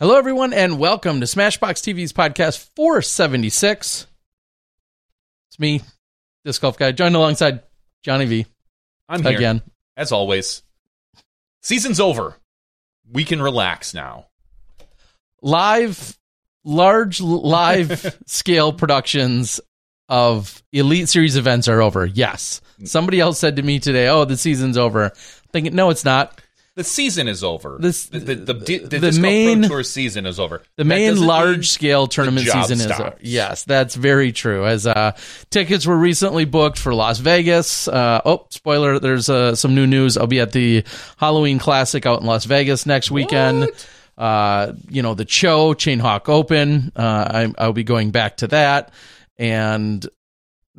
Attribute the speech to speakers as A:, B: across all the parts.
A: Hello, everyone, and welcome to Smashboxx TV's podcast 476. It's me, Disc Golf Guy, joined alongside Johnny V.
B: I'm here
A: again.
B: as always. Season's over. We can relax now.
A: Live, large live scale productions of Elite Series events are over. Yes. Mm. Somebody else said to me today, oh, the season's over. Thinking, no, it's not.
B: The season is over.
A: This-
B: the the, the, the,
A: the main-
B: Pro Tour season is over.
A: The main large scale tournament season is
B: stops.
A: yes, that's very true. As uh, tickets were recently booked for Las Vegas. Uh, oh, spoiler! There's uh, some new news. I'll be at the Halloween Classic out in Las Vegas next weekend. Uh, you know the Cho Chain Hawk Open. Uh, I, I'll be going back to that, and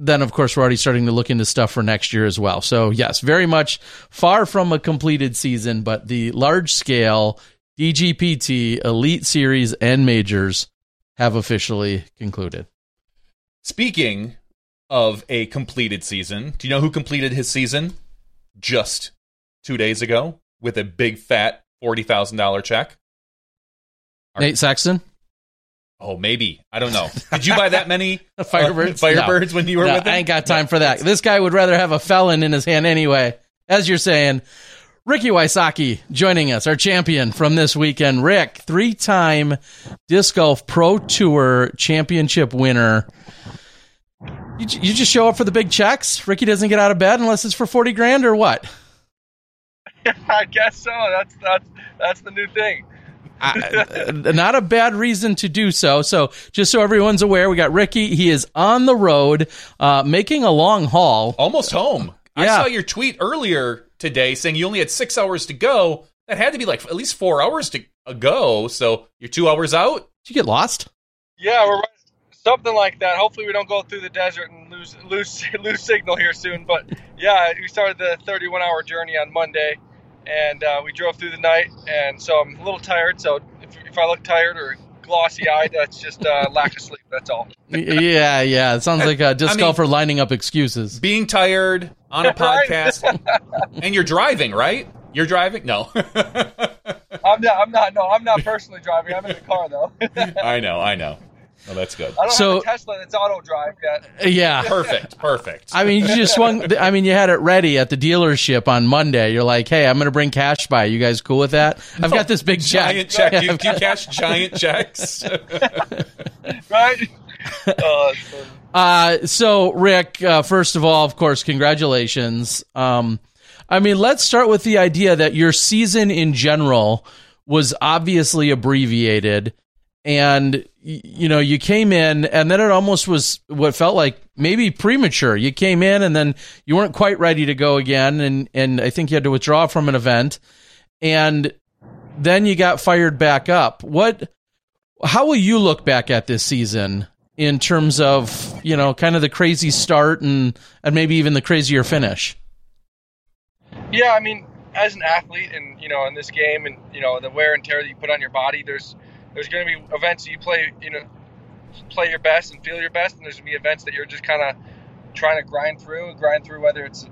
A: then of course we're already starting to look into stuff for next year as well. So yes, very much far from a completed season, but the large scale DGPT Elite Series and Majors have officially concluded.
B: Speaking of a completed season, do you know who completed his season just two days ago with a big fat forty thousand dollar check?
A: Nate Sexton,
B: Oh, maybe I don't know. Did you buy that many uh,
A: Firebirds?
B: Firebirds when you were
A: No,
B: with him?
A: I ain't got time for that. This guy would rather have a felon in his hand anyway. As you're saying, Ricky Wysocki joining us, our champion from this weekend. Rick, three-time disc golf pro tour championship winner. You, you just show up for the big checks. Ricky doesn't get out of bed unless it's for forty grand or what?
C: I guess so. That's that's that's the new thing.
A: I, not a bad reason to do so. So, just so everyone's aware, we got Ricky. He is on the road, uh, making a long haul.
B: Almost home. I saw your tweet earlier today saying you only had six hours to go. That had to be like at least four hours to go. So you're two hours out.
A: Did you get lost?
C: Yeah, we're right- something like that. Hopefully, we don't go through the desert and lose lose lose signal here soon. But yeah, we started the 31 hour journey on Monday, and uh, we drove through the night, and so I'm a little tired. So if, if I look tired or glossy eyed, that's just uh, lack of sleep. That's all.
A: Yeah, yeah. It sounds like a disc
B: I mean-
A: golfer lining up excuses.
B: Being tired on a podcast, and you're driving, right? You're driving? No,
C: I'm not. I'm not. No, I'm not personally driving. I'm in the car though. I
B: I know, I know. Well, that's good.
C: don't
A: So-
C: have a Tesla that's auto drive yet.
A: Yeah.
B: Perfect, perfect.
A: I mean, you just swung. I mean, you had it ready at the dealership on Monday. You're like, "Hey, I'm going to bring cash by. You guys cool with that? I've got this big check.
B: giant check.
A: Yeah,
B: You, you cash giant checks.
C: Right? uh, so-
A: Uh, so, Rick, uh, first of all, of course, congratulations. Um, I mean, let's start with the idea that your season in general was obviously abbreviated, and you know you came in, and then it almost was what felt like maybe premature. You came in, and then you weren't quite ready to go again, and and I think you had to withdraw from an event, and then you got fired back up. What? How will you look back at this season in terms of you know kind of the crazy start and and maybe even the crazier finish?
C: Yeah, I mean, as an athlete, and you know, in this game, and you know, the wear and tear that you put on your body, there's there's going to be events that you play, you know, play your best and feel your best, and there's going to be events that you're just kind of trying to grind through, grind through whether it's,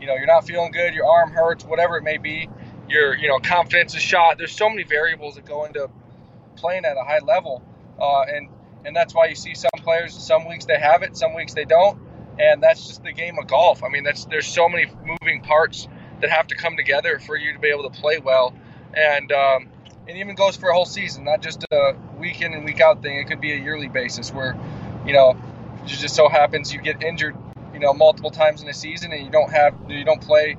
C: you know, you're not feeling good, your arm hurts, whatever it may be, your you know confidence is shot. There's so many variables that go into playing at a high level, uh, and and that's why you see some players. Some weeks they have it, some weeks they don't, and that's just the game of golf. I mean, that's there's so many moving parts that have to come together for you to be able to play well, and um, it even goes for a whole season, not just a week in and week out thing. It could be a yearly basis where, you know, it just so happens you get injured, you know, multiple times in a season, and you don't have you don't play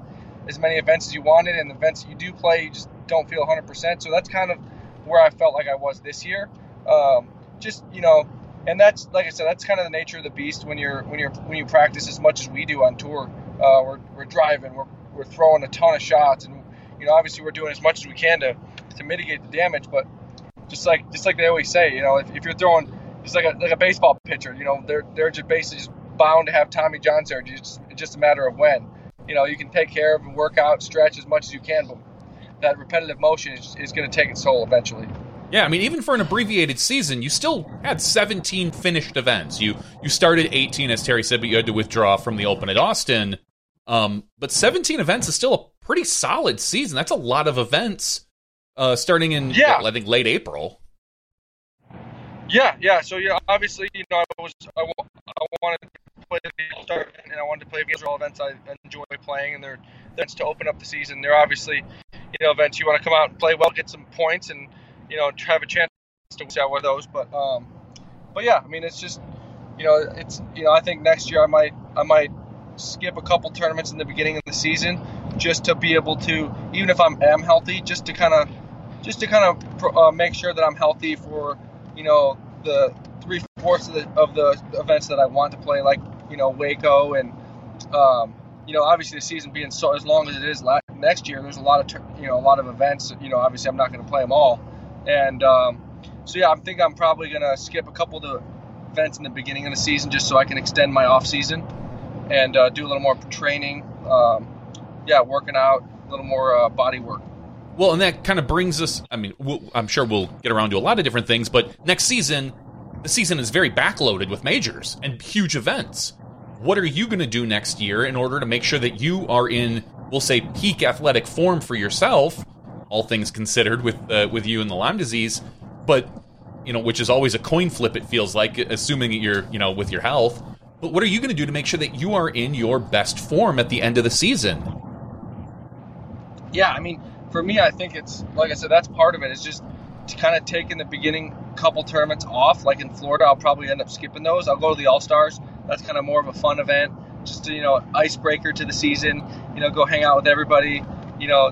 C: as many events as you wanted, and the events you do play, you just don't feel 100%. So that's kind of where I felt like I was this year. Um, just you know, and that's like I said, that's kind of the nature of the beast when you're when you're when you practice as much as we do on tour. Uh, we're, we're driving, we're, we're throwing a ton of shots, and you know, obviously we're doing as much as we can to, to mitigate the damage. But just like just like they always say, you know, if, if you're throwing just like a like a baseball pitcher, you know, they're they're just basically just bound to have Tommy John surgery. It's, it's just a matter of when. You know, you can take care of and work out, stretch as much as you can, but that repetitive motion is, is going to take its toll eventually.
B: Yeah, I mean, even for an abbreviated season, you still had 17 finished events. You you started 18, as Terry said, but you had to withdraw from the Open at Austin. Um, but 17 events is still a pretty solid season. That's a lot of events. Uh, starting in
C: Yeah.
B: well, I think late April.
C: Yeah, yeah. So yeah, obviously, you know, I was I, I wanted to play the All-Star and I wanted to play these are all events I enjoy playing, and they're events to open up the season. They're obviously, you know, events you want to come out and play well, get some points, and you know, have a chance to see out one of those. But um, but yeah, I mean, it's just, you know, it's you know, I think next year I might I might skip a couple tournaments in the beginning of the season just to be able to, even if I'm am healthy, just to kind of just to kind of uh, make sure that I'm healthy for you know the three fourths of the, of the events that I want to play, like you know Waco and um, you know obviously the season being so as long as it is next year, there's a lot of you know a lot of events. You know obviously I'm not going to play them all, and um, so yeah, I think I'm probably going to skip a couple of the events in the beginning of the season just so I can extend my off season and uh, do a little more training. Um, yeah, working out, a little more uh, body work.
B: Well, and that kind of brings us. I mean, we'll, I'm sure we'll get around to a lot of different things, but next season, the season is very backloaded with majors and huge events. What are you going to do next year in order to make sure that you are in, we'll say, peak athletic form for yourself, all things considered, with uh, with you and the Lyme disease, but you know, which is always a coin flip. It feels like, assuming you're, you know, with your health. But what are you going to do to make sure that you are in your best form at the end of the season?
C: Yeah, I mean, for me, I think it's like I said, that's part of it. it. Is just to kind of taking the beginning couple tournaments off. Like in Florida, I'll probably end up skipping those. I'll go to the All Stars. That's kind of more of a fun event, just to, you know, icebreaker to the season. You know, go hang out with everybody. You know,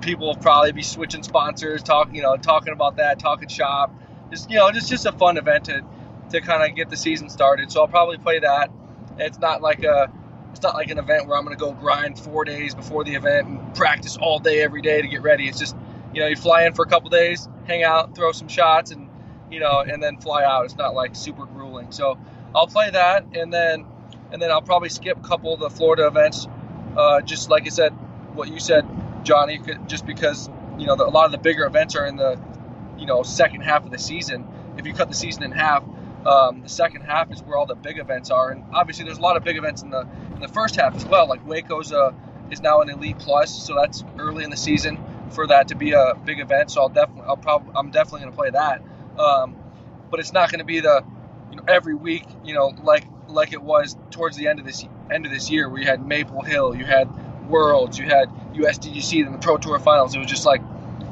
C: people will probably be switching sponsors, talking, you know, talking about that, talking shop. Just you know, just just a fun event to to kind of get the season started. So I'll probably play that. It's not like a it's not like an event where I'm going to go grind four days before the event and practice all day every day to get ready. It's just, you know, you fly in for a couple days, hang out, throw some shots, and you know, and then fly out. It's not like super grueling. So I'll play that, and then and then I'll probably skip a couple of the Florida events. Uh, just like I said, what you said, Johnny, just because you know the, a lot of the bigger events are in the you know second half of the season. If you cut the season in half, um, the second half is where all the big events are, and obviously there's a lot of big events in the in the first half as well. Like Waco's is now an elite plus, so that's early in the season for that to be a big event. So I'll definitely, I'll probably, I'm definitely going to play that. Um, but it's not going to be the, you know, every week, you know, like like it was towards the end of this end of this year, where you had Maple Hill, you had Worlds, you had USDGC, and the Pro Tour Finals. It was just like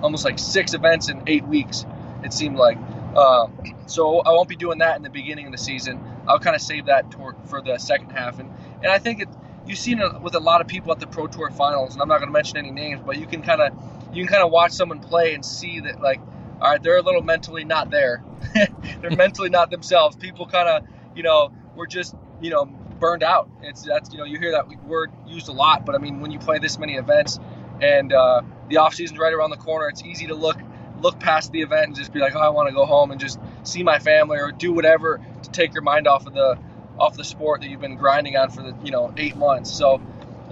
C: almost like six events in eight weeks. It seemed like. Uh, so I won't be doing that in the beginning of the season. I'll kind of save that for the second half, and and I think it, you've seen it with a lot of people at the Pro Tour Finals, and I'm not going to mention any names, but you can kind of you can kind of watch someone play and see that like, all right, they're a little mentally not there. they're mentally not themselves. People kind of you know we're just you know burned out. It's that's you know you hear that word used a lot, but I mean when you play this many events and uh, the off season's right around the corner, it's easy to look look past the event and just be like, oh, I want to go home and just see my family or do whatever to take your mind off of the off the sport that you've been grinding on for the you know eight months. So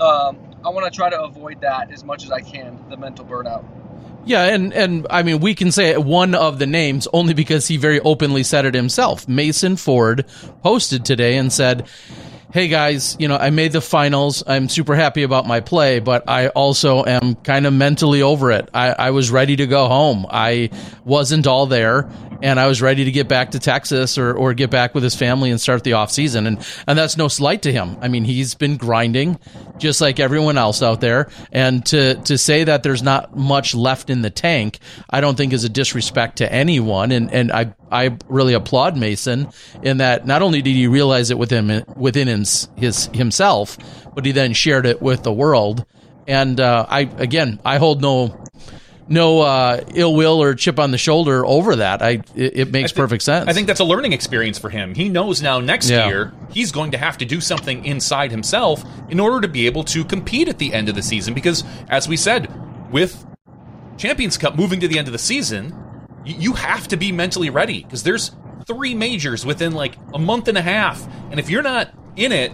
C: um, I want to try to avoid that as much as I can, the mental burnout.
A: Yeah, and and I mean we can say one of the names only because he very openly said it himself. Mason Ford posted today and said hey guys, you know, I made the finals. I'm super happy about my play, but I also am kind of mentally over it. I, I was ready to go home. I wasn't all there and I was ready to get back to Texas or, or get back with his family and start the off season. And, and that's no slight to him. I mean, he's been grinding just like everyone else out there. And to, to say that there's not much left in the tank, I don't think is a disrespect to anyone. And, and I, I really applaud Mason in that not only did he realize it within, within his, his himself, but he then shared it with the world. And, uh, I, again, I hold no, no uh, ill will or chip on the shoulder over that. I it, it makes
B: think,
A: perfect sense.
B: I think that's a learning experience for him. He knows now next yeah. year he's going to have to do something inside himself in order to be able to compete at the end of the season. Because as we said, with Champions Cup moving to the end of the season, you have to be mentally ready because there's three majors within like a month and a half, and if you're not in it,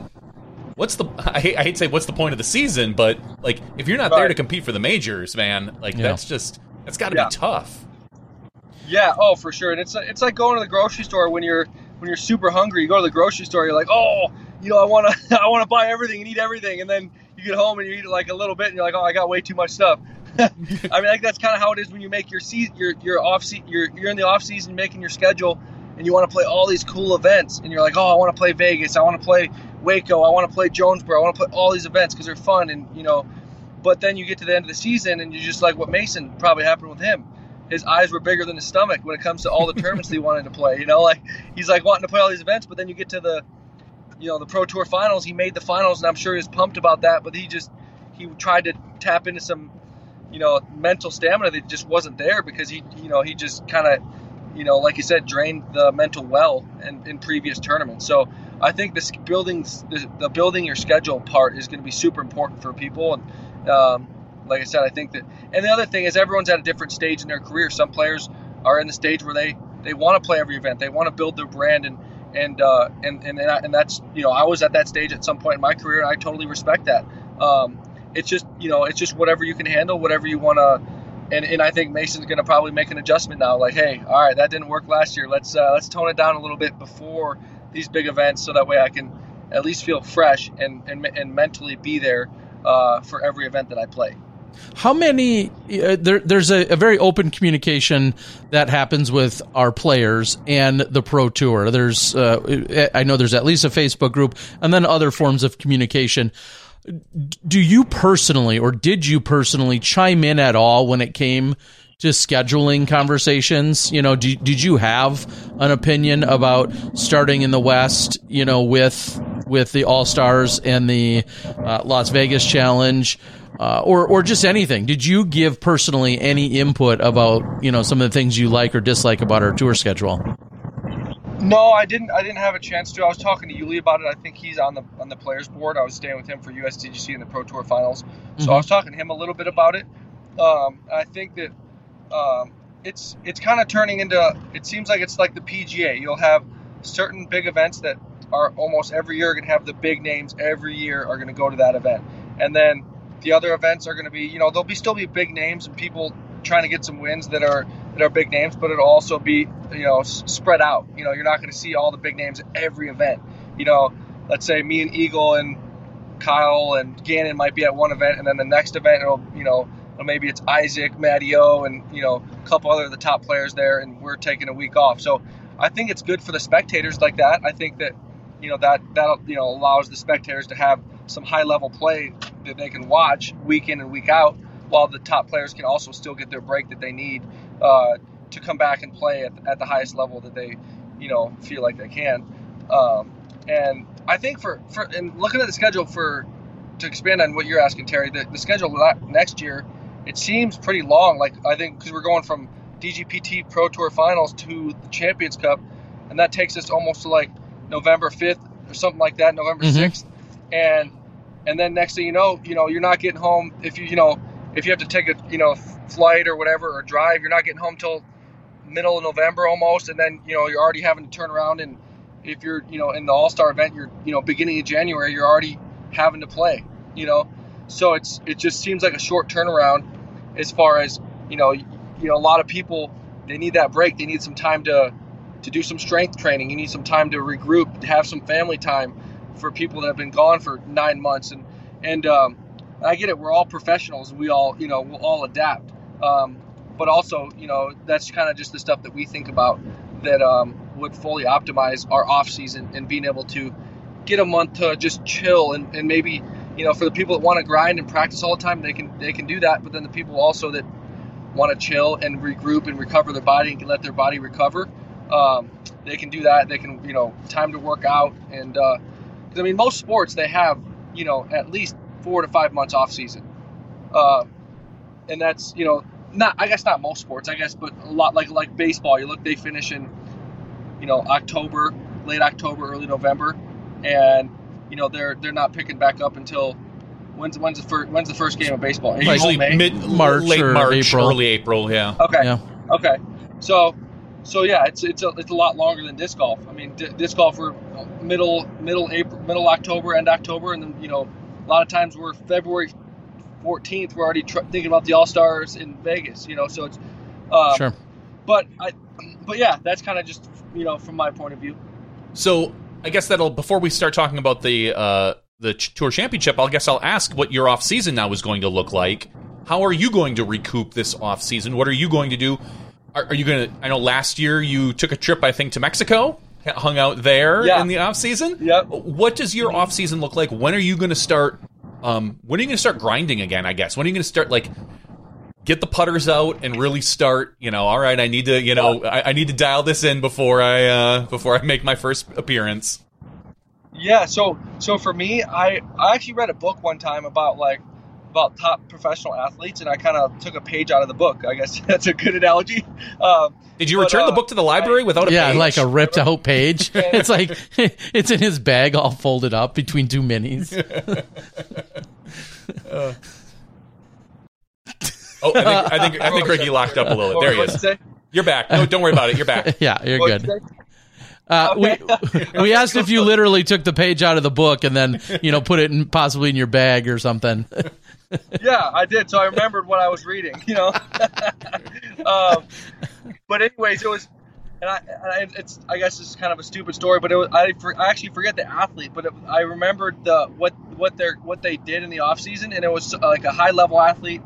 B: what's the I hate, I hate to say what's the point of the season, but like if you're not right. there to compete for the majors, man, like yeah. that's just that's got to yeah. be tough.
C: Yeah, oh for sure. And it's it's like going to the grocery store when you're when you're super hungry. You go to the grocery store, you're like, oh, you know, I want to I want to buy everything and eat everything, and then you get home and you eat like a little bit, and you're like, oh, I got way too much stuff. I mean, like that's kind of how it is when you make your season, your your off season, you're you're in the off season making your schedule, and you want to play all these cool events, and you're like, oh, I want to play Vegas, I want to play Waco, I want to play Jonesboro, I want to play all these events because they're fun, and you know, but then you get to the end of the season, and you're just like what Mason probably happened with him. His eyes were bigger than his stomach when it comes to all the tournaments he wanted to play. You know, like he's like wanting to play all these events, but then you get to the, you know, the Pro Tour finals. He made the finals, and I'm sure he was pumped about that. But he just he tried to tap into some, you know, mental stamina that just wasn't there because he, you know, he just kind of, you know, like you said, drained the mental well in, in previous tournaments. So I think this building, the, the building your schedule part is going to be super important for people. And um, like I said, I think that, and the other thing is everyone's at a different stage in their career. Some players are in the stage where they they want to play every event, they want to build their brand, and and uh, and and and that's you know I was at that stage at some point in my career, and I totally respect that. Um, it's just you know it's just whatever you can handle, whatever you want to. And, and I think Mason's going to probably make an adjustment now. Like, hey, all right, that didn't work last year. Let's uh, let's tone it down a little bit before these big events, so that way I can at least feel fresh and and, and mentally be there uh, for every event that I play.
A: How many? Uh, there, there's a, a, very open communication that happens with our players and the pro tour. There's, uh, I know there's at least a Facebook group, and then other forms of communication do you personally or did you personally chime in at all when it came to scheduling conversations? You know do, did you have an opinion about starting in the west you know with with the all stars and the uh, las vegas challenge uh, or or just anything? Did you give personally any input about you know some of the things you like or dislike about our tour schedule
C: no, I didn't. I didn't have a chance to. I was talking to Yuli about it. I think he's on the on the players board. I was staying with him for USDGC in the Pro Tour Finals, so mm-hmm. I was talking to him a little bit about it. Um, I think that um, it's it's kind of turning into. It seems like it's like the PGA. You'll have certain big events that are almost every year going to have the big names. Every year are going to go to that event, and then the other events are going to be. You know, there'll be still be big names and people trying to get some wins that are that are big names, but it'll also be you know spread out. You know, you're not going to see all the big names at every event. You know, let's say me and Eagle and Kyle and Gannon might be at one event, and then the next event it'll you know maybe it's Isaac, Matteo, and you know a couple other of the top players there, and we're taking a week off. So I think it's good for the spectators like that. I think that you know that that you know allows the spectators to have some high level play that they can watch week in and week out while the top players can also still get their break that they need uh, to come back and play at, at, the highest level that they, you know, feel like they can. Um, and I think for, for and looking at the schedule for to expand on what you're asking, Terry, the, the schedule next year, it seems pretty long. Like I think because we're going from DGPT Pro Tour Finals to the Champions Cup, and that takes us almost to like November 5th or something like that, November mm-hmm. 6th, and and then next thing you know, you know, you're not getting home if you you know if you have to take a you know flight or whatever or drive, you're not getting home till middle of November almost, and then you know you're already having to turn around and if you're you know in the All Star event, you're you know beginning of January, you're already having to play. You know, so it's it just seems like a short turnaround as far as you know you know a lot of people they need that break, they need some time to to do some strength training, you need some time to regroup, to have some family time for people that have been gone for nine months and and um, I get it. We're all professionals. We all, you know, we'll all adapt. Um, but also, you know, that's kind of just the stuff that we think about that um, would fully optimize our off season and being able to get a month to just chill and, and maybe, you know, for the people that want to grind and practice all the time, they can they can do that. But then the people also that want to chill and regroup and recover their body and let their body recover, um, they can do that. They can, you know, time to work out and. Uh, I mean, most sports they have, you know, at least four to five months off season. Uh, and that's you know not I guess not most sports I guess, but a lot like like baseball. You look, they finish in you know October, late October, early November, and you know they're they're not picking back up until when's when's the first when's the first game of baseball?
B: April, Usually May? mid March, late March, April. early April. Yeah.
C: Okay. Yeah. Okay. So so yeah, it's it's a, it's a lot longer than disc golf. I mean, d- disc golf we're middle middle April, middle October, end October, and then you know a lot of times we're February 14th. We're already tr- thinking about the All Stars in Vegas. You know, so it's um, sure. But I, but yeah, that's kind of just you know from my point of view.
B: So I guess that'll before we start talking about the uh, the tour championship. I guess I'll ask what your off season now is going to look like. How are you going to recoup this off season? What are you going to do? are, are you gonna? I know last year you took a trip, I think, to Mexico, hung out there
C: Yeah.
B: in the off season.
C: Yep.
B: What does your off season look like? When are you going to start? Um, when are you going to start grinding again? I guess. When are you going to start like get the putters out and really start? You know, all right, I need to, you know, I, I need to dial this in before I uh, before I make my first appearance.
C: Yeah, so so for me, I I actually read a book one time about like about top professional athletes, and I kind of took a page out of the book. I guess that's a good analogy. Um,
B: Did you
C: But,
B: return the
C: uh,
B: book to the library without a
A: yeah,
B: page?
A: like a ripped out page. It's like it's in his bag, all folded up between two minis.
B: Oh, I think I think I think Ricky locked up a little. Bit. There he is.
C: you say?
B: You're back. No, don't worry about it. You're back.
A: yeah, you're good. Uh, we we asked if you literally took the page out of the book and then you know put it in possibly in your bag or something.
C: Yeah, I did. So I remembered what I was reading, you know. um, but anyways, it was, and I, and it's, I guess it's kind of a stupid story, but it was, I, for, I actually forget the athlete, but it, I remembered the what what they what they did in the off season, and it was uh, like a high level athlete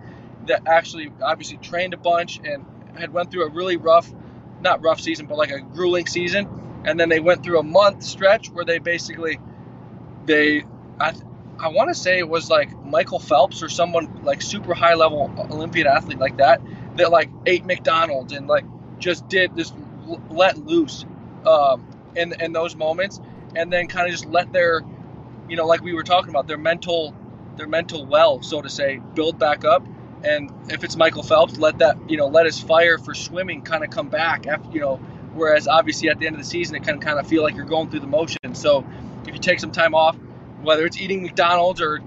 C: that actually obviously trained a bunch and had went through a really rough, not rough season, but like a grueling season, and then they went through a month stretch where they basically they I, I want to say it was like Michael Phelps or someone like super high level Olympian athlete like that that like ate McDonald's and like just did this let loose um, in in those moments and then kind of just let their you know like we were talking about their mental their mental well so to say build back up and if it's Michael Phelps let that you know let his fire for swimming kind of come back after you know whereas obviously at the end of the season it can kind of feel like you're going through the motion so if you take some time off whether it's eating McDonald's or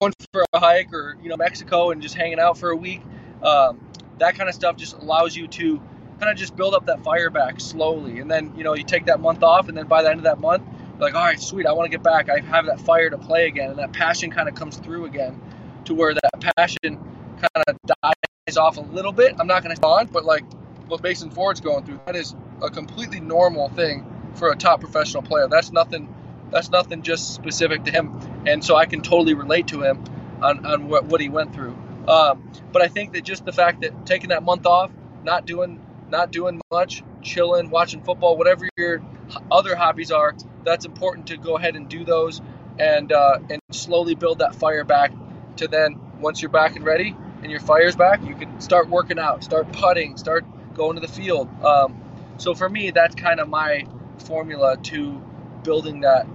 C: going for a hike or you know Mexico and just hanging out for a week, um, that kind of stuff just allows you to kind of just build up that fire back slowly, and then you know you take that month off, and then by the end of that month, you're like all right, sweet, I want to get back. I have that fire to play again, and that passion kind of comes through again, to where that passion kind of dies off a little bit. I'm not going to on, but like what Mason Ford's going through, that is a completely normal thing for a top professional player. That's nothing that's nothing just specific to him and so i can totally relate to him on, on what, what he went through. Um, but i think that just the fact that taking that month off not doing not doing much chilling watching football whatever your other hobbies are that's important to go ahead and do those and uh, and slowly build that fire back to then once you're back and ready and your fire's back you can start working out start putting start going to the field. Um, so for me that's kind of my formula to building that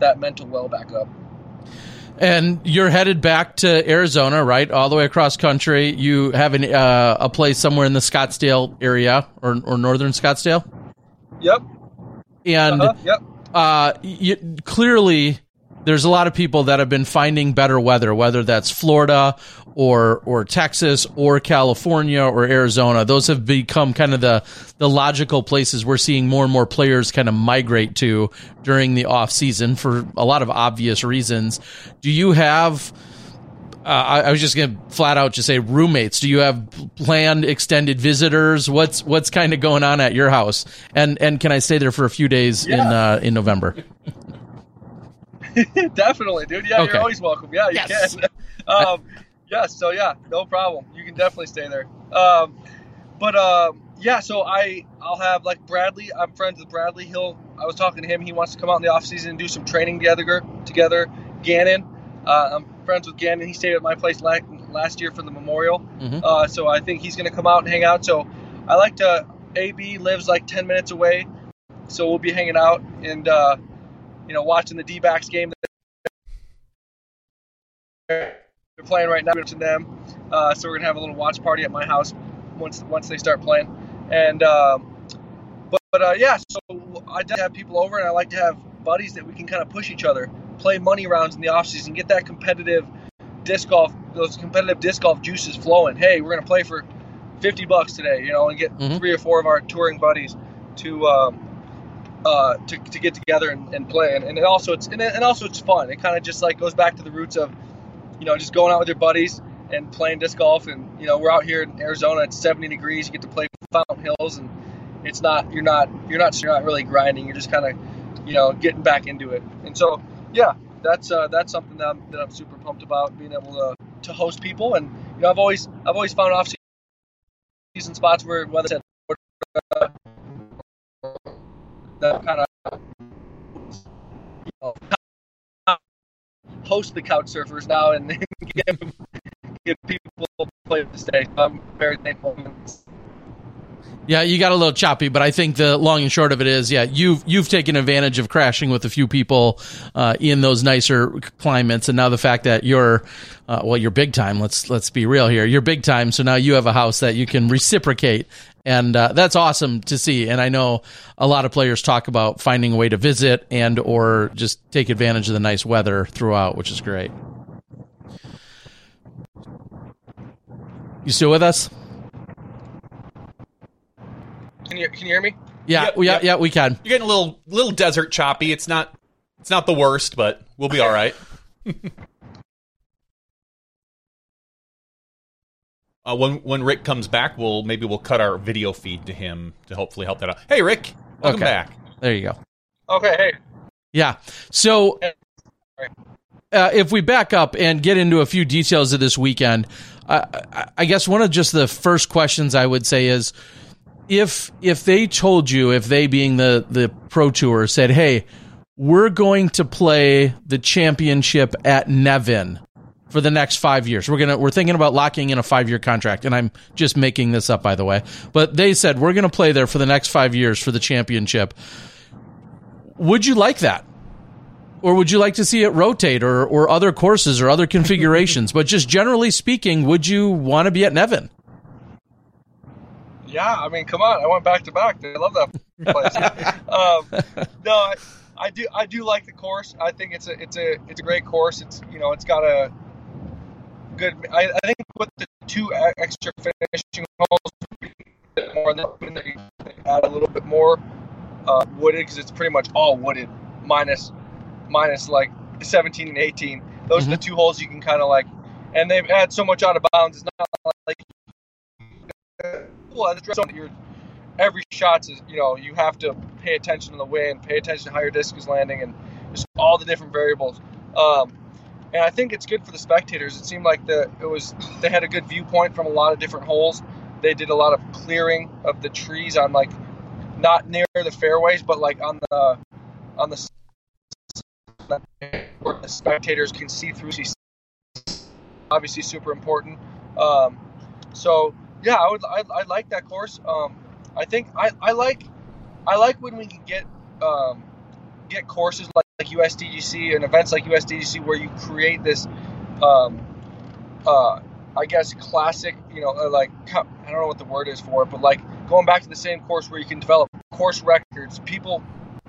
C: that mental well back up.
A: And you're headed back to Arizona, right? All the way across country. You have an, uh, a place somewhere in the Scottsdale area or, or northern Scottsdale.
C: Yep.
A: And
C: Uh-huh. Yep.
A: uh, you, clearly, there's a lot of people that have been finding better weather, whether that's Florida or or Texas or California or Arizona. Those have become kind of the the logical places we're seeing more and more players kind of migrate to during the off season for a lot of obvious reasons. Do you have? Uh, I, I was just gonna flat out just say roommates. Do you have planned extended visitors? What's what's kind of going on at your house? And and can I stay there for a few days in uh, in November?
C: definitely, dude. Yeah,
A: Okay.
C: you're always welcome. Yeah, you
A: Yes.
C: can. um, yes. So yeah, no problem. You can definitely stay there. Um, but um, yeah, so I I'll have like Bradley. I'm friends with Bradley. He'll. I was talking to him. He wants to come out in the off season and do some training together. Together, Gannon. Uh, I'm friends with Gannon. He stayed at my place la- last year for the memorial.
A: Mhm.
C: Uh, so I think he's going to come out and hang out. So I like to. AB lives like 10 minutes away, so we'll be hanging out and uh, you know watching the D-backs game. They're playing right now. To them, uh, so we're gonna have a little watch party at my house once once they start playing. And um, but, but uh, yeah, so I have people over, and I like to have buddies that we can kind of push each other, play money rounds in the off season, get that competitive disc golf, those competitive disc golf juices flowing. Hey, we're gonna play for 50 bucks today, you know, and get
A: Mhm.
C: three or four of our touring buddies to um, uh, to, to get together and, and play. And, and it also it's and, and also it's fun. It kind of just like goes back to the roots of you know just going out with your buddies and playing disc golf. And you know we're out here in Arizona. It's 70 degrees. You get to play Fountain Hills, and it's not you're not you're not you're not really grinding. You're just kind of you know getting back into it. And so yeah, that's uh, that's something that I'm, that I'm super pumped about being able to to host people. And you know I've always I've always found off season spots where whether it's at that kind of host the couch surfers now and give, give people a place to stay. So I'm very thankful.
A: Yeah, you got a little choppy, but I think the long and short of it is, yeah, you've you've taken advantage of crashing with a few people uh, in those nicer climates, and now the fact that you're, uh, well, you're big time. Let's let's be real here. You're big time, so now you have a house that you can reciprocate, and uh, that's awesome to see. And I know a lot of players talk about finding a way to visit and or just take advantage of the nice weather throughout, which is great. You still with us?
C: Can you can you hear me?
A: Yeah,
B: Yep,
A: yeah,
B: yep.
A: yeah, we can.
B: You're getting a little little desert choppy. It's not it's not the worst, but we'll be all right. uh, when when Rick comes back, we'll maybe we'll cut our video feed to him to hopefully help that out. Hey, Rick, welcome
A: Okay.
B: back.
A: There you go.
C: Okay, hey.
A: Yeah. So uh, if we back up and get into a few details of this weekend, I, I, I guess one of just the first questions I would say is if if they told you, if they being the the pro tour said, "Hey, we're going to play the championship at Nevin." For the next five years, we're gonna we're thinking about locking in a five year contract, and I'm just making this up, by the way. But they said we're gonna play there for the next five years for the championship. Would you like that? or would you like to see it rotate or, or other courses or other configurations? but just generally speaking, would you want to be at Nevin?
C: Yeah, I mean, come on. I went back to back. I love that place. um, no, I, I do. I do like the course. I think it's a it's a it's a great course. It's you know it's got a good. I, I think with the two extra finishing holes, more they add a little bit more uh, wooded because it's pretty much all wooded minus minus like 17 and 18. Those are the two holes you can kind of like, and they've had so much out of bounds. It's not like well, that's right. You're, every shot is, you know, you have to pay attention to the wind, pay attention to how your disc is landing, and just all the different variables. Um, and I think it's good for the spectators. It seemed like the it was they had a good viewpoint from a lot of different holes. They did a lot of clearing of the trees on like not near the fairways, but like on the on the where the spectators can see through. Obviously, super important. Um, so yeah, I would I, I like that course. Um, I think I, I like I like when we can get um, get courses like, like USDGC and events like USDGC where you create this um, uh, I guess classic you know uh, like I don't know what the word is for it but like going back to the same course where you can develop course records people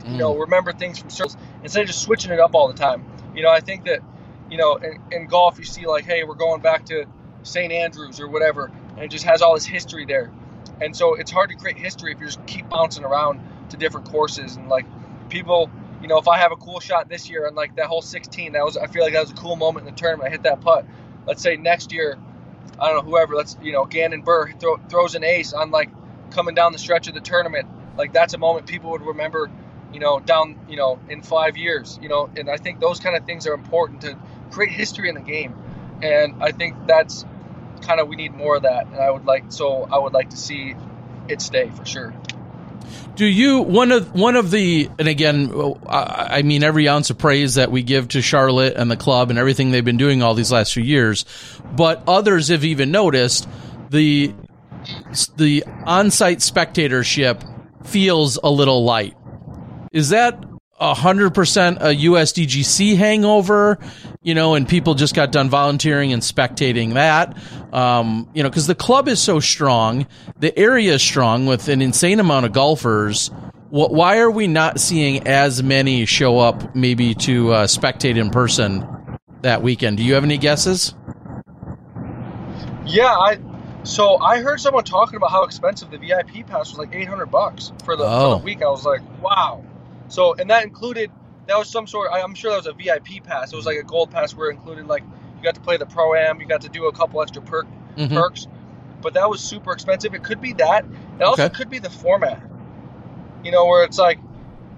C: you know remember things from circles instead of just switching it up all the time. You know I think that you know in, in golf you see like hey we're going back to St Andrews or whatever and it just has all this history there. And so it's hard to create history if you just keep bouncing around to different courses and like people you know if i have a cool shot this year and like that whole 16 that was i feel like that was a cool moment in the tournament. I hit that putt. Let's say next year i don't know whoever let's you know gannon Buhr throw, throws an ace on like coming down the stretch of the tournament. Like that's a moment people would remember you know down you know in five years you know and i think those kind of things are important to create history in the game. And i think that's kind of we need more of that and i would like so i would like to see it stay for sure
A: Do you one of one of the and again, I mean every ounce of praise that we give to Charlotte and the club and everything they've been doing all these last few years, but others have even noticed the the on-site spectatorship feels a little light. Is that hundred percent a USDGC hangover? You know, and people just got done volunteering and spectating that. Um, you know, because the club is so strong, the area is strong with an insane amount of golfers. Wh- Why are we not seeing as many show up, maybe to uh, spectate in person that weekend? Do you have any guesses?
C: yeah i so i heard someone talking about how expensive the vip pass was like 800 bucks for the, for
A: Oh.
C: the week i was like wow so and that included that was some sort i'm sure that was a vip pass it was like a gold pass where it included like you got to play the pro am you got to do a couple extra perk
A: Mhm.
C: perks, but that was super expensive. It could be that. It also
A: Okay.
C: could be the format. You know, where it's like,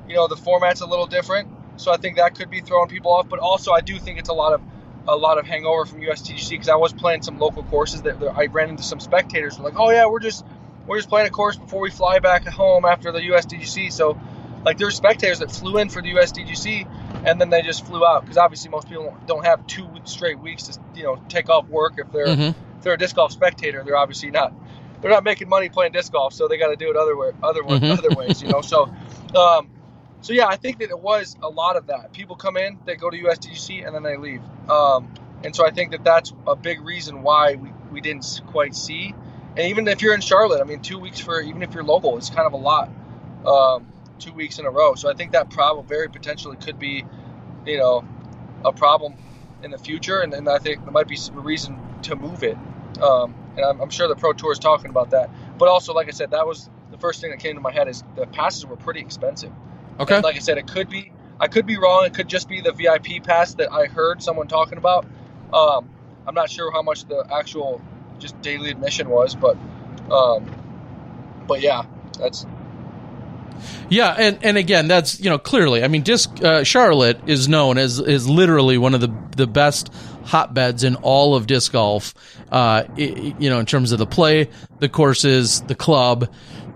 C: you know, the format's a little different, so I think that could be throwing people off. But also, I do think it's a lot of a lot of hangover from USDGC because I was playing some local courses that, that I ran into some spectators were like, oh yeah, we're just we're just playing a course before we fly back home after the USDGC. So, like, there's spectators that flew in for the USDGC and then they just flew out because obviously most people don't have two straight weeks to you know take off work if they're
A: Mhm.
C: if they're a disc golf spectator. They're obviously not they're not making money playing disc golf, so they got to do it other way, other
A: Mhm.
C: other ways, you know. So, um, so yeah, I think that it was a lot of that. People come in, they go to USDGC, and then they leave. Um, and so I think that that's a big reason why we, we didn't quite see. And even if you're in Charlotte, I mean, two weeks for even if you're local, it's kind of a lot. Um, two weeks in a row. So I think that problem very potentially could be, you know, a problem in the future. And, and I think there might be a reason to move it. Um, and I'm, I'm sure the Pro Tour is talking about that. But also, like I said, that was the first thing that came to my head is the passes were pretty expensive.
A: Okay.
C: And like I said, it could be I could be wrong. It could just be the VIP pass that I heard someone talking about. Um, I'm not sure how much the actual just daily admission was, but um, but yeah, that's
A: Yeah, and, and again, that's you know clearly. I mean, disc uh, Charlotte is known as is literally one of the the best hotbeds in all of disc golf. Uh, i- i- you know, in terms of the play, the courses, the club.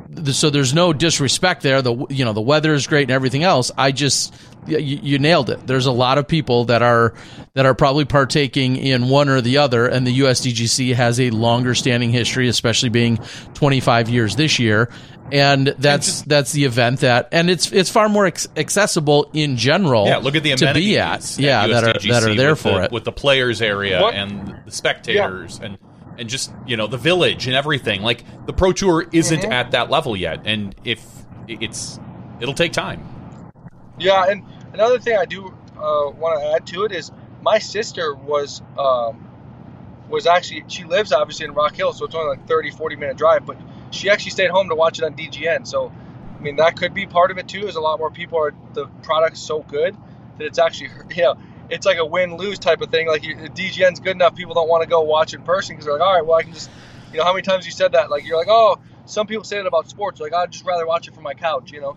A: The- So there's no disrespect there. The you know the weather is great and everything else. I just you, you nailed it. There's a lot of people that are that are probably partaking in one or the other, and the USDGC has a longer standing history, especially being 25 years this year. And that's that's the event that, and it's it's far more ex- accessible in general.
B: Yeah, look at the
A: to be at, yeah, that are that are there for
B: the,
A: it.
B: with the players area
C: What-
B: and the spectators and and just you know the village and everything. Like the pro tour isn't
C: Mhm.
B: at that level yet, and if it's it'll take time.
C: Yeah, and another thing I do uh, want to add to it is my sister was um, was actually she lives obviously in Rock Hill, so it's only like 30, 40 minute drive, but she actually stayed home to watch it on DGN. So I mean that could be part of it too. Is a lot more people are the product's so good that it's actually you know it's like a win lose type of thing. Like DGN's good enough, people don't want to go watch in person because they're like, all right, well I can just you know how many times you said that? Like you're like, oh, some people say that about sports. Like I'd just rather watch it from my couch, you know,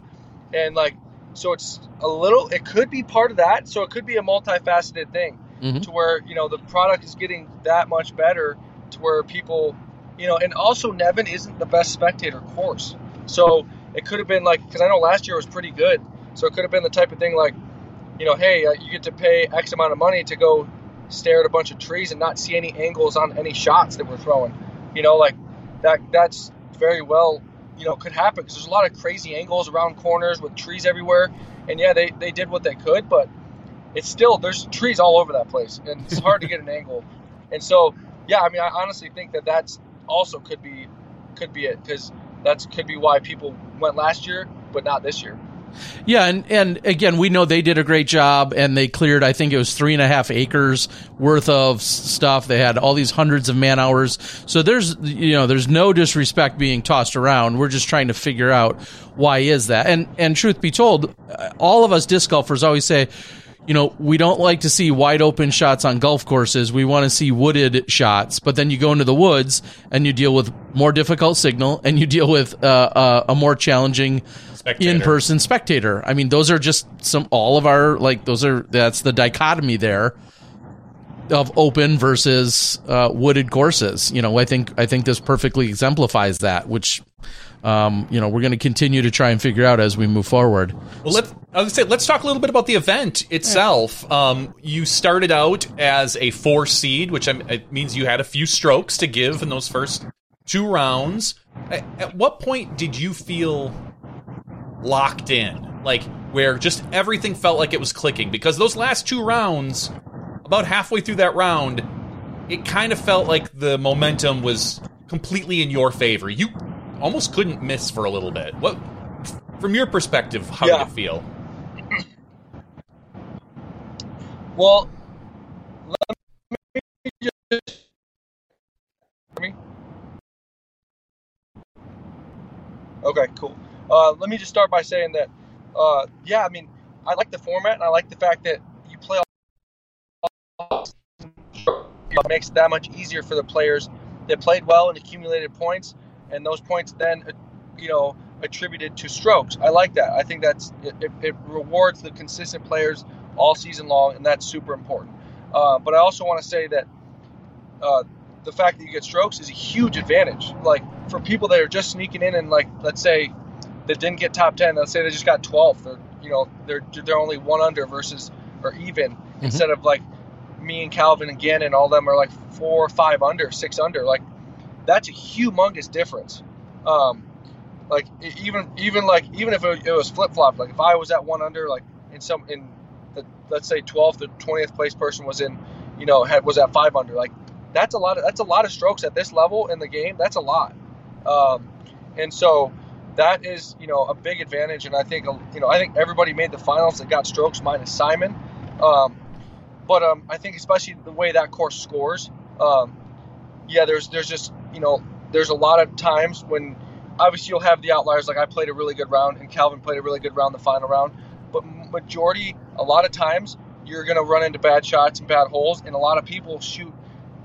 C: and like so it's a little. It could be part of that. So it could be a multifaceted thing
A: Mhm.
C: to where you know the product is getting that much better to where people, you know, and also Nevin isn't the best spectator course. So it could have been like because I know last year was pretty good. So it could have been the type of thing like, you know, hey, uh, you get to pay X amount of money to go stare at a bunch of trees and not see any angles on any shots that we're throwing. You know, like that. That's very well you know could happen because there's a lot of crazy angles around corners with trees everywhere. And yeah they, they did what they could but it's still there's trees all over that place and it's hard to get an angle. And so yeah i mean i honestly think that that's also could be could be it because that's could be why people went last year but not this year
A: Yeah, and and again, we know they did a great job, and they cleared. I think it was three and a half acres worth of stuff. They had all these hundreds of man hours. So there's you know there's no disrespect being tossed around. We're just trying to figure out why is that. And and truth be told, uh, all of us disc golfers always say. You know, we don't like to see wide open shots on golf courses. We want to see wooded shots. But then you go into the woods and you deal with more difficult signal and you deal with uh, uh, a more challenging
B: Spectator.
A: in person spectator. I mean, those are just some all of our like those are that's the dichotomy there of open versus uh, wooded courses. You know, I think I think this perfectly exemplifies that, which um, you know we're going to continue to try and figure out as we move forward.
B: Well, let's, I was say, let's talk a little bit about the event itself. Um, you started out as a four seed, which I'm, it means you had a few strokes to give in those first two rounds. At what point did you feel locked in? Like, where just everything felt like it was clicking? Because those last two rounds, about halfway through that round, it kind of felt like the momentum was completely in your favor. You almost couldn't miss for a little bit. What, from your perspective, how
C: Yeah.
B: did it feel?
C: well let me just okay cool uh, let me just start by saying that uh, yeah i mean i like the format and i like the fact that you play all it makes it that much easier for the players that played well and accumulated points, and those points then, uh, you know, attributed to strokes. I like that. I think that's it, it, it rewards the consistent players all season long, and that's super important. Uh, but I also want to say that uh, the fact that you get strokes is a huge advantage. Like for people that are just sneaking in and like let's say that didn't get top ten, let's say they just got 12th, they're you know they're they're only one under versus or even mm-hmm. instead of like me and Calvin again and all them are like four or five under, six under. Like that's a humongous difference. Um, like even even like even if it, was flip flop, like if I was at one under, like in some in the let's say 12th or 20th place person was in, you know, had was at five under, like that's a lot of that's a lot of strokes at this level in the game. That's a lot, um, and so that is you know a big advantage. And I think you know I think everybody made the finals that got strokes minus Simon, um, but um, I think especially the way that course scores, um, yeah, there's there's just you know there's a lot of times when obviously you'll have the outliers like I played a really good round and Calvin played a really good round the final round, but majority a lot of times you're going to run into bad shots and bad holes, and a lot of people shoot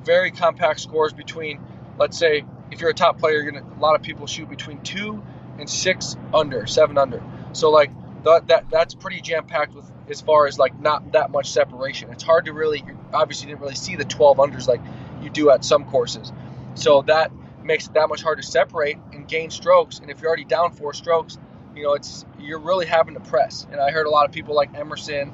C: very compact scores between, let's say, if you're a top player, you're gonna a lot of people shoot between two and six under, seven under. So like that, that that's pretty jam packed with as far as like not that much separation. It's hard to really obviously didn't really see the 12 unders like you do at some courses. So that makes it that much harder to separate and gain strokes. And if you're already down four strokes, you know it's you're really having to press. And I heard a lot of people like Emerson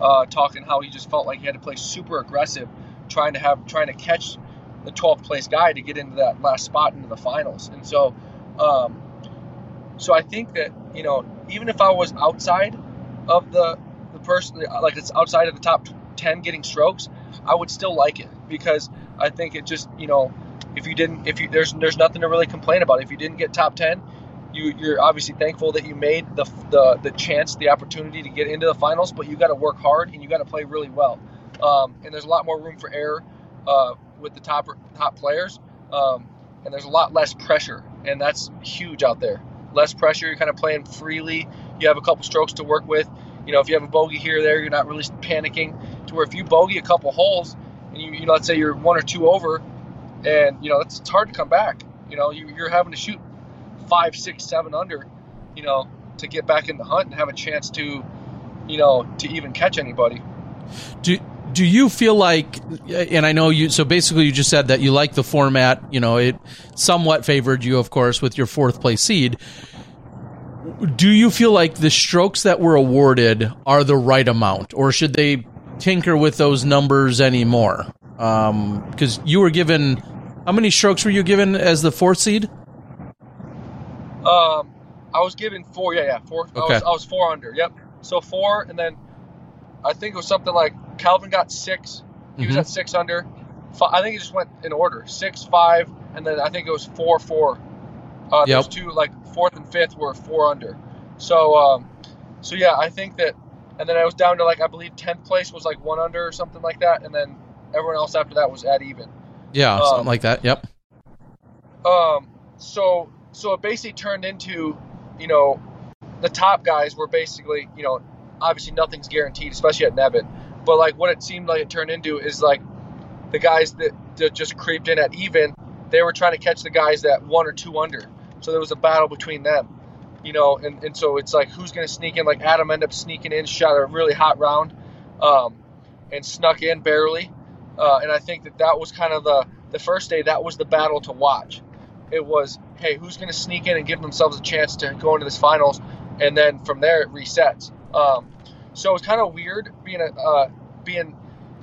C: uh, talking how he just felt like he had to play super aggressive trying to have trying to catch the 12th place guy to get into that last spot into the finals. And so, um, so I think that you know even if I was outside of the the person like it's outside of the top 10 getting strokes, I would still like it because I think it just you know if you didn't if you there's there's nothing to really complain about if you didn't get top 10 you, you're obviously thankful that you made the, the the chance the opportunity to get into the finals but you got to work hard and you got to play really well um, and there's a lot more room for error uh, with the top top players, um, and there's a lot less pressure, and that's huge out there. Less pressure, you're kind of playing freely. You have a couple strokes to work with. You know, if you have a bogey here or there, you're not really panicking. To where if you bogey a couple holes, and you, you know, let's say you're one or two over, and you know it's, it's hard to come back. You know, you, you're having to shoot five, six, seven under, you know, to get back in the hunt and have a chance to, you know, to even catch anybody.
A: Do do you feel like and i know you so basically you just said that you like the format you know it somewhat favored you of course with your fourth place seed. Do you feel like the strokes that were awarded are the right amount or should they tinker with those numbers anymore? Because um, you were given how many strokes were you given as the fourth seed?
C: Um i was given four yeah yeah four okay. I, was, I was four under yep. So four and then I think it was something like Calvin got six. He mm-hmm. was at six under. I think he just went in order six, five, and then I think it was four, four. Uh, yep. Those two, like fourth and fifth, were four under. So, um, so yeah, I think that, and then I was down to like I believe tenth place was like one under or something like that, and then everyone else after that was at even.
A: Yeah, um, something like that. Yep.
C: Um. So, so it basically turned into, you know, the top guys were basically, you know, obviously nothing's guaranteed, especially at Nevin. But like what it seemed like it turned into is like the guys that, that just creeped in at even, they were trying to catch the guys that one or two under. So there was a battle between them, you know. And, and so it's like who's going to sneak in? Like Adam ended up sneaking in, shot a really hot round, um, and snuck in barely. Uh, and I think that that was kind of the the first day. That was the battle to watch. It was hey, who's going to sneak in and give themselves a chance to go into this finals, and then from there it resets. Um, so it's kind of weird being a uh, being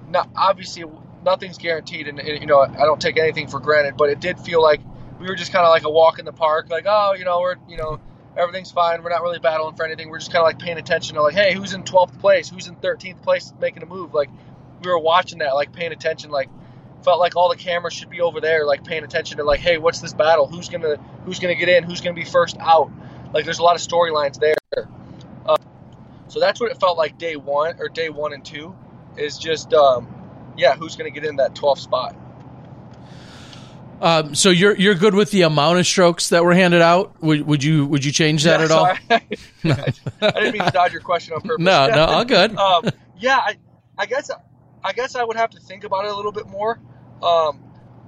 C: not obviously nothing's guaranteed, and, and, you know I don't take anything for granted, but it did feel like we were just kind of like a walk in the park, like oh you know we're you know everything's fine, we're not really battling for anything, we're just kind of like paying attention to like hey who's in 12th place, who's in 13th place making a move, like we were watching that, like paying attention, like felt like all the cameras should be over there, like paying attention to like hey what's this battle, who's gonna who's gonna get in, who's gonna be first out, like there's a lot of storylines there. So that's what it felt like day one or day one and two is just, um, yeah, who's going to get in that 12th spot.
A: Um, so you're you're good with the amount of strokes that were handed out? Would, would you would you change that yeah, at all?
C: I, didn't mean to dodge your question on purpose.
A: No, no, all good.
C: um, yeah, I, I guess I guess I would have to think about it a little bit more. Um,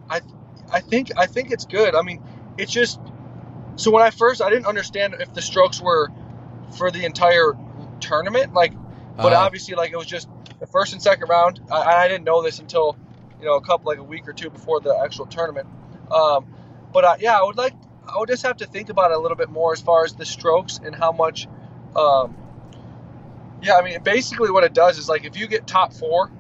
C: I I think I think it's good. I mean, it's just so when I first I didn't understand if the strokes were for the entire tournament. Like, but uh obviously, like it was just the first and second round. I, I didn't know this until you know, a couple like a week or two before the actual tournament. Um, but uh, yeah, I would like I would just have to think about it a little bit more as far as the strokes and how much. Um, yeah, I mean, basically what it does is like if you get top four,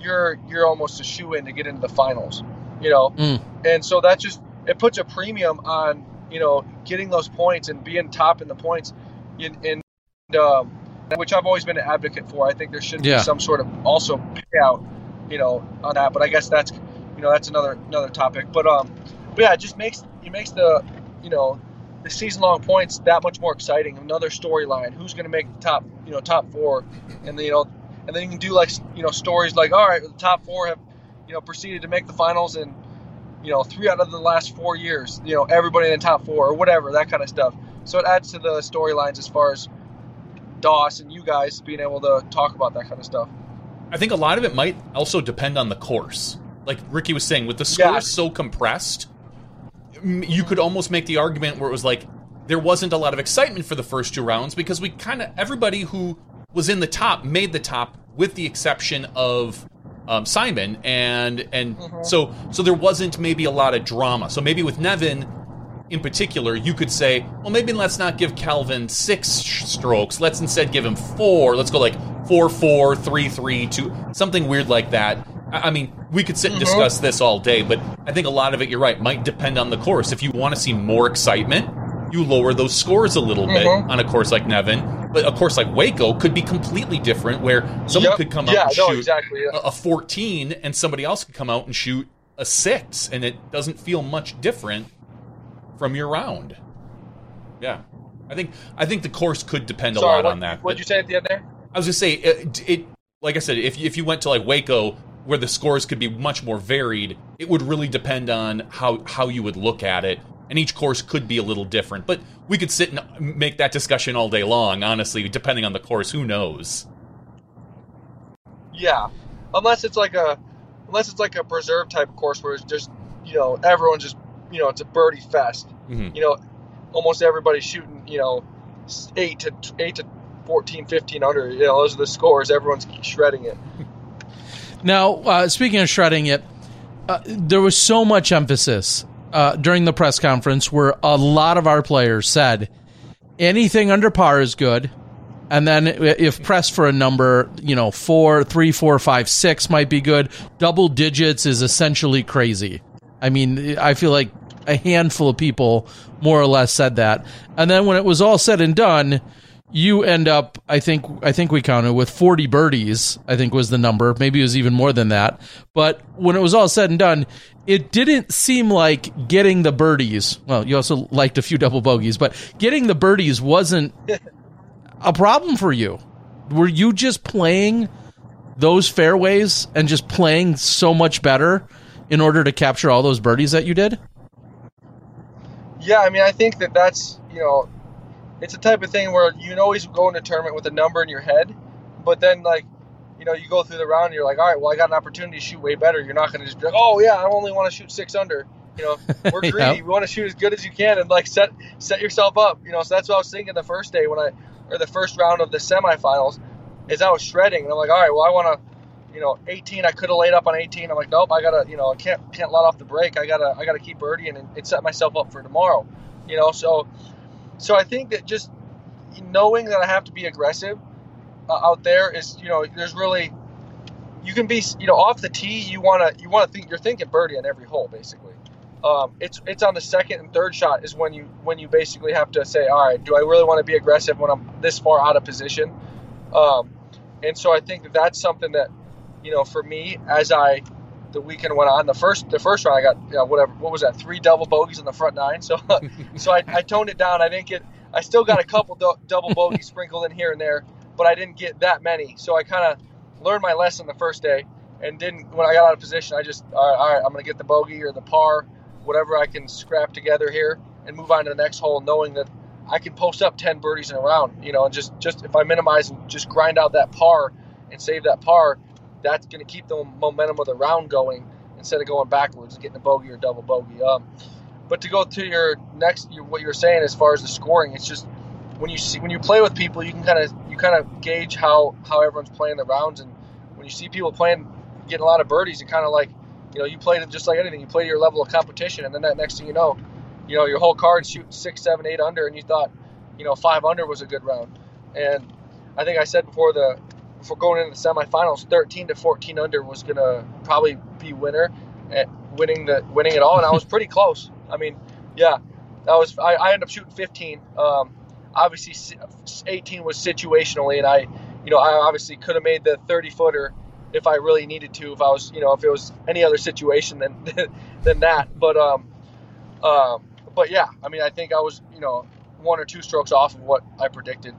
C: you're you're almost a shoe in to get into the finals, you know,
A: Mm.
C: and so that just it puts a premium on you know getting those points and being top in the points, in, in um, which I've always been an advocate for. I think there should
A: Yeah.
C: be some sort of also payout, you know, on that. But I guess that's you know that's another another topic. But um, but yeah, it just makes it makes the you know the season long points that much more exciting. Another storyline. Who's going to make the top you know top four, and then you know and then you can do like you know stories like all right, the top four have you know proceeded to make the finals and you know three out of the last four years. You know everybody in the top four or whatever that kind of stuff. So it adds to the storylines as far as Doss and you guys being able to talk about that kind of stuff.
B: I think a lot of it might also depend on the course. Like Ricky was saying, with the scores
C: Yeah.
B: so compressed, you could almost make the argument where it was like there wasn't a lot of excitement for the first two rounds because we kind of everybody who was in the top made the top, with the exception of um, Simon, and and so so there wasn't maybe a lot of drama. So maybe with Nevin. In particular, you could say, well, maybe let's not give Calvin six strokes. Let's instead give him four. Let's go like four, four, three, three, two, something weird like that. I I mean, we could sit and discuss this all day, but I think a lot of it, you're right, might depend on the course. If you want to see more excitement, you lower those scores a little bit
C: Mhm.
B: on a course like Nevin. But a course like Waco could be completely different, where someone
C: Yep.
B: could come out
C: yeah,
B: and
C: no,
B: shoot
C: exactly. Yeah.
B: a, a 14, and somebody else could come out and shoot a six, and it doesn't feel much different from your round. Yeah, I think I think the course could depend a lot
C: what,
B: on that.
C: What'd you say at the end there?
B: I was gonna say it, it. Like I said, if if you went to like Waco, where the scores could be much more varied, it would really depend on how how you would look at it, and each course could be a little different. But we could sit and uh, make that discussion all day long. Honestly, depending on the course, who knows?
C: Yeah, unless it's like a unless it's like a preserve type of course where it's just you know everyone's just you know it's a birdie fest.
B: Mhm.
C: You know, almost everybody's shooting you know eight to eight to 14, 15 under. You know, those are the scores. Everyone's shredding it.
A: Now, uh, speaking of shredding it, uh, there was so much emphasis uh, during the press conference where a lot of our players said anything under par is good. And then if pressed for a number, you know, four, three, four, five, six might be good. Double digits is essentially crazy. I mean, I feel like a handful of people more or less said that. And then when it was all said and done, you end up I think I think we counted with 40 birdies, I think was the number. Maybe it was even more than that. But when it was all said and done, it didn't seem like getting the birdies. Well, you also liked a few double bogeys, but getting the birdies wasn't a problem for you. Were you just playing those fairways and just playing so much better in order to capture all those birdies that you did?
C: Yeah, I mean, I think that that's you know, it's a type of thing where you can always go into a tournament with a number in your head, but then like, you know, you go through the round, and you're like, all right, well, I got an opportunity to shoot way better. You're not going to just be like, oh yeah, I only want to shoot six under. You know, we're greedy.
A: Yeah.
C: We want to shoot as good as you can and like set set yourself up. You know, so that's what I was thinking the first day when I or the first round of the semifinals, is I was shredding and I'm like, all right, well, I want to. You know, 18. I could have laid up on 18. I'm like, nope. I gotta, you know, I can't can't let off the break. I gotta I gotta keep birdieing and, and set myself up for tomorrow. You know, so so I think that just knowing that I have to be aggressive uh, out there is, you know, there's really you can be, you know, off the tee. You wanna you wanna think you're thinking birdie on every hole basically. Um, it's it's on the second and third shot is when you when you basically have to say, all right, do I really want to be aggressive when I'm this far out of position? Um, and so I think that that's something that, you know, for me as I the weekend went on, the first the first round I got you know, whatever what was that three double bogeys in the front nine. So so I, I toned it down. I didn't get I still got a couple dou- double bogeys sprinkled in here and there, but I didn't get that many. So I kind of learned my lesson the first day and didn't when I got out of position. I just all right, all right I'm gonna get the bogey or the par, whatever I can scrap together here and move on to the next hole, knowing that I can post up ten birdies in a round. You know, and just just if I minimize and just grind out that par and save that par, that's going to keep the momentum of the round going instead of going backwards and getting a bogey or double bogey. Um, but to go to your next, your, what you're saying as far as the scoring, it's just when you see when you play with people, you can kind of you kind of gauge how how everyone's playing the rounds, and when you see people playing getting a lot of birdies, it kind of like You know, you played it just like anything. You play your level of competition, and then that next thing you know, you know your whole card shooting six, seven, eight under, and you thought, you know, five under was a good round. And I think I said before the before going into the semifinals, 13 to 14 under was gonna probably be winner, at winning the winning it all, and I was pretty close. I mean, yeah, that was I, I ended up shooting 15. Um, obviously, 18 was situationally, and I, you know, I obviously could have made the 30 footer if I really needed to. If I was, you know, if it was any other situation than than that. But um, um, but yeah, I mean, I think I was, you know, one or two strokes off of what I predicted.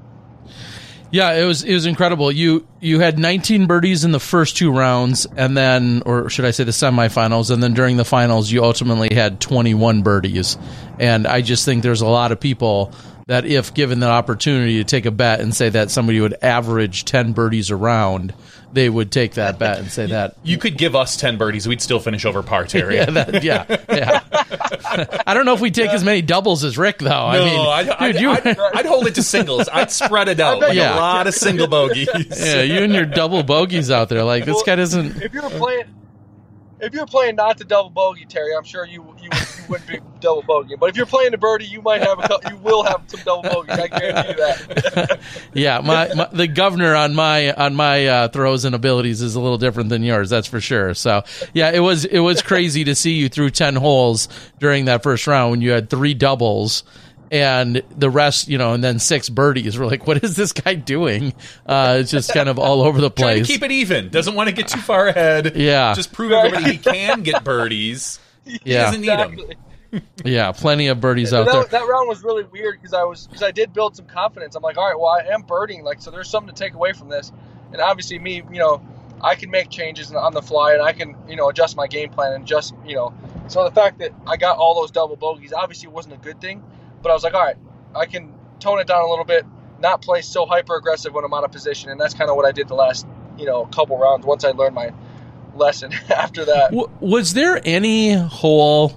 A: Yeah, it was it was incredible. You you had 19 birdies in the first two rounds, and then, or should I say, the semifinals, and then during the finals, you ultimately had 21 birdies. And I just think there's a lot of people that, if given the opportunity to take a bet and say that somebody would average 10 birdies around, they would take that bet and say that.
B: You could give us 10 birdies, we'd still finish over par, Terry.
A: yeah, that, yeah, yeah. I don't know if we take as many doubles as Rick, though.
B: No,
A: I mean,
B: I'd, I'd,
A: dude, you,
B: I'd, I'd hold it to singles. I'd spread it out like
A: Yeah.
B: a lot of single bogeys.
A: yeah, you and your double bogeys out there. Like this guy doesn't.
C: If you're playing, if you're playing not to double bogey, Terry, I'm sure you you, you wouldn't be double bogey. But if you're playing the birdie, you might have a you will have some double bogeys. I guarantee that.
A: Yeah, my, my the governor on my on my uh, throws and abilities is a little different than yours. That's for sure. So yeah, it was it was crazy to see you through ten holes during that first round when you had three doubles. And the rest, you know, and then six birdies. We're like, what is this guy doing? Uh, it's just kind of all over the
B: Trying
A: place.
B: to keep it even. Doesn't want to get too far ahead.
A: Yeah.
B: Just prove everybody he can get birdies. He
A: Yeah.
B: doesn't need them.
A: Yeah, plenty of birdies out
C: But
A: there.
C: that, that round was really weird because I was because I did build some confidence. I'm like, all right, well, I am birding, like, so there's something to take away from this. And obviously, me, you know, I can make changes on the fly, and I can, you know, adjust my game plan and just, you know, so the fact that I got all those double bogeys obviously wasn't a good thing, but I was like, all right, I can tone it down a little bit, not play so hyper aggressive when I'm out of position, and that's kind of what I did the last, you know, couple rounds once I learned my lesson after that.
A: Was there any hole,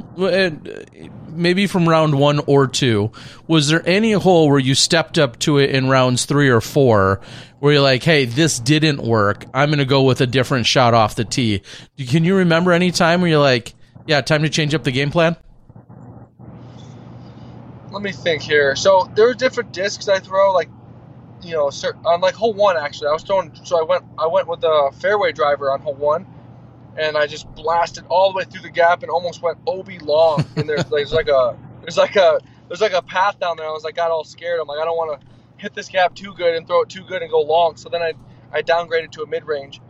A: maybe from round one or two, was there any hole where you stepped up to it in rounds three or four where you're like, hey, this didn't work. I'm going to go with a different shot off the tee? Can you remember any time where you're like, yeah, time to change up the game plan?
C: Let me think here. So there were different discs I throw, like you know, on like hole one actually. I was throwing, so I went, I went with a fairway driver on hole one, and I just blasted all the way through the gap and almost went ob long. And there's there's like a there's like a there's like a path down there. I was like, got all scared. I'm like, I don't want to hit this gap too good and throw it too good and go long. So then I I downgraded to a mid range,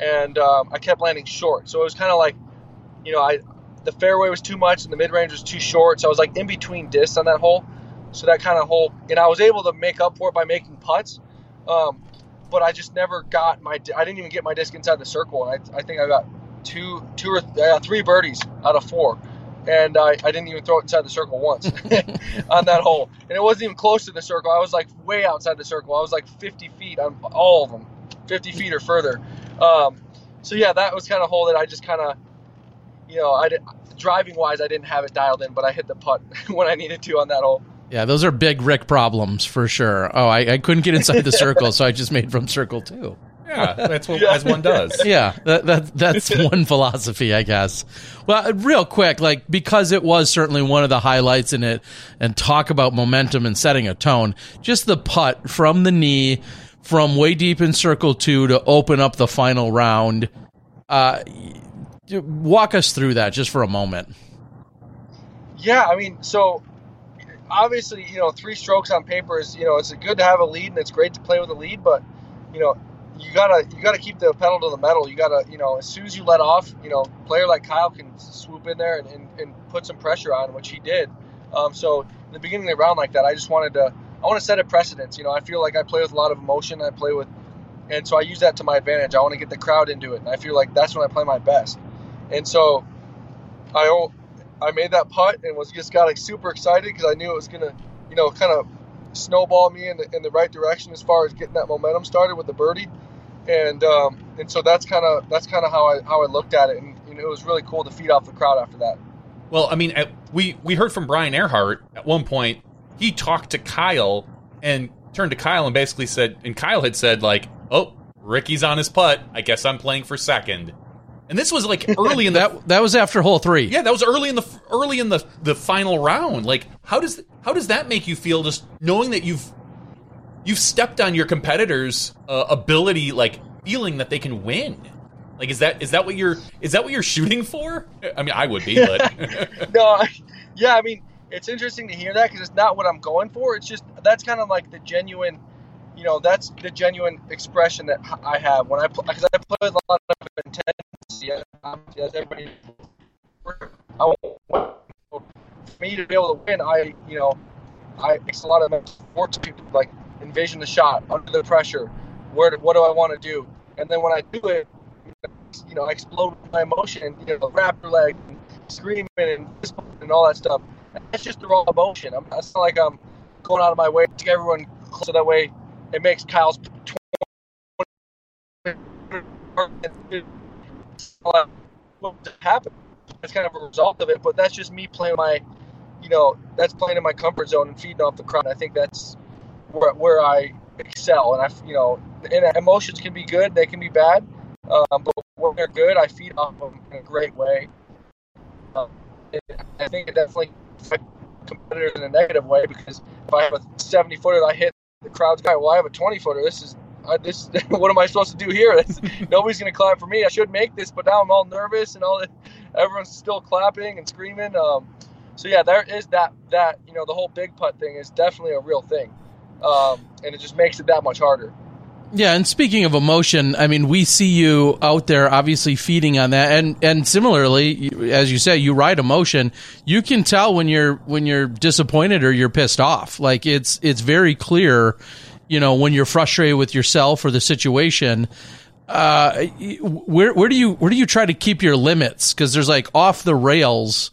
C: and um, I kept landing short. So it was kind of like, you know, I the fairway was too much and the mid range was too short. So I was like in between discs on that hole. So that kind of hole, and I was able to make up for it by making putts. Um, but I just never got my. I didn't even get my disc inside the circle, and I, I think I got two, two or three birdies out of four, and I, I didn't even throw it inside the circle once on that hole, and it wasn't even close to the circle. I was like way outside the circle. I was like 50 feet on all of them, 50 feet or further. Um, so yeah, that was kind of hole that I just kind of, you know, I did, driving wise, I didn't have it dialed in, but I hit the putt when I needed to on that hole.
A: Yeah, those are big Rick problems for sure. Oh, I, I couldn't get inside the circle, so I just made from circle two.
B: Yeah, that's what as one does.
A: yeah, that, that that's one philosophy, I guess. Well, uh, real quick, like because it was certainly one of the highlights in it, and talk about momentum and setting a tone. Just the putt from the knee, from way deep in circle two to open up the final round. Uh, walk us through that just for a moment.
C: Yeah, I mean, so obviously, you know, three strokes on paper is, you know, it's good to have a lead and it's great to play with a lead, but you know, you gotta you gotta keep the pedal to the metal. You gotta, you know, as soon as you let off, you know, player like Kyle can swoop in there and, and, and put some pressure on, which he did. Um, so in the beginning of the round like that, I just wanted to I want to set a precedence. You know, I feel like I play with a lot of emotion. I play with, and so I use that to my advantage. I want to get the crowd into it, and I feel like that's when I play my best. And so I I made that putt and was just got like super excited because I knew it was gonna, you know, kind of snowball me in the in the right direction as far as getting that momentum started with the birdie, and um, and so that's kind of that's kind of how I how I looked at it, and you know, it was really cool to feed off the crowd after that.
B: Well, I mean, we we heard from Brian Earhart at one point. He talked to Kyle and turned to Kyle and basically said, and Kyle had said like, "Oh, Ricky's on his putt. I guess I'm playing for second. And this was like early in the
A: that that was after hole three.
B: yeah, that was early in the early in the the final round. Like, how does how does that make you feel? Just knowing that you've you've stepped on your competitors' uh, ability, like feeling that they can win. Like, is that is that what you're is that what you're shooting for? I mean, I would be, but
C: no, I, yeah, I mean, it's interesting to hear that because it's not what I'm going for. It's just that's kind of like the genuine, you know, that's the genuine expression that I have when I play because I play with a lot of intensity. As everybody, I want for me to be able to win. I, you know, I makes a lot of work to people like envision the shot under the pressure. Where what do I want to do? And then when I do it, you know, I explode with my emotion you know, raptor leg and screaming and and all that stuff. That's just the raw emotion. I'm, it's not like I'm going out of my way to get everyone close so that way it makes Kyle's what happened. It's kind of a result of it, but that's just me playing my, you know, that's playing in my comfort zone and feeding off the crowd. I think that's where, where I excel, and I, you know, and emotions can be good, they can be bad, um, but when they're good, I feed off them in a great way. Um, I think it definitely affects competitors in a negative way because if I have a 70 footer, I hit the crowd's guy. Well, I have a 20 footer. This is uh, this. what am I supposed to do here? nobody's gonna clap for me. I should make this, but now I'm all nervous and all that. Everyone's still clapping and screaming. Um, so yeah, there is that that you know the whole big putt thing is definitely a real thing, um, and it just makes it that much harder.
A: Yeah, and speaking of emotion, I mean, we see you out there obviously feeding on that, and and similarly, as you say, you ride emotion. You can tell when you're when you're disappointed or you're pissed off. Like it's it's very clear, you know, when you're frustrated with yourself or the situation. Uh, where where do you where do you try to keep your limits? Because there's like off the rails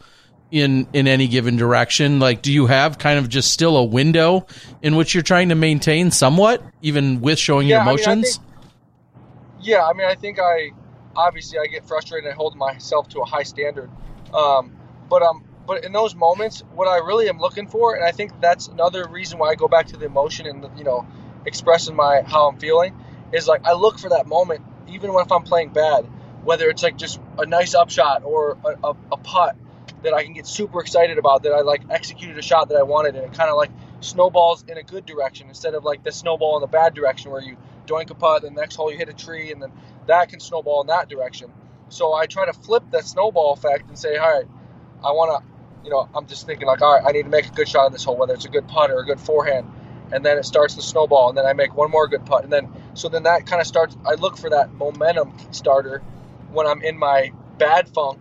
A: in in any given direction like do you have kind of just still a window in which you're trying to maintain somewhat even with showing
C: yeah,
A: your emotions
C: I mean, I think, yeah i mean i think i obviously i get frustrated and hold myself to a high standard um, but um but in those moments what i really am looking for and i think that's another reason why i go back to the emotion and you know expressing my how i'm feeling is like i look for that moment even when if i'm playing bad whether it's like just a nice upshot or a, a, a putt that I can get super excited about that I like executed a shot that I wanted and it kind of like snowballs in a good direction instead of like the snowball in the bad direction where you doink a putt the next hole you hit a tree and then that can snowball in that direction. So I try to flip that snowball effect and say, all right, I want to, you know, I'm just thinking like, all right, I need to make a good shot on this hole, whether it's a good putt or a good forehand. And then it starts to snowball and then I make one more good putt. And then, so then that kind of starts, I look for that momentum starter when I'm in my bad funk.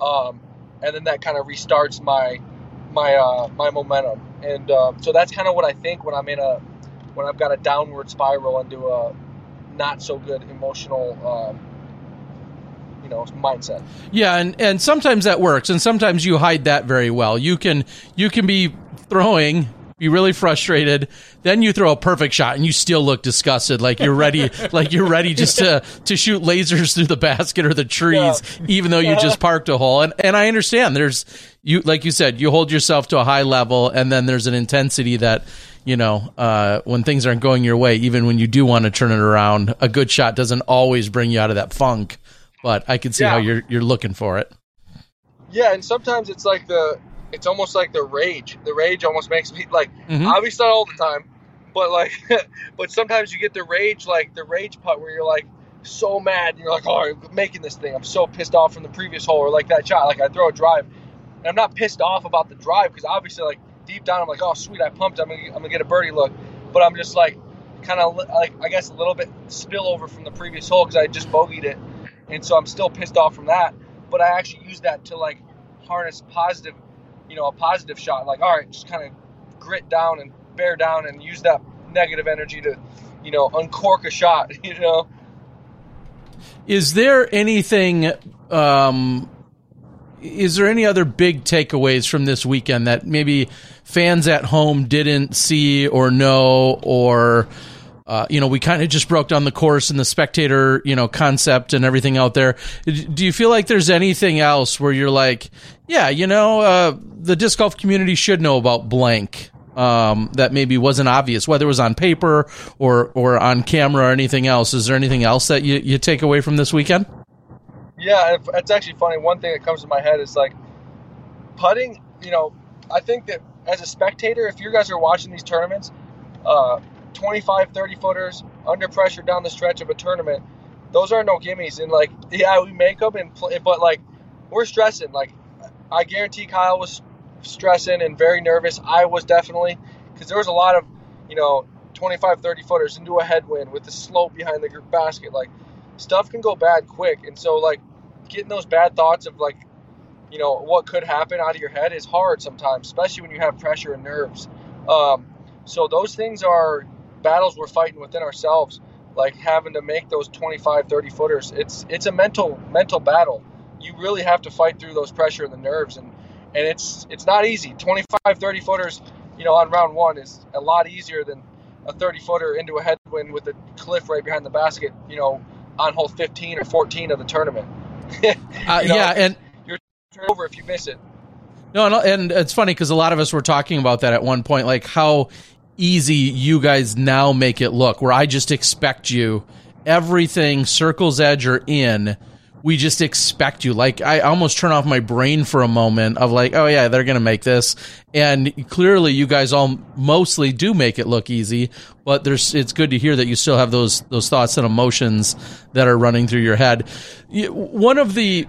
C: Um, and then that kind of restarts my my uh, my momentum. And um, so that's kind of what I think when I'm in a when I've got a downward spiral into a not so good emotional um, you know mindset.
A: Yeah, and and sometimes that works, and sometimes you hide that very well. You can you can be throwing be really frustrated. Then you throw a perfect shot and you still look disgusted, like you're ready, like you're ready just to to shoot lasers through the basket or the trees, yeah. even though you just parked a hole. And and I understand there's you like you said, you hold yourself to a high level, and then there's an intensity that you know uh, when things aren't going your way, even when you do want to turn it around, a good shot doesn't always bring you out of that funk. But I can see yeah. how you're you're looking for it.
C: Yeah, and sometimes it's like the it's almost like the rage. The rage almost makes me like mm-hmm. obviously not all the time, but like but sometimes you get the rage like the rage putt where you're like so mad and you're like, oh, I'm making this thing. I'm so pissed off from the previous hole or like that shot. Like I throw a drive and I'm not pissed off about the drive because obviously like deep down I'm like, oh sweet, I pumped. I'm gonna, I'm gonna get a birdie look, but I'm just like kind of like I guess a little bit spillover from the previous hole because I just bogeyed it, and so I'm still pissed off from that. But I actually use that to like harness positive you know, a positive shot. Like, all right, just kind of grit down and bear down and use that negative energy to, you know, uncork a shot, you know.
A: Is there anything um is there any other big takeaways from this weekend that maybe fans at home didn't see or know or uh, you know, we kind of just broke down the course and the spectator, you know, concept and everything out there. Do you feel like there's anything else where you're like, yeah, you know, uh, the disc golf community should know about blank um, that maybe wasn't obvious, whether it was on paper or or on camera or anything else? Is there anything else that you, you take away from this weekend?
C: Yeah, it's actually funny. One thing that comes to my head is like putting. You know, I think that as a spectator, if you guys are watching these tournaments, uh, 25, 30 footers under pressure down the stretch of a tournament, those are no gimmies. And like, yeah, we make them, and play, but like, we're stressing. Like, I guarantee Kyle was stressing and very nervous. I was definitely because there was a lot of, you know, 25, 30 footers into a headwind with the slope behind the basket. Like, stuff can go bad quick. And so, like, getting those bad thoughts of, like, you know, what could happen out of your head is hard sometimes, especially when you have pressure and nerves. Um, so, those things are battles we're fighting within ourselves, like having to make those 25, 30 footers. It's, it's a mental, mental battle. You really have to fight through those pressure and the nerves. And, and it's, it's not easy. 25, 30 footers, you know, on round one is a lot easier than a 30 footer into a headwind with a cliff right behind the basket, you know, on hole 15 or 14 of the tournament.
A: uh, know, yeah, and
C: you're over if you miss it.
A: No, and it's funny because a lot of us were talking about that at one point, like how easy you guys now make it look. Where I just expect you everything circles edge or in we just expect you. Like I almost turn off my brain for a moment of like, oh yeah, they're gonna make this, and clearly you guys all mostly do make it look easy. But there's it's good to hear that you still have those those thoughts and emotions that are running through your head. One of the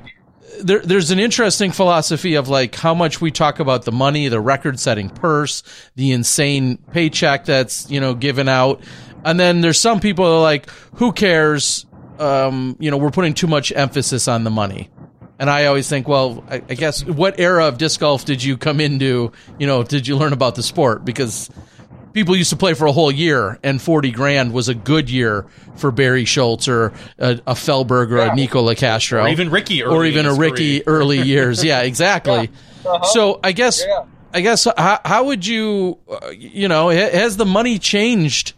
A: there, there's an interesting philosophy of like how much we talk about the money, the record setting purse, the insane paycheck that's, you know, given out. And then there's some people that are like, who cares? um, you know, we're putting too much emphasis on the money. And I always think, well, I, I, guess what era of disc golf did you come into? You know, did you learn about the sport? Because people used to play for a whole year, and forty grand was a good year for Barry Schultz or a, a Feldberg or yeah. a Nico Locastro,
B: or even Ricky,
A: or even a Ricky
B: career.
A: early years. Yeah, exactly. Yeah. Uh-huh. So I guess. Yeah. I guess how, how would you, uh, you know, has the money changed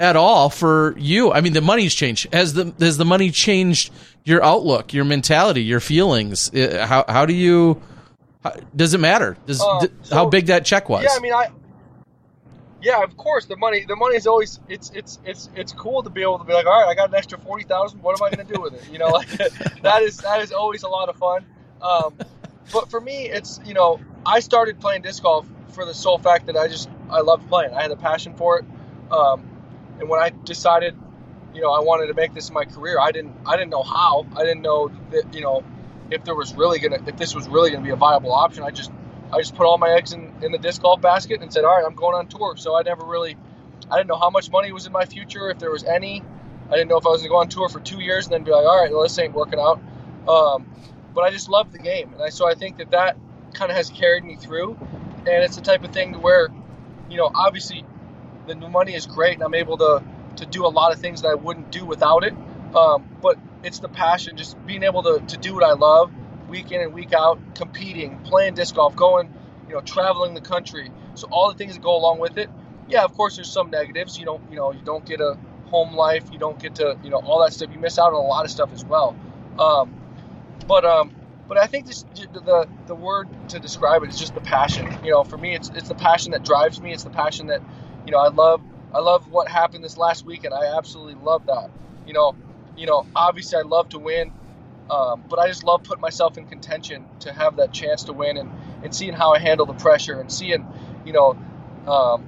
A: at all for you? I mean, the money's changed. Has the has the money changed your outlook, your mentality, your feelings? Uh, how how do you? How, does it matter? Does uh, so, how big that check was?
C: Yeah, I mean, I. Yeah, of course. The money, the money is always it's it's it's it's cool to be able to be like, all right, I got an extra forty thousand. What am I going to do with it? You know, like that is that is always a lot of fun. Um, but for me, it's you know, I started playing disc golf for the sole fact that I just I loved playing. I had a passion for it. Um, and when I decided, you know, I wanted to make this my career, I didn't I didn't know how. I didn't know that you know if there was really gonna if this was really gonna be a viable option. I just I just put all my eggs in, in the disc golf basket and said, all right, I'm going on tour. So I never really I didn't know how much money was in my future, if there was any. I didn't know if I was gonna go on tour for two years and then be like, all right, well this ain't working out. Um, but I just loved the game, and I, so I think that that kind of has carried me through. And it's the type of thing where, you know, obviously the money is great, and I'm able to to do a lot of things that I wouldn't do without it. Um, but it's the passion, just being able to, to do what I love week in and week out, competing, playing disc golf, going, you know, traveling the country. So all the things that go along with it. Yeah, of course, there's some negatives. You don't, you know, you don't get a home life. You don't get to, you know, all that stuff. You miss out on a lot of stuff as well. Um, but um, but I think this, the the word to describe it is just the passion. You know, for me, it's it's the passion that drives me. It's the passion that you know, I love I love what happened this last weekend. I absolutely love that. You know, you know, obviously I love to win, um, but I just love putting myself in contention to have that chance to win and, and seeing how I handle the pressure and seeing, you know, um,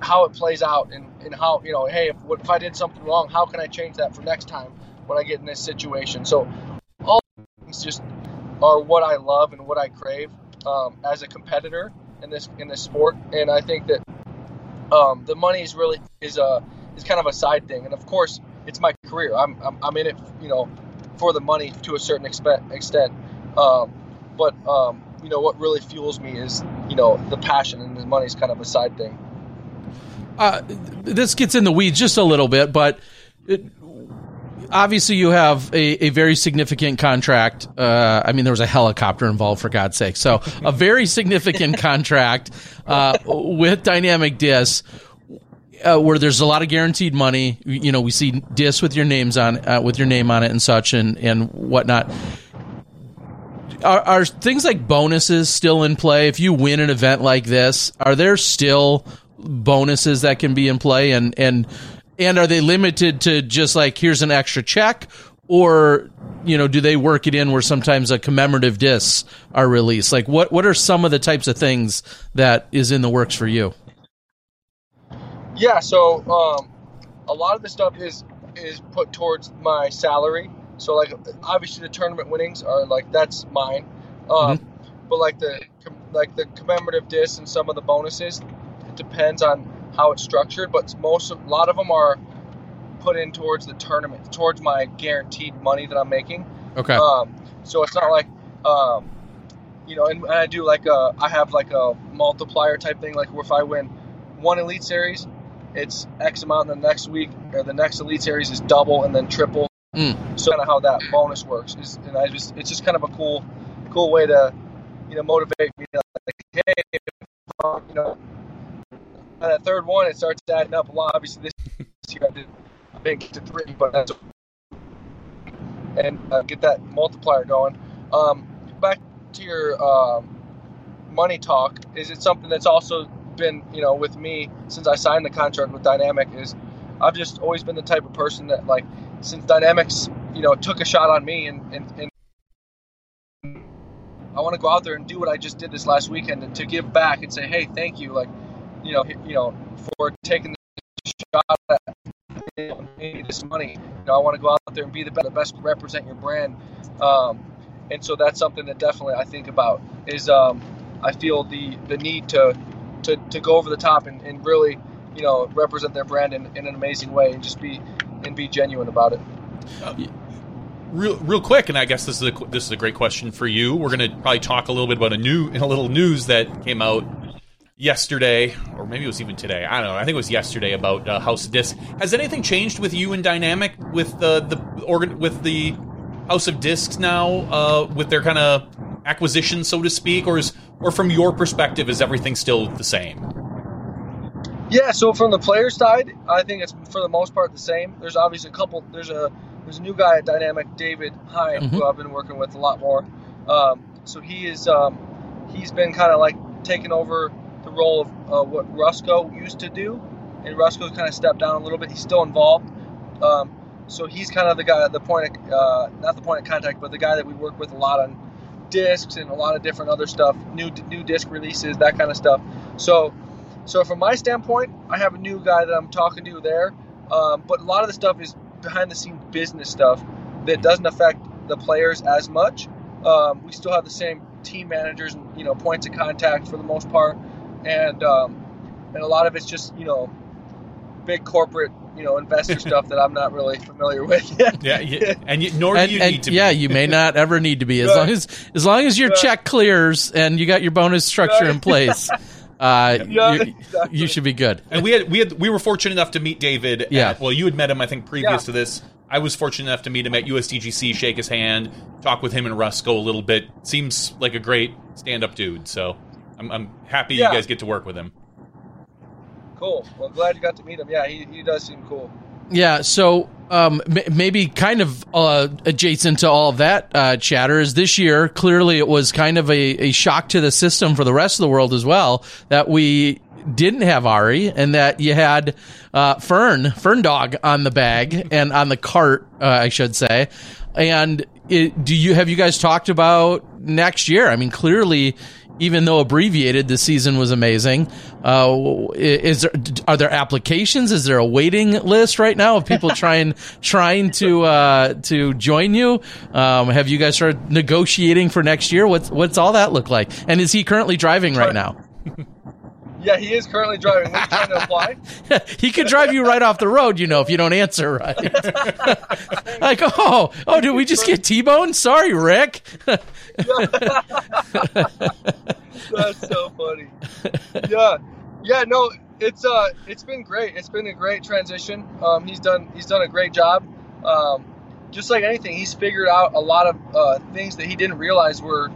C: how it plays out and, and how, you know, hey, if, if I did something wrong, how can I change that for next time when I get in this situation? So all things just are what I love and what I crave um, as a competitor in this in this sport. And I think that um, the money is really is a is kind of a side thing, and of course, it's my career. I'm I'm, I'm in it, you know, for the money to a certain extent. Um, but um, you know what really fuels me is you know the passion, and the money is kind of a side thing.
A: Uh, this gets in the weeds just a little bit, but it, obviously you have a, a very significant contract. Uh, I mean, there was a helicopter involved, for God's sake. So a very significant contract uh, with Dynamic Disc. Uh, where there's a lot of guaranteed money, you know, we see discs with your names on, uh, with your name on it and such, and and whatnot. Are, are things like bonuses still in play? If you win an event like this, are there still bonuses that can be in play? And and and are they limited to just like here's an extra check, or you know, do they work it in where sometimes a commemorative discs are released? Like, what what are some of the types of things that is in the works for you?
C: Yeah, so um, a lot of the stuff is is put towards my salary. So like, obviously the tournament winnings are like that's mine. Um, mm-hmm. But like the like the commemorative discs and some of the bonuses, it depends on how it's structured. But most of, a lot of them are put in towards the tournament, towards my guaranteed money that I'm making.
A: Okay.
C: Um, so it's not like, um, you know, and, and I do like a, I have like a multiplier type thing. Like if I win one Elite Series, it's X amount. And the next week or the next Elite Series is double and then triple. Mm. So kind of how that bonus works is, and I just, it's just kind of a cool, cool way to, you know, motivate me. Like, hey, you know, that third one, it starts adding up a lot. Obviously, this year I did big to three, but that's and uh, get that multiplier going. Um, back to your um, money talk, is it something that's also been you know with me since I signed the contract with Dynamic? Is I've just always been the type of person that like since Dynamics you know took a shot on me and and, and I want to go out there and do what I just did this last weekend and to give back and say, hey, thank you, like, you know, you know, for taking the shot at pay this money. You know, I want to go out there and be the best, the best represent your brand. Um, and so that's something that definitely I think about is um, I feel the the need to to, to go over the top and, and really you know represent their brand in, in an amazing way and just be and be genuine about it. Uh,
B: real real quick, and I guess this is a this is a great question for you. We're going to probably talk a little bit about a new a little news that came out yesterday, or maybe it was even today. I don't know. I think it was yesterday about uh, House of Disc. Has anything changed with you and Dynamic with the the organ with the House of Discs now uh, with their kind of acquisition, so to speak, or is or from your perspective, is everything still the same?
C: Yeah. So from the player side, I think it's for the most part the same. There's obviously a couple. There's a there's a new guy at Dynamic, David Hine, mm-hmm. who I've been working with a lot more. Um, so he is um, he's been kind of like taking over the role of uh, what Rusco used to do, and Rusco's kind of stepped down a little bit. He's still involved, um, so he's kind of the guy, the point, of, uh, not the point of contact, but the guy that we work with a lot on discs and a lot of different other stuff, new new disc releases, that kind of stuff. So, so from my standpoint, I have a new guy that I'm talking to there, um, but a lot of the stuff is behind the scenes business stuff that doesn't affect the players as much. Um, we still have the same team managers and you know points of contact for the most part and um, and a lot of it's just you know big corporate you know investor stuff that I'm not really familiar with.
B: yeah, yeah, and you, nor
A: and,
B: do you
A: and,
B: need to.
A: Yeah, you may not ever need to be as right. long as as long as your right. check clears and you got your bonus structure right. in place. Uh, yeah, exactly. you should be good.
B: And we had we had we were fortunate enough to meet David.
A: Yeah.
B: At, well, you had met him, I think, previous yeah. to this. I was fortunate enough to meet him at USDGC, shake his hand, talk with him and Rusco a little bit. Seems like a great stand-up dude. So I'm, I'm happy yeah. you guys get to work with him.
C: Cool. Well, glad you got to meet him. Yeah, he, he does seem cool.
A: Yeah, so um, maybe kind of uh, adjacent to all of that uh, chatter is this year. Clearly, it was kind of a, a shock to the system for the rest of the world as well that we didn't have Ari and that you had uh, Fern Fern Dog on the bag and on the cart, uh, I should say. And it, do you have you guys talked about next year? I mean, clearly even though abbreviated, the season was amazing. Uh, is there are there applications? Is there a waiting list right now of people trying trying to uh, to join you? Um, have you guys started negotiating for next year? What's what's all that look like? And is he currently driving right now?
C: Yeah, he is currently driving. He's trying to apply.
A: he could drive you right off the road, you know, if you don't answer right. like, oh, oh, did we just get T-bone? Sorry, Rick. That's
C: so funny. Yeah, yeah. No, it's uh, it's been great. It's been a great transition. Um, he's done he's done a great job. Um, just like anything, he's figured out a lot of uh, things that he didn't realize were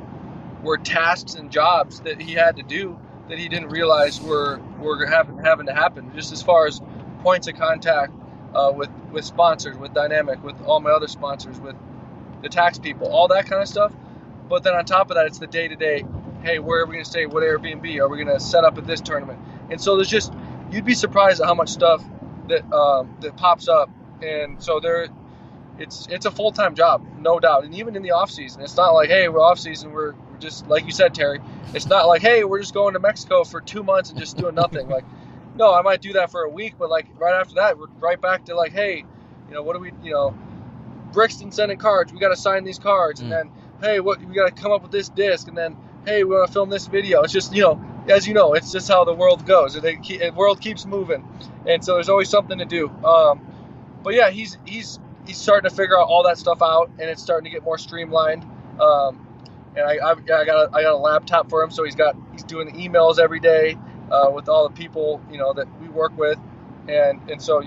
C: were tasks and jobs that he had to do that he didn't realize were were having having to happen. Just as far as points of contact uh, with with sponsors, with Dynamic, with all my other sponsors, with the tax people, all that kind of stuff. But then on top of that, it's the day to day. Hey, where are we going to stay? What Airbnb are we going to set up at this tournament? And so there's just you'd be surprised at how much stuff that um, that pops up. And so there, it's it's a full time job, no doubt. And even in the off season, it's not like hey, we're off season, we're, we're just like you said, Terry. It's not like hey, we're just going to Mexico for two months and just doing nothing. like, no, I might do that for a week, but like right after that, we're right back to like hey, you know, what do we, you know, Brixton sending cards, we got to sign these cards, and
A: Mm.
C: then hey, what we got to come up with this disc, and then hey, we want to film this video. It's just you know, as you know, it's just how the world goes. The the world keeps moving, and so there's always something to do. Um, but yeah, he's he's he's starting to figure out all that stuff out, and it's starting to get more streamlined. Um, and I, I, I got a, I got a laptop for him, so he's got he's doing the emails every day uh, with all the people you know that we work with, and and so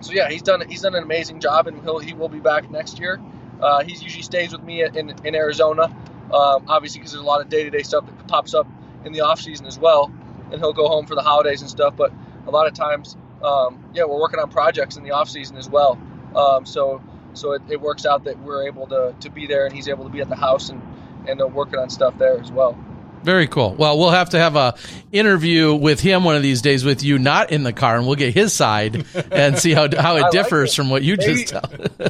C: so yeah, he's done he's done an amazing job, and he'll he will be back next year. Uh, he usually stays with me in in Arizona, um, obviously because there's a lot of day to day stuff that pops up in the off season as well, and he'll go home for the holidays and stuff. But a lot of times, um, yeah, we're working on projects in the off season as well. Um, so so it, it works out that we're able to, to be there and he's able to be at the house and and they're working on stuff there as well.
A: Very cool. Well, we'll have to have a interview with him one of these days with you not in the car, and we'll get his side and see how how
C: I
A: it
C: like
A: differs
C: it.
A: from what you
C: Maybe-
A: just tell.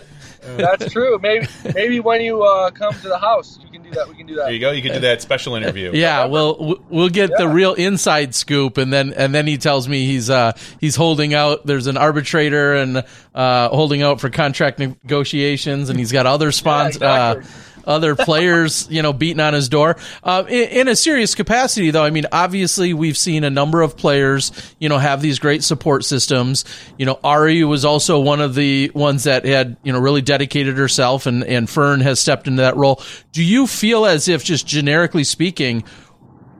C: That's true. Maybe maybe when you uh, come to the house, you can do that. We can do that.
B: There
C: that.
B: you go. You can do that special interview.
A: Yeah, we'll we'll get the real inside scoop, and then and then he tells me he's uh he's holding out. There's an arbitrator and uh holding out for contract negotiations, and he's got other sponsors.
C: Yeah, exactly.
A: uh other players you know beating on his door. Uh, in, in a serious capacity, though, I mean, obviously we've seen a number of players you know have these great support systems. You know, Ari was also one of the ones that had you know really dedicated herself, and and Fern has stepped into that role. Do you feel as if just generically speaking?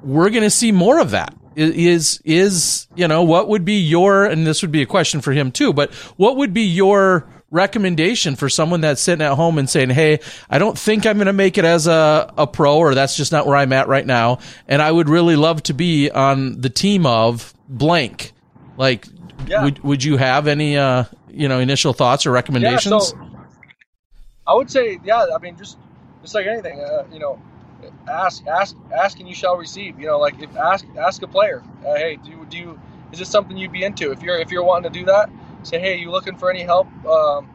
A: we're going to see more of that? Is, Is is you know what would be your and this would be a question for him too, but what would be your recommendation for someone that's sitting at home and saying, "Hey, I don't think I'm going to make it as a a pro, or that's just not where I'm at right now, and I would really love to be on the team of blank." Like,
C: Yeah.
A: would would you have any uh you know initial thoughts or
C: Yeah.
A: recommendations?
C: So I would say, yeah. I mean, just just like anything, uh, you know, ask, ask, ask, and you shall receive. You know, like if ask, ask a player, uh, hey, do you, do you, is this something you'd be into? If you're if you're wanting to do that, say, hey, you looking for any help um,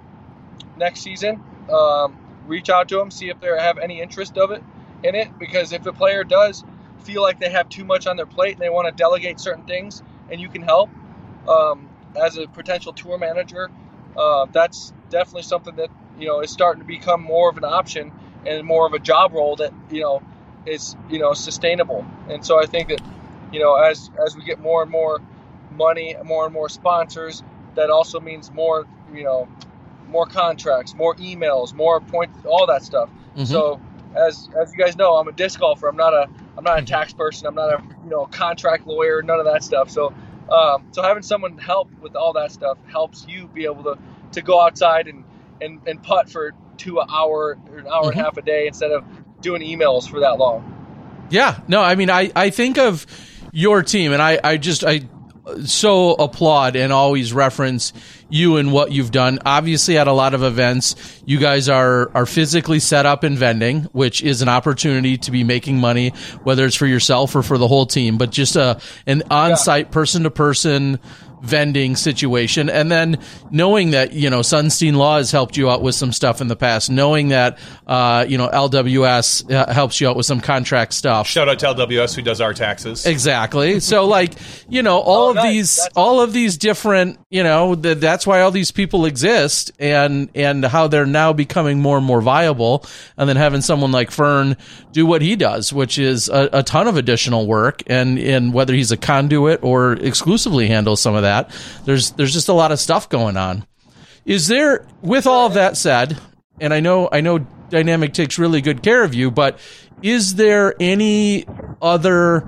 C: next season? Um, reach out to them, see if they have any interest of it in it. Because if a player does feel like they have too much on their plate and they want to delegate certain things, and you can help um, as a potential tour manager, uh, that's definitely something that you know is starting to become more of an option and more of a job role that you know is you know sustainable. And so I think that you know as as we get more and more money, more and more sponsors, that also means more you know more contracts, more emails, more point, all that stuff.
A: Mhm.
C: So as as you guys know, I'm a disc golfer. I'm not a I'm not a tax person. I'm not a you know contract lawyer. None of that stuff. So um, so having someone help with all that stuff helps you be able to to go outside and and, and putt for two an hour or an hour and
A: Mhm.
C: a half a day instead of doing emails for that long.
A: Yeah, no, I mean, I, I think of your team, and I, I just I so applaud and always reference you and what you've done. Obviously, at a lot of events, you guys are are physically set up in vending, which is an opportunity to be making money, whether it's for yourself or for the whole team. But just a an on site, person to person vending situation and then knowing that you know Sunstein Law has helped you out with some stuff in the past knowing that uh, you know LWS uh, helps you out with some contract stuff
B: Shout out to LWS who does our taxes.
A: Exactly. So like, you know, all
C: Oh,
A: of
C: nice.
A: these
C: That's-
A: all of these different, you know, th- that's why all these people exist and and how they're now becoming more and more viable and then having someone like Fern do what he does, which is a, a ton of additional work and and whether he's a conduit or exclusively handles some of that. There's there's just a lot of stuff going on. Is there with all of that said, and I know I know Dynamic takes really good care of you, but is there any other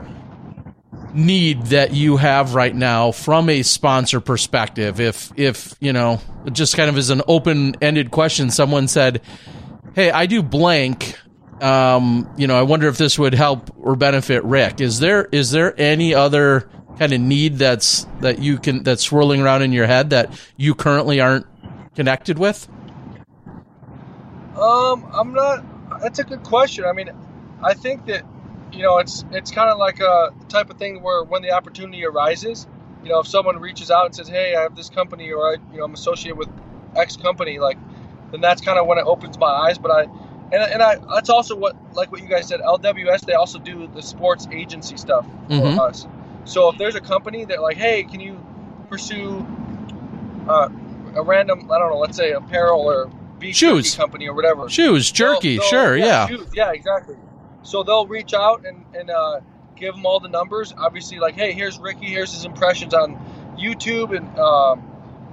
A: need that you have right now from a sponsor perspective? If if you know just kind of as an open-ended question. Someone said hey i do blank. Um you know i wonder if this would help or benefit rick. Is there is there any other kind of need that's that you can that's swirling around in your head that you currently aren't connected with
C: Um, I'm not. That's a good question. I mean, I think that you know it's it's kind of like a type of thing where when the opportunity arises, you know, if someone reaches out and says, "Hey, I have this company," or I, you know, I'm associated with X company, like then that's kind of when it opens my eyes. But I, and, and I, that's also what, like what you guys said, LWS, they also do the sports agency stuff for
A: Mhm.
C: us. So if there's a company that like, hey, can you pursue uh, a random, I don't know, let's say apparel or beef
A: Shoes.
C: jerky company or whatever.
A: Shoes, jerky,
C: They'll- they'll-
A: sure, yeah.
C: shoes, yeah, exactly. So they'll reach out and, and uh, give them all the numbers. Obviously, like, hey, here's Ricky. Here's his impressions on YouTube and um,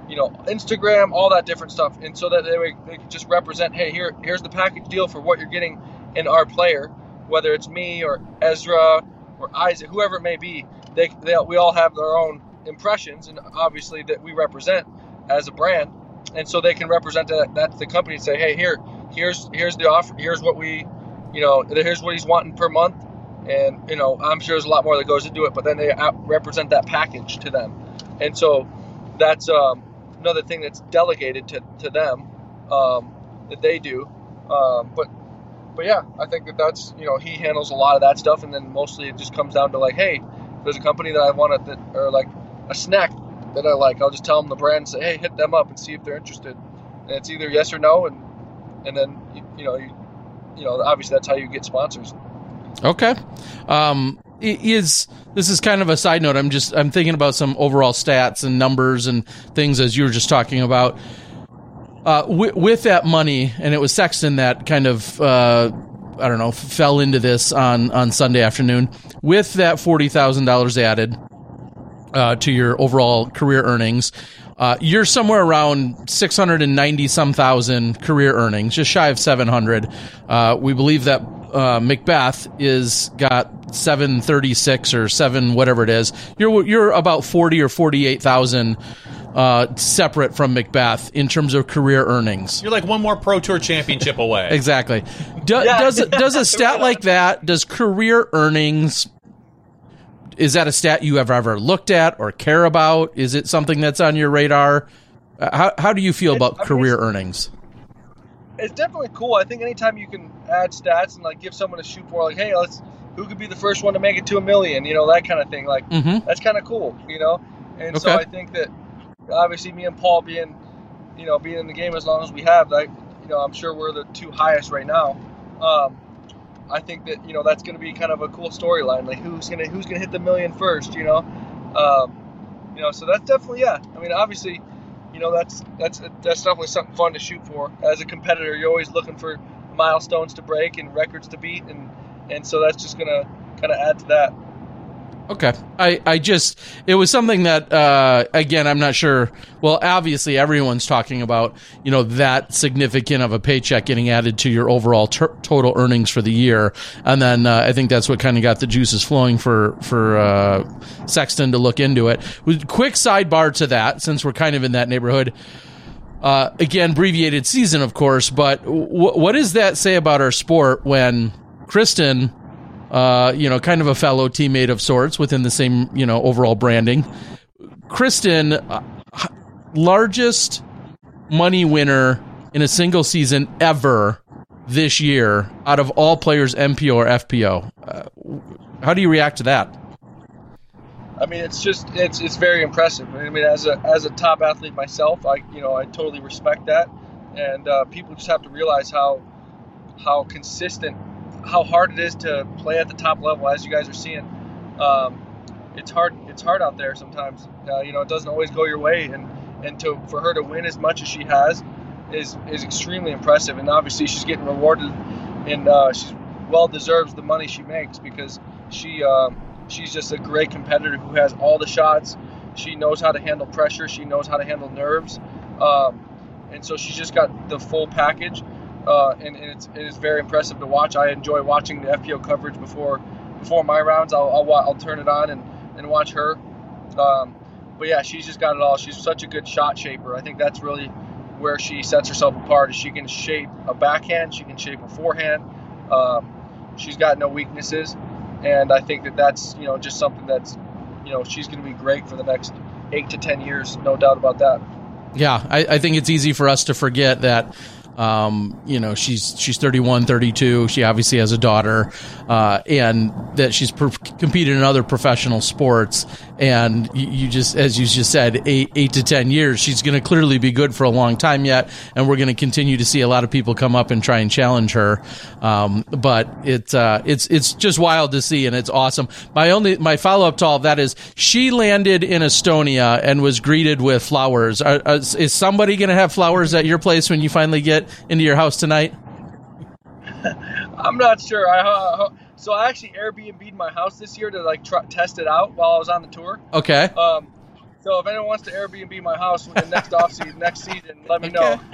C: you know Instagram, all that different stuff. And so that they they can just represent, hey, here here's the package deal for what you're getting in our player, whether it's me or Ezra or Isaac, whoever it may be. They, they we all have their own impressions, and obviously that we represent as a brand, and so they can represent that, that to the company and say, hey, here here's here's the offer, here's what we, you know, here's what he's wanting per month, and you know, I'm sure there's a lot more that goes into it, but then they represent that package to them, and so that's um, another thing that's delegated to, to them um, that they do, um, but but yeah, I think that that's you know he handles a lot of that stuff, and then mostly it just comes down to like, hey, there's a company that I want that, or like a snack that I like, I'll just tell them the brand and say, hey, hit them up and see if they're interested, and it's either yes or no, and and then you, you know you, you know obviously that's how you get sponsors.
A: Okay. Um, is this is kind of a side note? I'm just I'm thinking about some overall stats and numbers and things as you were just talking about. Uh, with, with that money, and it was Sexton that kind of uh, I don't know fell into this on on Sunday afternoon. With that forty thousand dollars added uh, to your overall career earnings, uh, you're somewhere around 690 some thousand career earnings, just shy of 700. Uh, we believe that uh, McBeth is got 736 or 7 whatever it is. You're you're about 40 or 48,000 uh, separate from McBeth in terms of career earnings.
B: You're like one more Pro Tour championship away.
A: Exactly. Do,
C: Yeah.
A: Does does a stat like that? Does career earnings? Is that a stat you have ever looked at or care about? Is it something that's on your radar? Uh, How how do you feel
C: It-
A: about
C: I mean,
A: career
C: it's-
A: earnings?
C: it's definitely cool. I think anytime you can add stats and like give someone a shoot for, like, hey, let's who could be the first one to make it to a million, you know, that kind of thing. Like
A: Mm-hmm.
C: that's kind of cool, you know. And so I think that obviously me and Paul being, you know, being in the game as long as we have, like, you know, I'm sure we're the two highest right now. Um, I think that you know that's going to be kind of a cool storyline. Like who's gonna who's gonna hit the million first, you know. Um, you know, so that's definitely yeah. I mean, obviously, you know that's that's that's definitely something fun to shoot for. As a competitor, you're always looking for milestones to break and records to beat, and and so that's just gonna kind of add to that.
A: Okay. I, I just, it was something that, uh, again, I'm not sure. Well, obviously, everyone's talking about, you know, that significant of a paycheck getting added to your overall ter- total earnings for the year. And then uh, I think that's what kind of got the juices flowing for, for uh, Sexton to look into it. With- Quick sidebar to that, since we're kind of in that neighborhood. Uh, again, abbreviated season, of course, but w- what does that say about our sport when Kristin uh, you know, kind of a fellow teammate of sorts within the same, you know, overall branding. Kristin, uh, largest money winner in a single season ever this year out of all players, MPO or FPO. Uh, how do you react to that?
C: I mean, it's just it's it's very impressive. I mean, as a as a top athlete myself, I you know I totally respect that, and uh, people just have to realize how how consistent, how hard it is to play at the top level. As you guys are seeing, um, it's hard it's hard out there sometimes. Uh, you know, it doesn't always go your way, and and to for her to win as much as she has is is extremely impressive. And obviously, she's getting rewarded, and uh, she's well deserves the money she makes because she. Um, she's just a great competitor who has all the shots. She knows how to handle pressure. She knows how to handle nerves, um, and so she's just got the full package. Uh, and, and it's it is very impressive to watch. I enjoy watching the FPO coverage before before my rounds. I'll I'll, I'll turn it on and, and watch her. Um, but yeah, she's just got it all. She's such a good shot shaper. I think that's really where she sets herself apart. Is she can shape a backhand, she can shape a forehand. Um, she's got no weaknesses and I think that that's you know just something that's you know she's going to be great for the next eight to ten years, no doubt about that.
A: Yeah, I, I think it's easy for us to forget that. Um, you know, she's she's 31, 32. She obviously has a daughter, uh, and that she's competed in other professional sports. And you, just, as you just said, eight eight to ten years, she's going to clearly be good for a long time yet, and we're going to continue to see a lot of people come up and try and challenge her. Um, but it's uh, it's it's just wild to see, and it's awesome. My only my follow up to all of that is she landed in Estonia and was greeted with flowers. Are, is somebody going to have flowers at your place when you finally get into your house tonight?
C: I'm not sure. I uh, so I actually Airbnb'd my house this year to like try, test it out while I was on the tour.
A: Okay.
C: Um, so if anyone wants to Airbnb my house with the next off season, next season, let me know.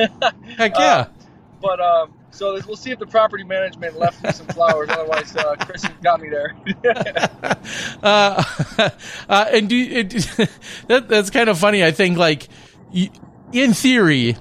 A: Heck yeah.
C: Uh, but um, so we'll see if the property management left me some flowers. Otherwise, uh, Chris got me there.
A: uh, uh, and do it, that, that's kind of funny. I think like in theory,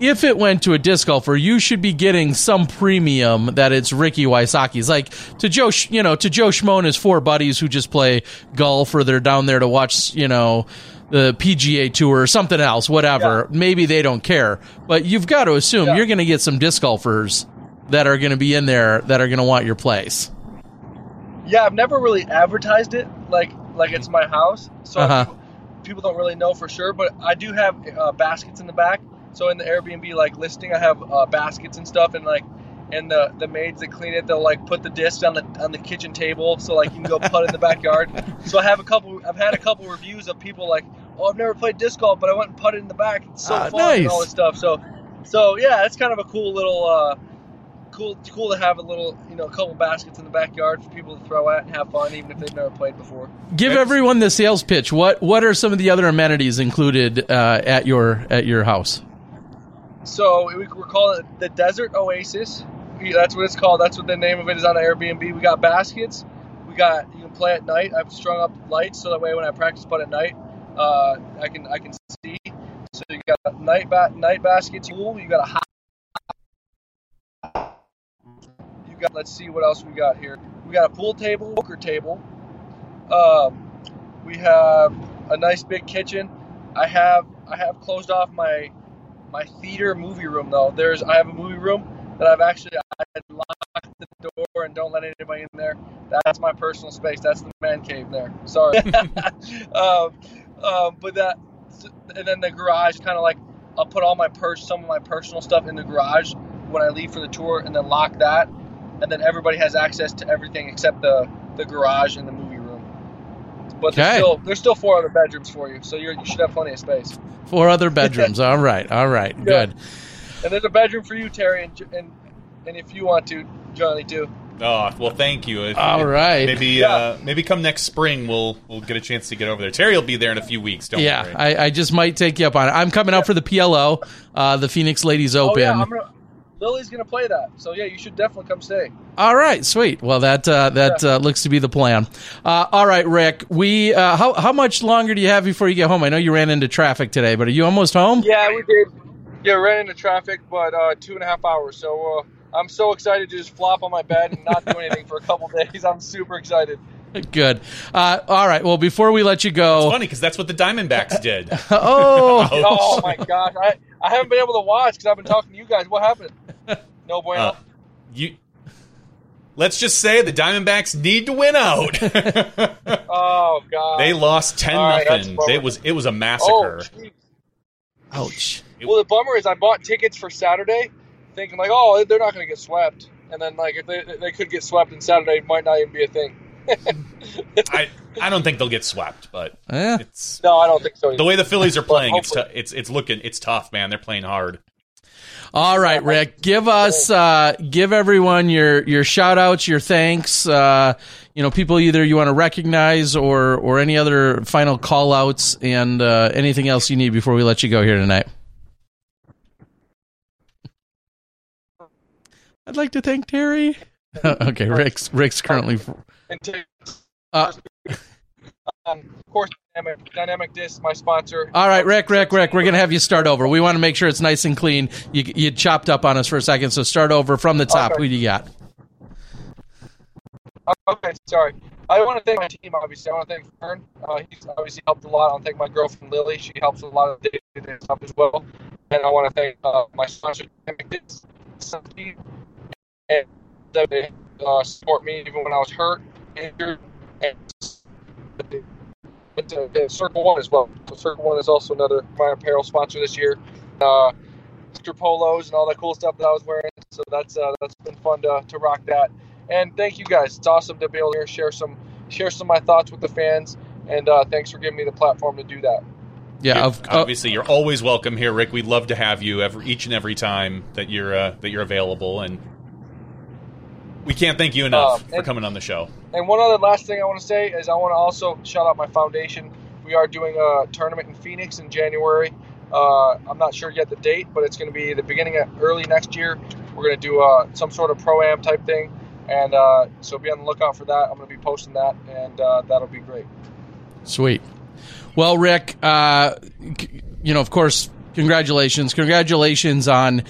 A: if it went to a disc golfer, you should be getting some premium that it's Ricky Wysocki's. Like to Joe, you know, to Joe Schmo and his four buddies who just play golf or they're down there to watch, you know, the PGA Tour or something else, whatever. Yeah. Maybe they don't care, but you've got to assume yeah. you're going to get some disc golfers that are going to be in there that are going to want your place.
C: Yeah, I've never really advertised it like like it's my house, so uh-huh. people, people, don't really know for sure. But I do have uh, baskets in the back so in the Airbnb like listing, I have uh, baskets and stuff, and like, and the the maids that clean it, they'll like put the discs on the on the kitchen table, so like you can go putt in the backyard. So I have a couple. I've had a couple reviews of people like, oh, I've never played disc golf, but I went and putted in the back. It's so ah, fun nice. and all this stuff. So, so yeah, it's kind of a cool little. Uh, cool cool to have a little you know a couple baskets in the backyard for people to throw at and have fun even if they've never played before
A: give everyone the sales pitch what what are some of the other amenities included uh, at your at your house
C: so we, we're calling it the Desert Oasis. That's what it's called. That's what the name of it is on Airbnb. We got baskets. We got you can play at night. I've strung up lights so that way when I practice putt at night, uh, I can I can see. So you got night ba- night baskets. Pool. You got a hot. You got. Let's see what else we got here. We got a pool table, poker table. Um, we have a nice big kitchen. I have I have closed off my my theater movie room though. There's I have a movie room that I've actually I locked the door and don't let anybody in there. That's my personal space. That's the man cave there. Sorry. um, um, but that and then the garage kind of like I'll put all my purse, some of my personal stuff in the garage when I leave for the tour, and then lock that, and then everybody has access to everything except the the garage and the movie. But okay. there's still there's still four other bedrooms for you, so you you should have plenty of space.
A: Four other bedrooms. all right. All right. Yeah. Good.
C: And there's a bedroom for you, Terry, and and, and if you want to, Johnny too.
B: Oh well, thank you. If,
A: All right,
B: maybe yeah. uh, maybe come next spring we'll we'll get a chance to get over there. Terry will be there in a few weeks. Don't
A: yeah,
B: worry.
A: I, I just might take you up on it. I'm coming out for the PLO, uh, the Phoenix Ladies Open.
C: Oh, yeah, gonna, Lily's going to play that, so yeah, you should definitely come stay.
A: All right, sweet. Well, that uh, that yeah. uh, looks to be the plan. Uh, all right, Rick. We uh, how how much longer do you have before you get home? I know you ran into traffic today, but are you almost home?
C: Yeah, we did. Yeah, ran into traffic, but uh, two and a half hours. So uh, I'm so excited to just flop on my bed and not do anything for a couple days. I'm super excited.
A: Good. Uh, all right. Well, before we let you go,
B: it's funny because that's what the Diamondbacks did.
A: oh,
C: oh my gosh! I, I haven't been able to watch because I've been talking to you guys. What happened? No bueno. Uh,
B: you. Let's just say the Diamondbacks need to win out.
C: oh God!
B: They lost ten right, nothing. It was it was a massacre.
A: Oh, Ouch.
C: Well, the bummer is I bought tickets for Saturday, thinking like, oh, they're not going to get swept, and then like if they they could get swept, and Saturday might not even be a thing.
B: I I don't think they'll get swept, but
A: eh.
B: it's
C: no, I don't think so.
B: Either. The way the Phillies are playing, it's t- it's it's looking it's tough, man. They're playing hard.
A: All right, Rick, give us, uh, give everyone your, your shout outs, your thanks, uh, you know, people either you want to recognize or, or any other final call outs and, uh, anything else you need before we let you go here tonight. I'd like to thank Terry. okay, Rick's, Rick's currently.
C: Uh, um, of course, Dynamic, Dynamic Disc, my sponsor.
A: All right, Rick, Rick, Rick, we're going to have you start over. We want to make sure it's nice and clean. You, you chopped up on us for a second, so start over from the top. Okay. Who do you got?
C: Okay, sorry. I want to thank my team, obviously. I want to thank Fern. Uh, he's obviously helped a lot. I want to thank my girlfriend, Lily. She helps a lot of day-to-day stuff as well. And I want to thank uh, my sponsor, Dynamic Disc, and that they uh, support me even when I was hurt, injured, and to Circle One as well. So Circle One is also another my apparel sponsor this year. Uh, Mr. polos and all that cool stuff that I was wearing. So that's uh, that's been fun to, to rock that. And thank you guys. It's awesome to be able to share some share some of my thoughts with the fans. And uh, thanks for giving me the platform to do that.
A: Yeah,
B: of, uh, obviously you're always welcome here, Rick. We'd love to have you every each and every time that you're uh, that you're available, and we can't thank you enough uh, and, for coming on the show.
C: And one other last thing I want to say is I want to also shout out my foundation. We are doing a tournament in Phoenix in January. Uh, I'm not sure yet the date, but it's going to be the beginning of early next year. We're going to do uh, some sort of pro am type thing, and uh, so be on the lookout for that. I'm going to be posting that, and uh, that'll be great.
A: Sweet. Well, Rick, uh, you know, of course, congratulations, congratulations on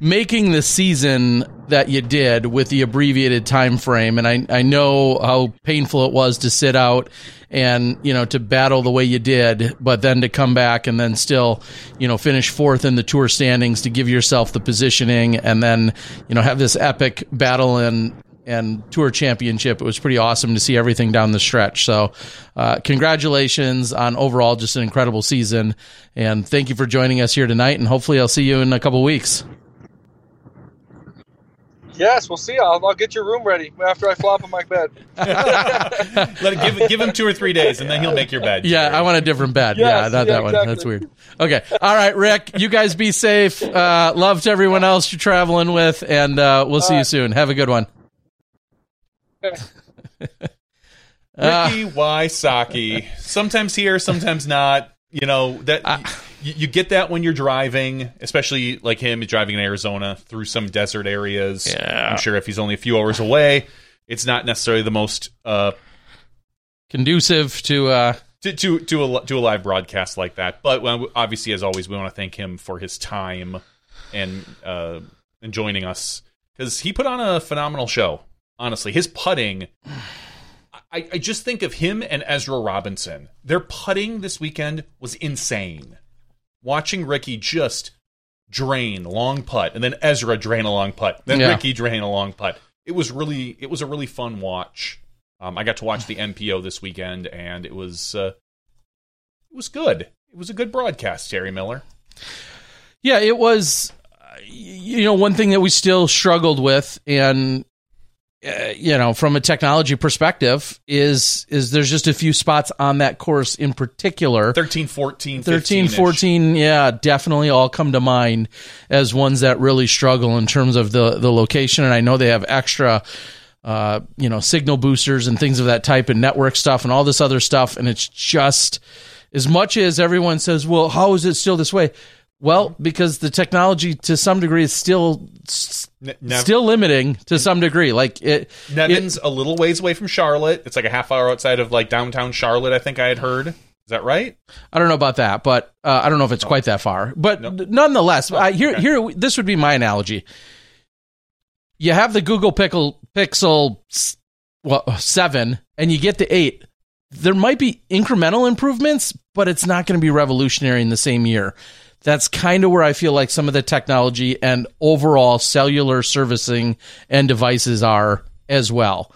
A: making the season that you did with the abbreviated time frame and I, I know how painful it was to sit out and you know to battle the way you did but then to come back and then still you know finish fourth in the tour standings to give yourself the positioning and then you know have this epic battle and and tour championship. It was pretty awesome to see everything down the stretch. So, uh, congratulations on overall just an incredible season. And thank you for joining us here tonight. And hopefully, I'll see you in a couple weeks.
C: Yes, we'll see. I'll, I'll get your room ready after I flop on my bed.
B: Let it, give, give him two or three days, and then he'll make your bed.
A: Yeah, I want a different bed. Yes, yeah, not yeah, that one. Exactly. That's weird. Okay. All right, Rick, you guys be safe. Uh, love to everyone else you're traveling with, and uh, we'll see you soon. Have a good one.
B: Ricky Wysocki. Sometimes here, sometimes not. You know that uh, you, you, get that when you're driving, especially like him driving in Arizona through some desert areas.
A: Yeah.
B: I'm sure if he's only a few hours away, it's not necessarily the most uh,
A: conducive to uh,
B: to to to a, to a live broadcast like that. But obviously, as always, we want to thank him for his time and uh, and joining us because he put on a phenomenal show. Honestly, his putting I, I just think of him and Ezra Robinson. Their putting this weekend was insane. Watching Ricky just drain long putt, and then Ezra drain a long putt, then yeah. Ricky drain a long putt. It was really, it was a really fun watch. Um, I got to watch the MPO this weekend, and it was, uh, it was good. It was a good broadcast, Terry Miller.
A: Yeah, it was. You know, one thing that we still struggled with, and uh, you know, from a technology perspective, is is there's just a few spots on that course in particular.
B: 13, 14,
A: 13, 14, yeah, definitely all come to mind as ones that really struggle in terms of the the location. And I know they have extra, uh, you know, signal boosters and things of that type, and network stuff, and all this other stuff. And it's just as much as everyone says, "Well, how is it still this way?" Well, because the technology to some degree is still Nev- still limiting to some degree. Like it,
B: Nevin's it, a little ways away from Charlotte. It's like a half hour outside of like downtown Charlotte. I think I had heard. Is that right?
A: I don't know about that, but uh, I don't know if it's oh. quite that far. But nonetheless, oh, I, here, okay. here, this would be my analogy. You have the Google Pickle Pixel well, seven, and you get the eight. There might be incremental improvements, but it's not going to be revolutionary in the same year that's kind of where I feel like some of the technology and overall cellular servicing and devices are as well.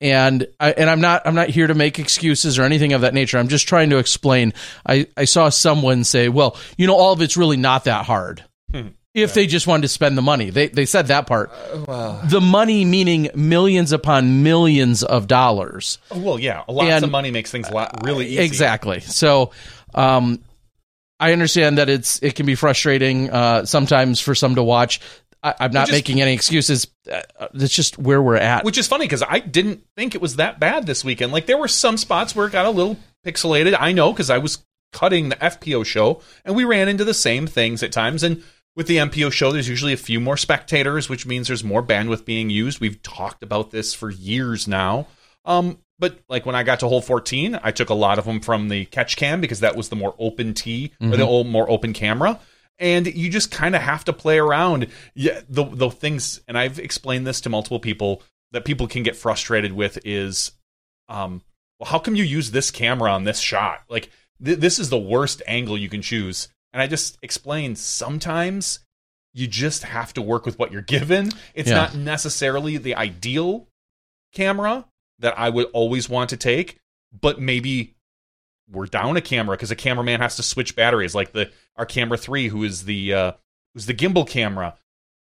A: And I, and I'm not I'm not here to make excuses or anything of that nature. I'm just trying to explain. I, I saw someone say, "Well, you know, all of it's really not that hard." Hmm. If they just wanted to spend the money, they they said that part. Uh, well, the money meaning millions upon millions of dollars.
B: Well, yeah, lots and, of money makes things a lot really easy.
A: Exactly. So, um, I understand that it's it can be frustrating uh, sometimes for some to watch. I, am not is, making any excuses. That's just where we're at.
B: Which is funny because I didn't think it was that bad this weekend. Like there were some spots where it got a little pixelated. I know because I was cutting the FPO show and we ran into the same things at times. And with the MPO show, there's usually a few more spectators, which means there's more bandwidth being used. We've talked about this for years now. Um, but like when I got to hole 14, I took a lot of them from the catch cam because that was the more open tee mm-hmm. or the old, more open camera. And you just kind of have to play around. Yeah, the the things, and I've explained this to multiple people that people can get frustrated with is, um, well, how come you use this camera on this shot? Like th- this is the worst angle you can choose. And I just explained sometimes you just have to work with what you're given. It's yeah. not necessarily the ideal camera, that I would always want to take, but maybe we're down a camera because a cameraman has to switch batteries. Like the our camera three, who is the uh, who's the gimbal camera,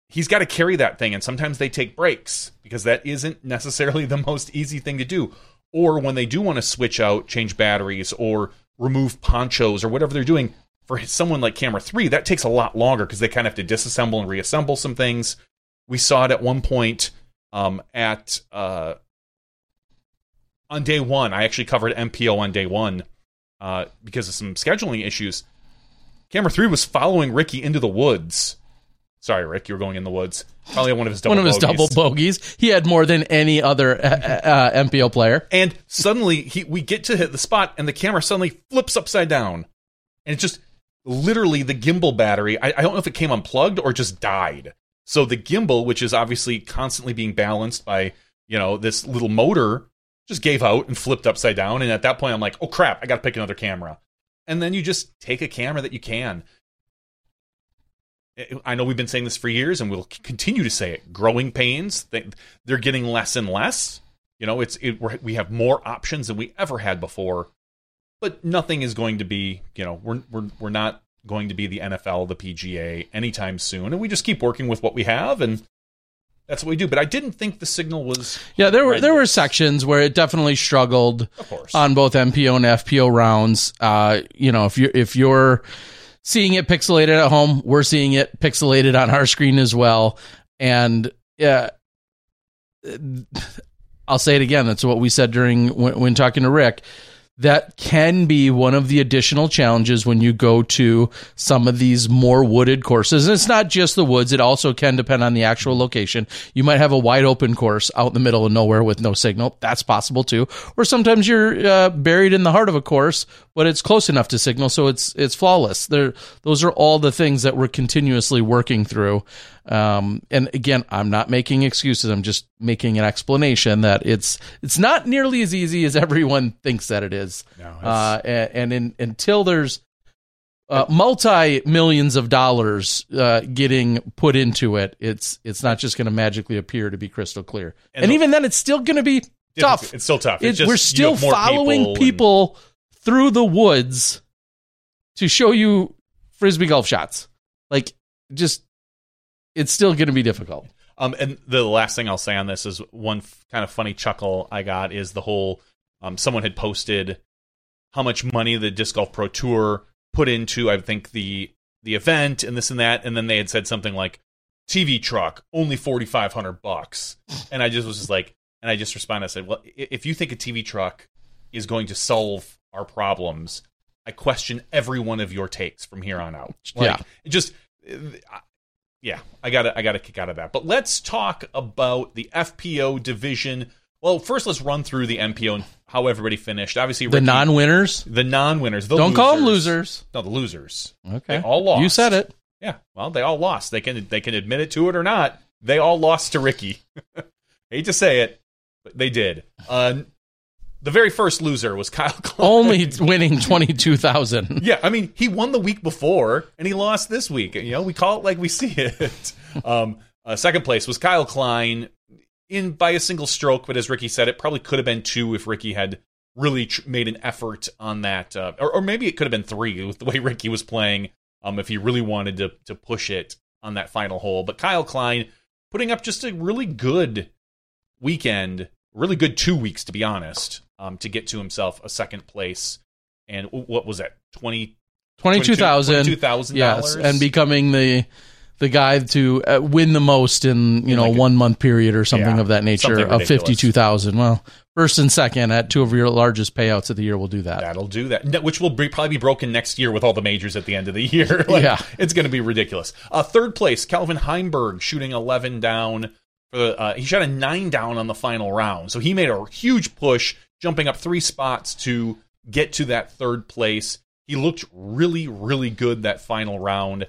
B: he's got to carry that thing, and sometimes they take breaks because that isn't necessarily the most easy thing to do. Or when they do want to switch out, change batteries, or remove ponchos, or whatever they're doing, for someone like camera three, that takes a lot longer because they kind of have to disassemble and reassemble some things. We saw it at one point um, at uh, on day one. I actually covered MPO on day one uh, because of some scheduling issues. Camera three was following Ricky into the woods. Sorry, Rick, you were going in the woods. Probably one of his double
A: one of his
B: bogeys.
A: double bogeys. He had more than any other uh, uh, MPO player.
B: And suddenly, he we get to hit the spot, and the camera suddenly flips upside down, and it's just literally the gimbal battery. I, I don't know if it came unplugged or just died. So the gimbal, which is obviously constantly being balanced by you know this little motor, just gave out and flipped upside down. And at that point, I'm like, oh crap, I got to pick another camera. And then you just take a camera that you can. I know we've been saying this for years, and we'll continue to say it. Growing pains, they're getting less and less. You know, it's it, we have more options than we ever had before, but nothing is going to be. You know, we're we're we're not going to be the NFL, the PGA anytime soon, and we just keep working with what we have, and that's what we do. But I didn't think the signal was.
A: Yeah, there were there were sections where it definitely struggled on both MPO and FPO rounds. Uh, you know, if you if you're seeing it pixelated at home. We're seeing it pixelated on our screen as well. And yeah, I'll say it again. That's what we said during when, when talking to Rick that can be one of the additional challenges when you go to some of these more wooded courses. And it's not just the woods, it also can depend on the actual location. You might have a wide open course out in the middle of nowhere with no signal. That's possible too. Or sometimes you're uh, buried in the heart of a course, but it's close enough to signal so it's it's flawless. There those are all the things that we're continuously working through. Um, and again, I'm not making excuses. I'm just making an explanation that it's it's not nearly as easy as everyone thinks that it is. No, uh, and, and in, until there's uh, multi millions of dollars uh, getting put into it, it's it's not just going to magically appear to be crystal clear. And, and the, even then, it's still going to be tough.
B: It's still tough.
A: It, just, we're still following people, people and... through the woods to show you frisbee golf shots. Like just it's still going to be difficult.
B: Um, and the last thing I'll say on this is one f- kind of funny chuckle I got is the whole um, someone had posted how much money the disc golf pro tour put into I think the the event and this and that, and then they had said something like TV truck only forty five hundred bucks, and I just was just like, and I just responded, I said, well, if you think a TV truck is going to solve our problems, I question every one of your takes from here on out. Like, yeah, it just yeah, I got I got a kick out of that. But let's talk about the FPO division. Well, first let's run through the MPO and how everybody finished. Obviously,
A: Ricky, the non-winners,
B: the non-winners.
A: The Don't
B: losers.
A: call them losers.
B: No, the losers.
A: Okay,
B: they all lost.
A: You said it.
B: Yeah. Well, they all lost. They can they can admit it to it or not. They all lost to Ricky. Hate to say it, but they did. Uh, the very first loser was Kyle Klein.
A: Only winning 22,000.
B: yeah, I mean, he won the week before and he lost this week. You know, we call it like we see it. um, uh, second place was Kyle Klein in by a single stroke, but as Ricky said, it probably could have been two if Ricky had really tr- made an effort on that, uh, or, or, maybe it could have been three with the way Ricky was playing. Um, if he really wanted to to push it on that final hole, but Kyle Klein putting up just a really good weekend, really good two weeks to be honest um, to get to himself a second place. And what was that? 20,
A: 22,000.
B: $22,
A: yes, and becoming the the guy to uh, win the most in you know like one month period or something yeah, of that nature of fifty two thousand. Well, first and second at two of your largest payouts of the year will do that.
B: That'll do that, which will be, probably be broken next year with all the majors at the end of the year. like, yeah, it's going to be ridiculous. Uh, third place, Calvin Heimburg shooting eleven down. For the, uh, he shot a nine down on the final round, so he made a huge push jumping up three spots to get to that third place. He looked really, really good that final round.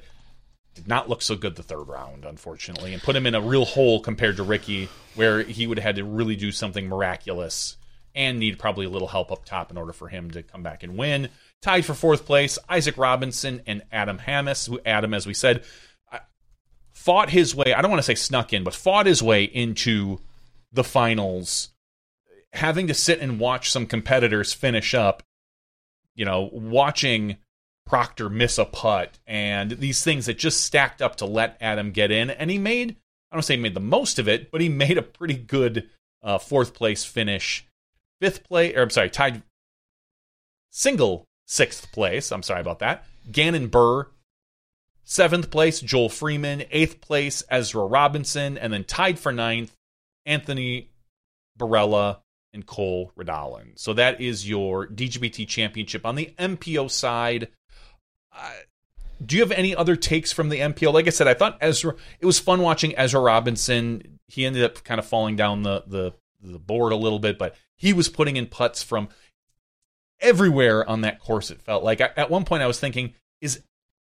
B: Did not look so good the third round, unfortunately, and put him in a real hole compared to Ricky, where he would have had to really do something miraculous and need probably a little help up top in order for him to come back and win. Tied for fourth place, Isaac Robinson and Adam Hammes, who Adam, as we said, fought his way. I don't want to say snuck in, but fought his way into the finals having to sit and watch some competitors finish up you know, watching Proctor miss a putt and these things that just stacked up to let Adam get in. And he made, I don't say he made the most of it, but he made a pretty good uh, fourth place finish. Fifth place, or I'm sorry, tied single sixth place. I'm sorry about that. Gannon Buhr. seventh place, Joel Freeman, eighth place, Ezra Robinson, and then tied for ninth, Anthony Barela and Cole Redalen. So that is your DGPT championship. On the MPO side, uh, do you have any other takes from the MPO? Like I said, I thought Ezra. It was fun watching Ezra Robinson. He ended up kind of falling down the the the board a little bit, but he was putting in putts from everywhere on that course. It felt like at one point I was thinking, is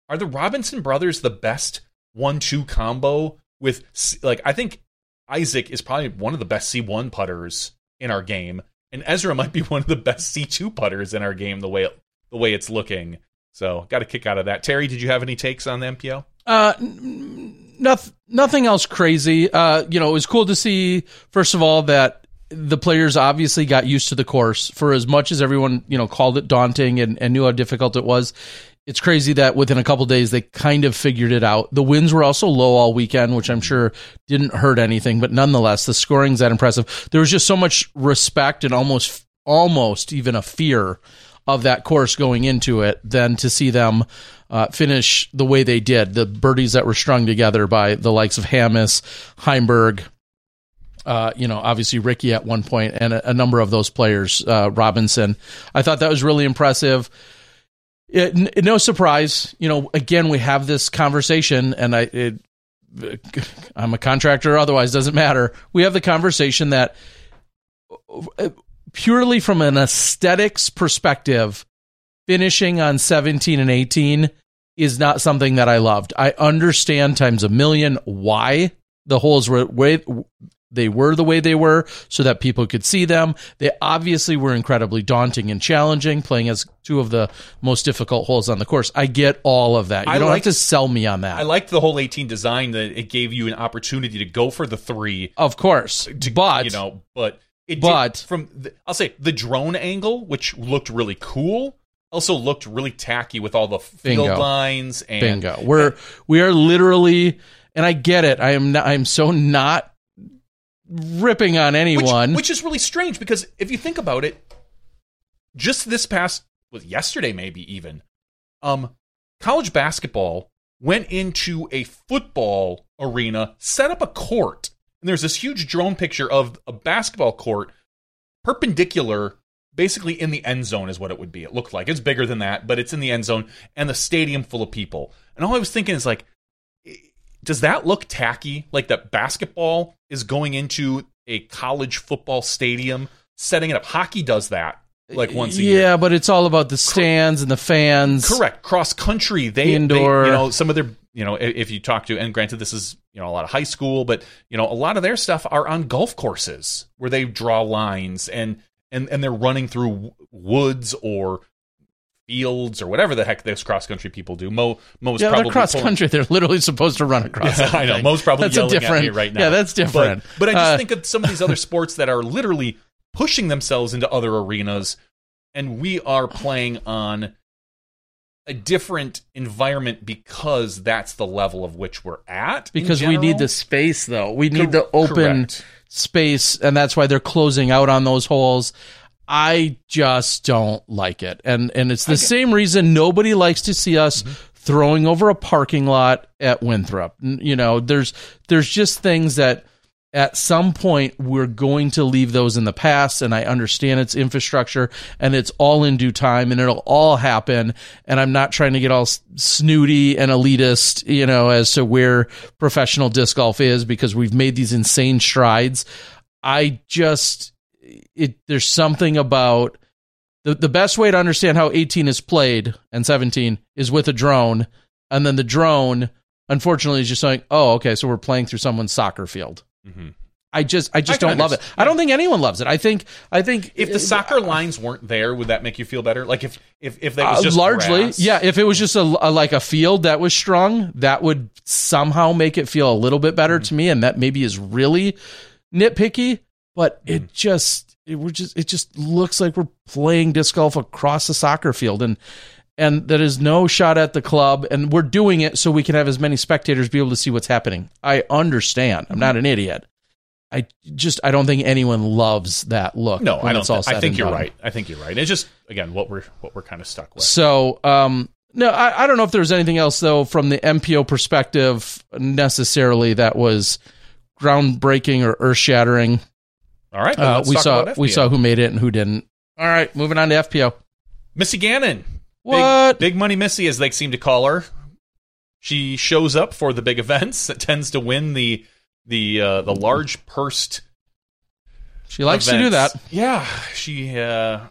B: are the Robinson brothers the best one-two combo with like I think Isaac is probably one of the best C1 putters in our game, and Ezra might be one of the best C2 putters in our game. The way the way it's looking, so got a kick out of that. Terry, did you have any takes on the MPO?
A: Uh, nothing, nothing else crazy. Uh, you know, it was cool to see first of all that the players obviously got used to the course for as much as everyone you know called it daunting and, and knew how difficult it was it's crazy that within a couple days they kind of figured it out. The winds were also low all weekend, which I'm sure didn't hurt anything, but nonetheless, the scoring's that impressive. There was just so much respect and almost almost even a fear of that course going into it than to see them uh, finish the way they did. The birdies that were strung together by the likes of Hammes, Heimburg, uh, you know, obviously Ricky at one point, and a, a number of those players, uh, Robinson. I thought that was really impressive. It, no surprise, you know. Again, we have this conversation, and I, it, I'm a contractor. Otherwise, doesn't matter. We have the conversation that uh, purely from an aesthetics perspective, finishing on 17 and 18 is not something that I loved. I understand times a million why the holes were way they were the way they were so that people could see them. They obviously were incredibly daunting and challenging, playing as two of the most difficult holes on the course. I get all of that. You I don't liked, have to sell me on that.
B: I liked the whole 18 design that it gave you an opportunity to go for the three.
A: Of course.
B: To,
A: but,
B: you know, but it
A: but
B: did, from the, I'll say the drone angle, which looked really cool, also looked really tacky with all the field bingo. lines and
A: bingo. We're and, we are literally and I get it. I am not, I am so not ripping on anyone.
B: Which, which, is really strange because if you think about it, just this past was yesterday maybe even, um, college basketball went into a football arena, set up a court, and there's this huge drone picture of a basketball court perpendicular basically in the end zone is what it would be. It looked like it's bigger than that, but it's in the end zone and the stadium full of people. And all I was thinking is like does that look tacky? Like that basketball is going into a college football stadium, setting it up. Hockey does that like once a
A: yeah,
B: year.
A: Yeah, but it's all about the stands and the fans.
B: Correct. Cross country, they indoor. They, you know, some of their you know, if you talk to, and granted, this is you know a lot of high school, but you know, a lot of their stuff are on golf courses where they draw lines and and and they're running through woods or fields or whatever the heck those cross country people do. Mo Mo's
A: yeah,
B: probably
A: cross country. They're literally supposed to run across.
B: Yeah, I know. Mo's probably that's yelling different, at me right now.
A: Yeah, that's different.
B: But, but I just uh, think of some of these other sports that are literally pushing themselves into other arenas, and we are playing on a different environment because that's the level of which we're at.
A: Because we need the space, though. We need Co- the open correct. space, and that's why they're closing out on those holes. I just don't like it. And and it's the same reason nobody likes to see us mm-hmm. throwing over a parking lot at Winthrop. You know, there's there's just things that at some point we're going to leave those in the past and I understand it's infrastructure and it's all in due time and it'll all happen and I'm not trying to get all snooty and elitist, you know, as to where professional disc golf is because we've made these insane strides. I just it there's something about the the best way to understand how 18 is played and 17 is with a drone, and then the drone unfortunately is just saying, "Oh, okay, so we're playing through someone's soccer field." Mm-hmm. I just I just I don't love it. I don't think anyone loves it. I think I think
B: if the soccer uh, lines weren't there, would that make you feel better? Like if if if that was uh, just
A: uh, largely,
B: grass?
A: yeah. If it was just a, a, like a field that was strung, that would somehow make it feel a little bit better mm-hmm. to me, and that maybe is really nitpicky. But mm-hmm. it just it, we're just it just looks like we're playing disc golf across the soccer field and and there is no shot at the club and we're doing it so we can have as many spectators be able to see what's happening i understand i'm not an idiot i just i don't think anyone loves that look
B: No, I don't. I think you're
A: done.
B: right. I think you're right. It's just again what we're what we're kind of stuck with.
A: so um no I, I don't know if there's anything else though from the mpo perspective necessarily that was groundbreaking or earth-shattering
B: All right, then
A: uh,
B: let's
A: we
B: talk
A: saw
B: about
A: we saw who made it and who didn't all right moving on to fpo
B: Missy Gannon.
A: what
B: Big, big money Missy, as they seem to call her. She shows up for the big events. That tends to win the the uh, the large pursed.
A: she likes to do that
B: Yeah, she. Uh,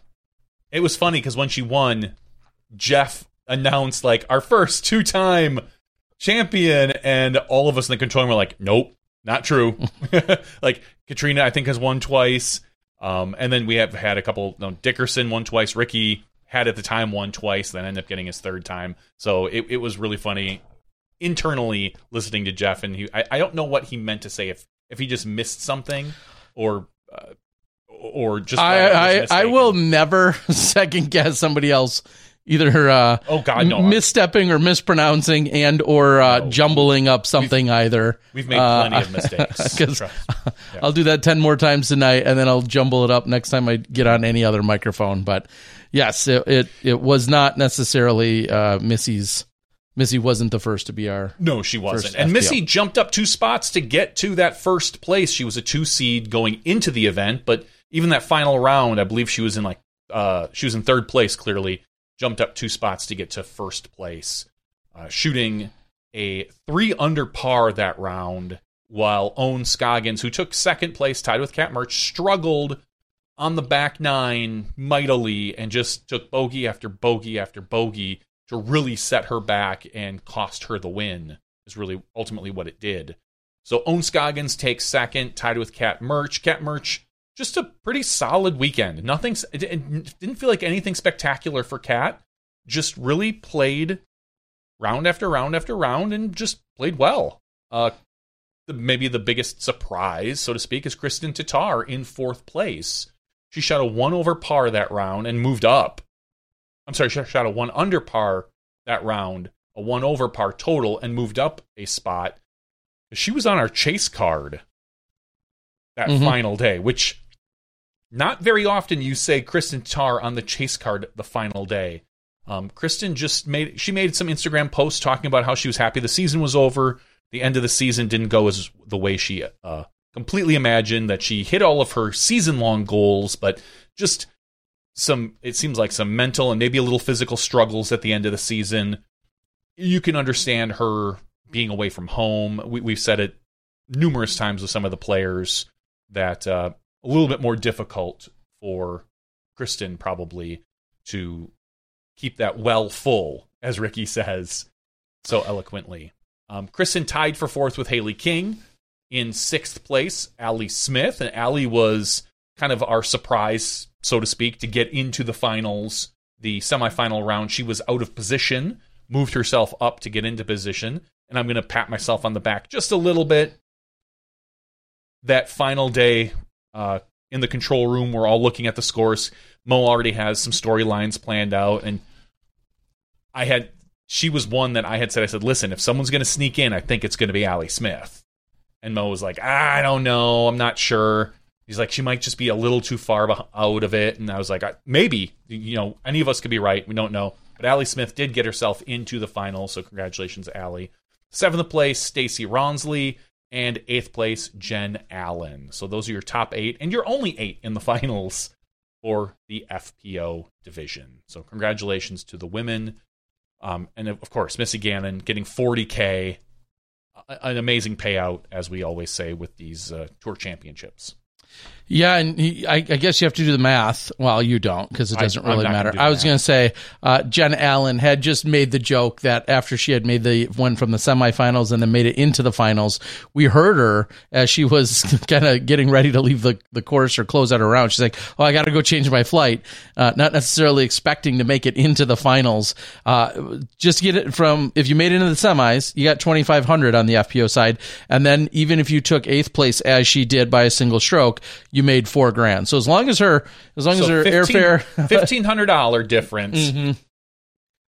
B: it was funny because when she won, Jeff announced like our first two time champion, and all of us in the control room were like, "Nope, not true." like Catrina, I think has won twice, um, and then we have had a couple. No, Dickerson won twice. Ricky had at the time won twice, then ended up getting his third time. So it, it was really funny internally listening to Jeff, and he, I, I don't know what he meant to say if if he just missed something or. Uh, or just
A: I, I, I will never second guess somebody else either uh,
B: Oh God, no!
A: misstepping or mispronouncing and or uh,
B: No.
A: jumbling up something either.
B: We've made
A: Uh,
B: plenty of mistakes. Trust.
A: I'll do that 10 more times tonight and then I'll jumble it up next time I get on any other microphone. But yes, it, it, it was not necessarily uh, Missy's. Missy wasn't the first to be our.
B: No, she wasn't. And
A: FPL.
B: Missy jumped up two spots to get to that first place. She was a two seed going into the event, but even that final round, I believe she was in like uh, she was in third place. Clearly, jumped up two spots to get to first place, uh, shooting a three under par that round. While Ohn Scoggins, who took second place, tied with Kat Mertsch, struggled on the back nine mightily and just took bogey after bogey after bogey to really set her back and cost her the win is really ultimately what it did. So Ohn Scoggins takes second, tied with Kat Mertsch. Kat Mertsch, just a pretty solid weekend. Nothing, it didn't feel like anything spectacular for Kat. Just really played round after round after round and just played well. Uh, the, maybe the biggest surprise, so to speak, is Kristin Tattar in fourth place. She shot a one over par that round and moved up. I'm sorry, she shot a one under par that round, a one over par total, and moved up a spot. She was on our chase card that
A: Mhm.
B: final day, which not very often you say Kristin Tattar on the chase card the final day. Um, Kristen just made she made some Instagram posts talking about how she was happy the season was over. The end of the season didn't go as the way she uh, completely imagined. That she hit all of her season long goals, but just some it seems like some mental and maybe a little physical struggles at the end of the season. You can understand her being away from home. We, we've said it numerous times with some of the players that uh, a little bit more difficult for Kristin probably to keep that well full, as Ricky says so eloquently. Um, Kristin tied for fourth with Haley King. In sixth place, Allie Smith. And Allie was kind of our surprise, so to speak, to get into the finals, the semifinal round. She was out of position, moved herself up to get into position. And I'm going to pat myself on the back just a little bit. That final day uh, in the control room, we're all looking at the scores. Mo already has some storylines planned out. And I had, she was one that I had said, I said, listen, if someone's going to sneak in, I think it's going to be Allie Smith. And Mo was like, I don't know. I'm not sure. He's like, she might just be a little too far out of it. And I was like, I- maybe, you know, any of us could be right. We don't know. But Allie Smith did get herself into the final. So congratulations, Allie. Seventh place, Stacy Ronsley. And eighth place, Jen Allen. So those are your top eight. And you're only eight in the finals for the FPO division. So congratulations to the women. Um, and of course, Missy Gannon getting 40K, An amazing payout, as we always say, with these uh, tour championships.
A: Yeah, and he, I, I guess you have to do the math. Well, you don't because it doesn't
B: I'm
A: really matter.
B: do
A: I was going to say uh, Jen Allen had just made the joke that after she had made the one from the semifinals and then made it into the finals, we heard her as she was kind of getting ready to leave the, the course or close out her round. She's like, "Oh, I got to go change my flight," uh, not necessarily expecting to make it into the finals. Uh, just get it from if you made it into the semis, you got twenty five hundred on the FPO side, and then even if you took eighth place as she did by a single stroke, you made four grand. So as long as her, as long as her airfare,
B: fifteen hundred dollar difference.
A: Mm-hmm.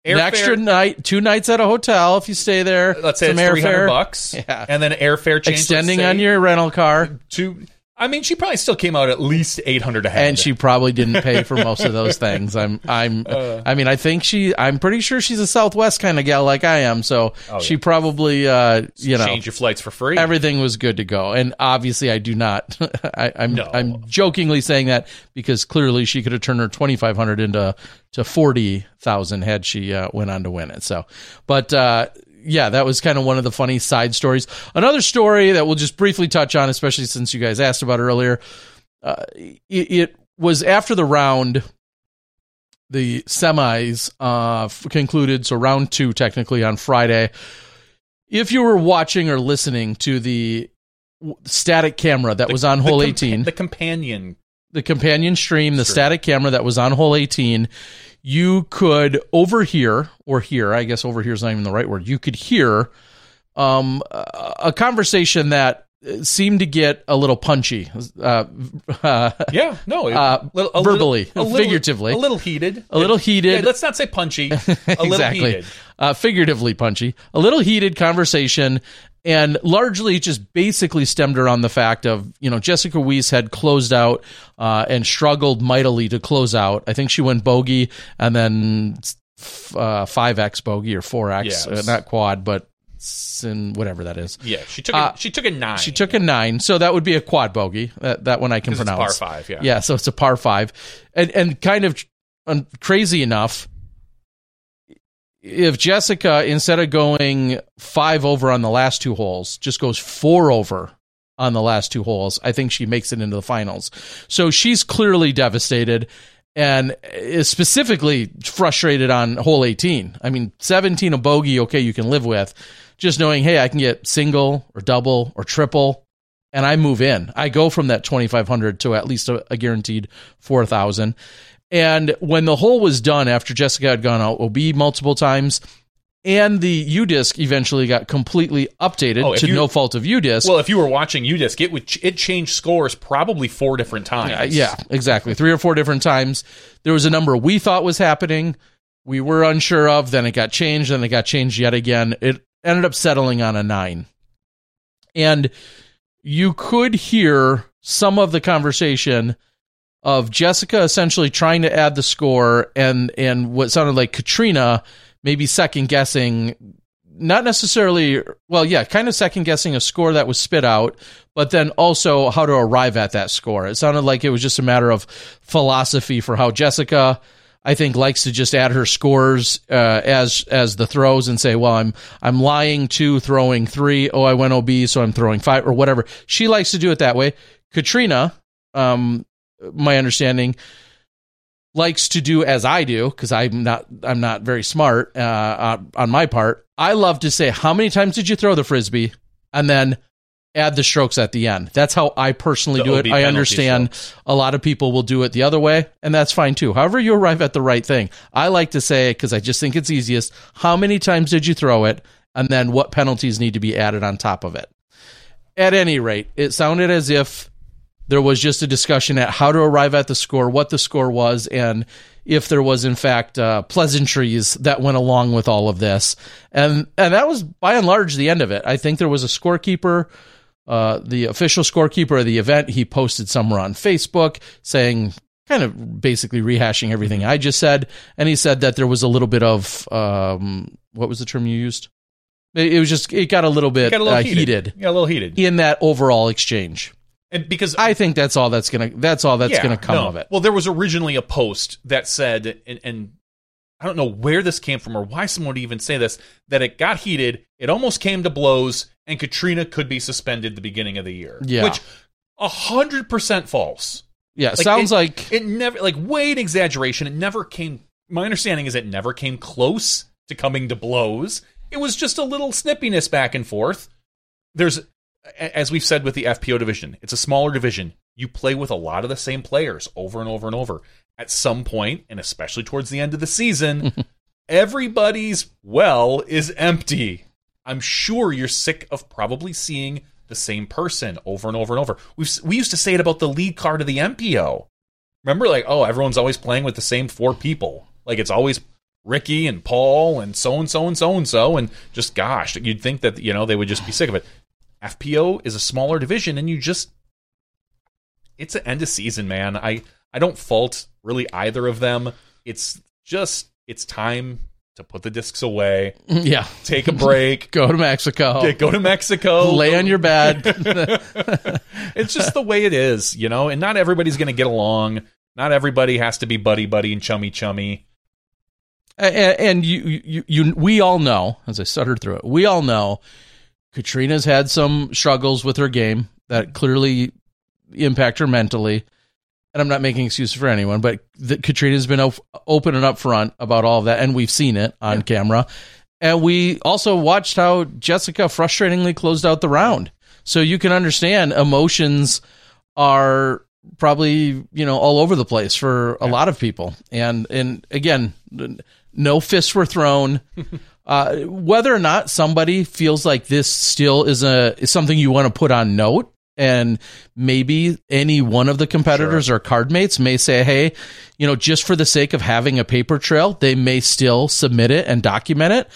A: An extra night, two nights at a hotel if you stay there.
B: Let's say it's three hundred bucks,
A: Yeah.
B: and then airfare change
A: extending on your rental car,
B: to. I mean, she probably still came out at least eight hundred ahead,
A: and she probably didn't pay for most of those things. I'm, I'm,
B: Uh.
A: I mean, I think she, I'm pretty sure she's a Southwest kind of gal like I am. So
B: Oh,
A: she
B: yeah.
A: probably, uh, you know,
B: change your flights for free.
A: everything was good to go. And obviously, I do not. I, I'm
B: No.
A: I'm jokingly saying that because clearly she could have turned her 2,500 into to 40,000 had she uh, went on to win it. So, but uh, yeah, that was kind of one of the funny side stories. Another story that we'll just briefly touch on, especially since you guys asked about it earlier. Uh, it, it was after the round. The semis uh, concluded, so round two technically on Friday if you were watching or listening to the static camera that was on hole
B: the
A: 18
B: the companion.
A: the companion stream the
B: Stream.
A: static camera that was on hole 18 you could overhear or hear i guess overhear is not even the right word you could hear um, a conversation that uh, seemed to get a little punchy uh, uh,
B: Yeah, no,
A: Uh,
B: little- a
A: verbally,
B: little- a little-
A: figuratively.
B: a little heated,
A: a little heated
B: Yeah, let's not say punchy. A little
A: exactly.
B: heated.
A: Uh, figuratively punchy. A little heated conversation, and largely just basically stemmed around the fact of you know Jessica Weiss had closed out uh, and struggled mightily to close out. I think she went bogey and then uh, five x bogey or four x,
B: Yes.
A: uh, not quad, but sin whatever that is.
B: Yeah, she took a,
A: Uh,
B: she took a nine.
A: She took a nine, so that would be a quad bogey. That, that one I can pronounce.
B: par five. Yeah,
A: Yeah, so it's a par five, and and kind of um, crazy enough. If Jessica instead of going five over on the last two holes, just goes four over on the last two holes, I think she makes it into the finals. So she's clearly devastated and is specifically frustrated on hole 18. I mean, 17 a bogey, okay, you can live with. Just knowing, hey, I can get single or double or triple and I move in. I go from that 2500 to at least a, a guaranteed 4000. And when the hole was done after Jessica had gone out OB multiple times and the UDisc eventually got completely updated
B: Oh,
A: to
B: you-
A: no fault of UDisc.
B: Well, if you were watching UDisc, it would it changed scores probably four different times.
A: Uh, yeah, exactly. Three or four different times. There was a number we thought was happening. We were unsure of. Then it got changed. Then it got changed yet again. It ended up settling on a nine. And you could hear some of the conversation of Jessica essentially trying to add the score and and what sounded like Catrina maybe second guessing not necessarily well yeah kind of second guessing a score that was spit out but then also how to arrive at that score. It sounded like it was just a matter of philosophy for how jessica i think likes to just add her scores uh, as as the throws and say well i'm i'm lying two throwing three. Oh i went ob so i'm throwing five or whatever. She likes to do it that way. Catrina um my understanding likes to do as I do because I'm not I'm not very smart uh, on- my part. I love to say how many times did you throw the frisbee, and then add the strokes at the end. That's how I personally
B: The
A: do it. I understand
B: strokes.
A: a lot of people will do it the other way, and that's fine too. However, you arrive at the right thing. I like to say because I just think it's easiest. How many times did you throw it, and then what penalties need to be added on top of it? At any rate, it sounded as if there was just a discussion at how to arrive at the score, what the score was, and if there was in fact uh, pleasantries that went along with all of this, and and that was by and large the end of it. I think there was a scorekeeper, uh, the official scorekeeper of the event. He posted somewhere on Facebook saying, kind of basically rehashing everything I just said, and he said that there was a little bit of um, what was the term you used? It, was just it got a little bit
B: Got a little
A: uh,
B: heated.
A: heated
B: Yeah, a little heated.
A: in that overall exchange.
B: And because
A: I think that's all that's gonna that's all that's
B: Yeah,
A: gonna come
B: no.
A: of it.
B: Well, there was originally a post that said, and, and I don't know where this came from or why someone would even say this, that it got heated, it almost came to blows, and Catrina could be suspended the beginning of the year.
A: Yeah.
B: Which, a hundred percent false.
A: Yeah,
B: Like,
A: sounds
B: it-
A: like
B: It never, like, way an exaggeration. It never came, my understanding is it never came close to coming to blows. It was just a little snippiness back and forth. There's, as we've said with the FPO division, it's a smaller division. You play with a lot of the same players over and over and over. At some point, and especially towards the end of the season, everybody's well is empty. I'm sure you're sick of probably seeing the same person over and over and over. We we used to say it about the lead card of the MPO. Remember, like, oh, everyone's always playing with the same four people. Like it's always Ricky and Paul and so and so and so and so, and just gosh, you'd think that you know they would just be sick of it. FPO is a smaller division, and you just it's an end of season, man. I I don't fault really either of them. It's just it's time to put the discs away,
A: Yeah.
B: take a break,
A: Go to Mexico.
B: get- go to Mexico,
A: Lay on your bed.
B: it's just the way it is, you know. And not everybody's going to get along. Not everybody has to be buddy buddy and chummy chummy.
A: and, and you, you, you, we all know, as I stuttered through it, we all know Catrina's had some struggles with her game that clearly impact her mentally. And I'm not making excuses for anyone, but the, Catrina's been op- open and upfront about all of that, and we've seen it on camera. And we also watched how Jessica frustratingly closed out the round. So you can understand emotions are probably you know all over the place for a lot of people. And and again, no fists were thrown. uh, whether or not somebody feels like this still is a is something you want to put on note, and maybe any one of the competitors or card mates may say, "Hey, you know, just for the sake of having a paper trail, they may still submit it and document it."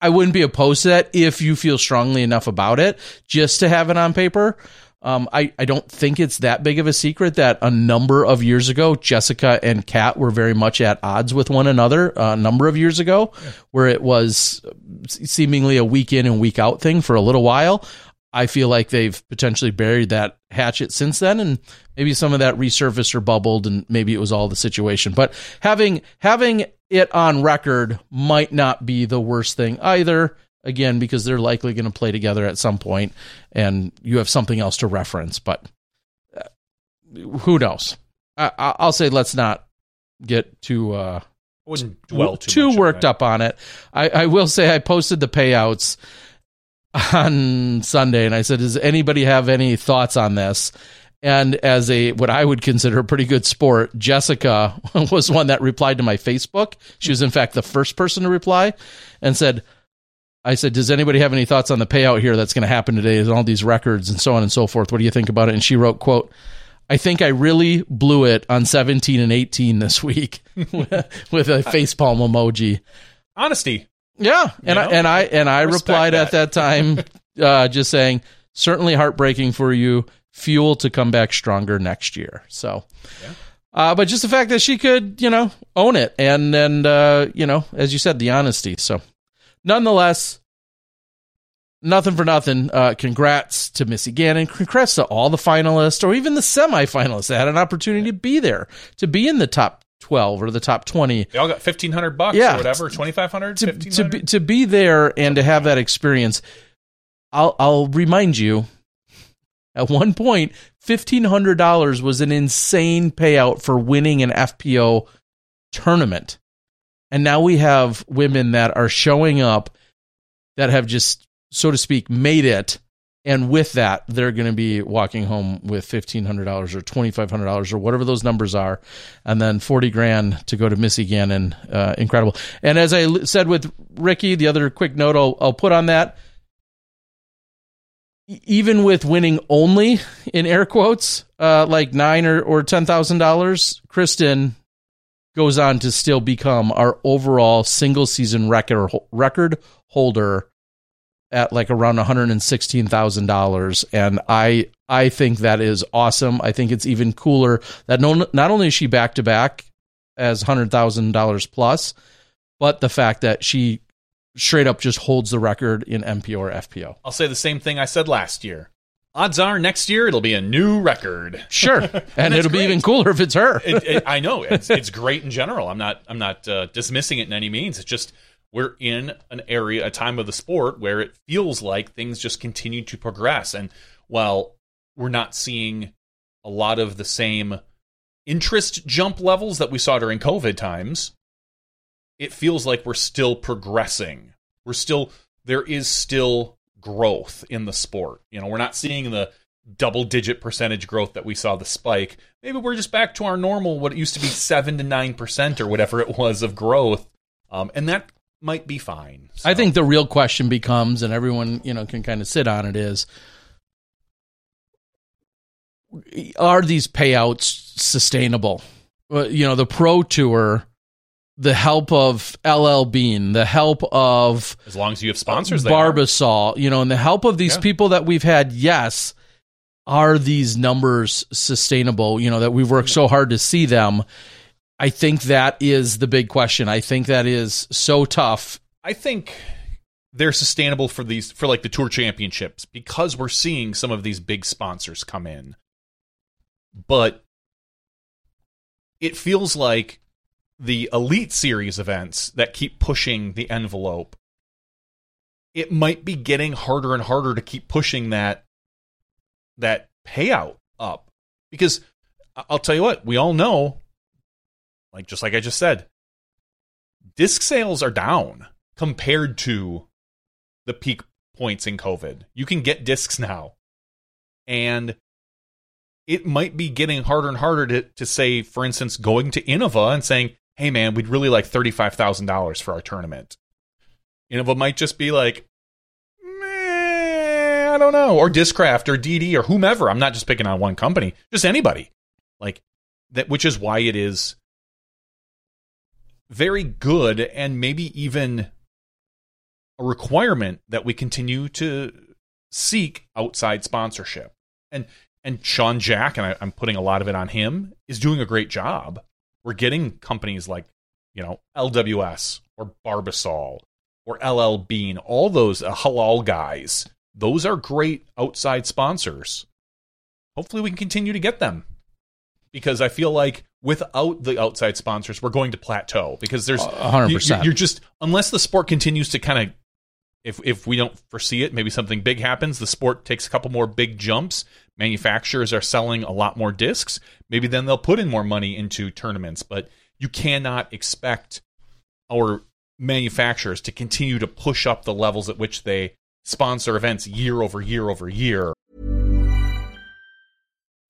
A: I wouldn't be opposed to that if you feel strongly enough about it, just to have it on paper. Um, I, I don't think it's that big of a secret that a number of years ago, Jessica and Kat were very much at odds with one another uh, a number of years ago, where it was seemingly a week in and week out thing for a little while. I feel like they've potentially buried that hatchet since then, and maybe some of that resurfaced or bubbled, and maybe it was all the situation. But having having it on record might not be the worst thing either. Again, because they're likely going to play together at some point, and you have something else to reference. But uh, who knows? I, I- I'll say let's not get too uh,
B: wouldn't dwell too,
A: too worked up on it. I, I will say I posted the payouts on Sunday and I said, Does anybody have any thoughts on this? And as a what I would consider a pretty good sport, Jessica was one that replied to my Facebook. She was in fact the first person to reply and said, I said, Does anybody have any thoughts on the payout here that's going to happen today and all these records and so on and so forth? What do you think about it? And she wrote, quote, I think I really blew it on 17 and 18 this week with a facepalm emoji.
B: Honesty.
A: Yeah, and
B: You
A: I
B: know?
A: and I and I
B: Respect
A: replied at
B: that.
A: that time, uh, just saying, certainly heartbreaking for you. Fuel to come back stronger next year. So, uh, but just the fact that she could, you know, own it, and and uh, you know, as you said, the honesty. So, nonetheless, nothing for nothing. Uh, congrats to Missy Gannon. Congrats to all the finalists, or even the semifinalists that had an opportunity to be there, to be in the top twelve or the top twenty.
B: They all got fifteen hundred bucks
A: Yeah.
B: or whatever, twenty five hundred,
A: to, to be to be there and to have that experience i'll i'll remind you at one point $1500 was an insane payout for winning an fpo tournament and now we have women that are showing up that have just so to speak made it and with that they're going to be walking home with $1500 or $2500 or whatever those numbers are and then 40 grand to go to Missy Gannon. Uh, incredible. And as I said with Ricky, the other quick note I'll, I'll put on that, even with winning only in air quotes, uh, like nine or, or $10,000, Kristin goes on to still become our overall single season record, record holder at like around $116,000 and I I think that is awesome. I think it's even cooler that no, not only is she back to back as $100,000 plus, but the fact that she straight up just holds the record in MPO or FPO.
B: I'll say the same thing I said last year. Odds are next year it'll be a new record.
A: Sure. and
B: that's
A: it'll be even cooler if it's her.
B: it, it, I know it's it's great in general. I'm not I'm not uh, dismissing it in any means. It's just we're in an area, a time of the sport where it feels like things just continue to progress. And while we're not seeing a lot of the same interest jump levels that we saw during COVID times, it feels like we're still progressing. We're still there is still growth in the sport. You know, we're not seeing the double digit percentage growth that we saw the spike. Maybe we're just back to our normal, what it used to be seven to nine percent or whatever it was of growth, um, and that might be fine.
A: I think the real question becomes, and everyone you know can kind of sit on it, is are these payouts sustainable? You know, the Pro Tour, the help of LL Bean, the help of
B: As long as you have sponsors.
A: Barbasol, you know, and the help of these
B: Yeah.
A: people that we've had, yes, are these numbers sustainable? You know, that we've worked so hard to see them. I think that is the big question. I think that is so tough.
B: I think they're sustainable for these for like the tour championships because we're seeing some of these big sponsors come in. But it feels like the elite series events that keep pushing the envelope it might be getting harder and harder to keep pushing that that payout up because I'll tell you what we all know like just like I just said disc sales are down compared to the peak points in COVID. You can get discs now. And it might be getting harder and harder to, to say, for instance, going to Innova and saying, hey, man, we'd really like $35,000 for our tournament. Innova might just be like, I don't know. Or Discraft or DD or whomever. I'm not just picking on one company, just anybody. Like that, which is why it is very good and maybe even a requirement that we continue to seek outside sponsorship. And and Sean Jack, and I, I'm putting a lot of it on him, is doing a great job. We're getting companies like, you know, LWS or Barbasol or LL Bean, all those uh, halal guys. Those are great outside sponsors. Hopefully, we can continue to get them because I feel like without the outside sponsors, we're going to plateau because there's
A: A hundred
B: you-. You're just unless the sport continues to kind of if if we don't foresee it, maybe something big happens. The sport takes a couple more big jumps. Manufacturers are selling a lot more discs. Maybe then they'll put in more money into tournaments. But you cannot expect our manufacturers to continue to push up the levels at which they sponsor events year over year over year.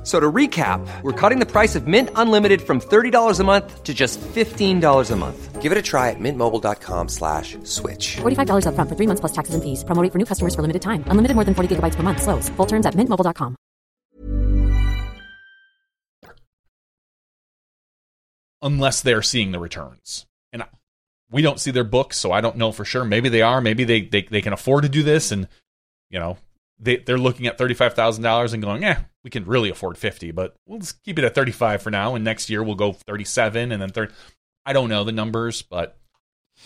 D: F- So to recap, we're cutting the price of Mint Unlimited from $30 a month to just $15 a month. Give it a try at mintmobile.com slash switch.
E: $45 upfront for three months plus taxes and fees. Promo rate for new customers for limited time. Unlimited more than 40 gigabytes per month. Slows. Full terms at mintmobile.com.
B: unless they're seeing the returns. And we don't see their books, so I don't know for sure. Maybe they are. Maybe they they, they can afford to do this, and you know they they're looking at thirty five thousand dollars and going, eh, we can really afford fifty, but we'll just keep it at thirty five for now, and next year we'll go thirty seven, and then thirty. I don't know the numbers, but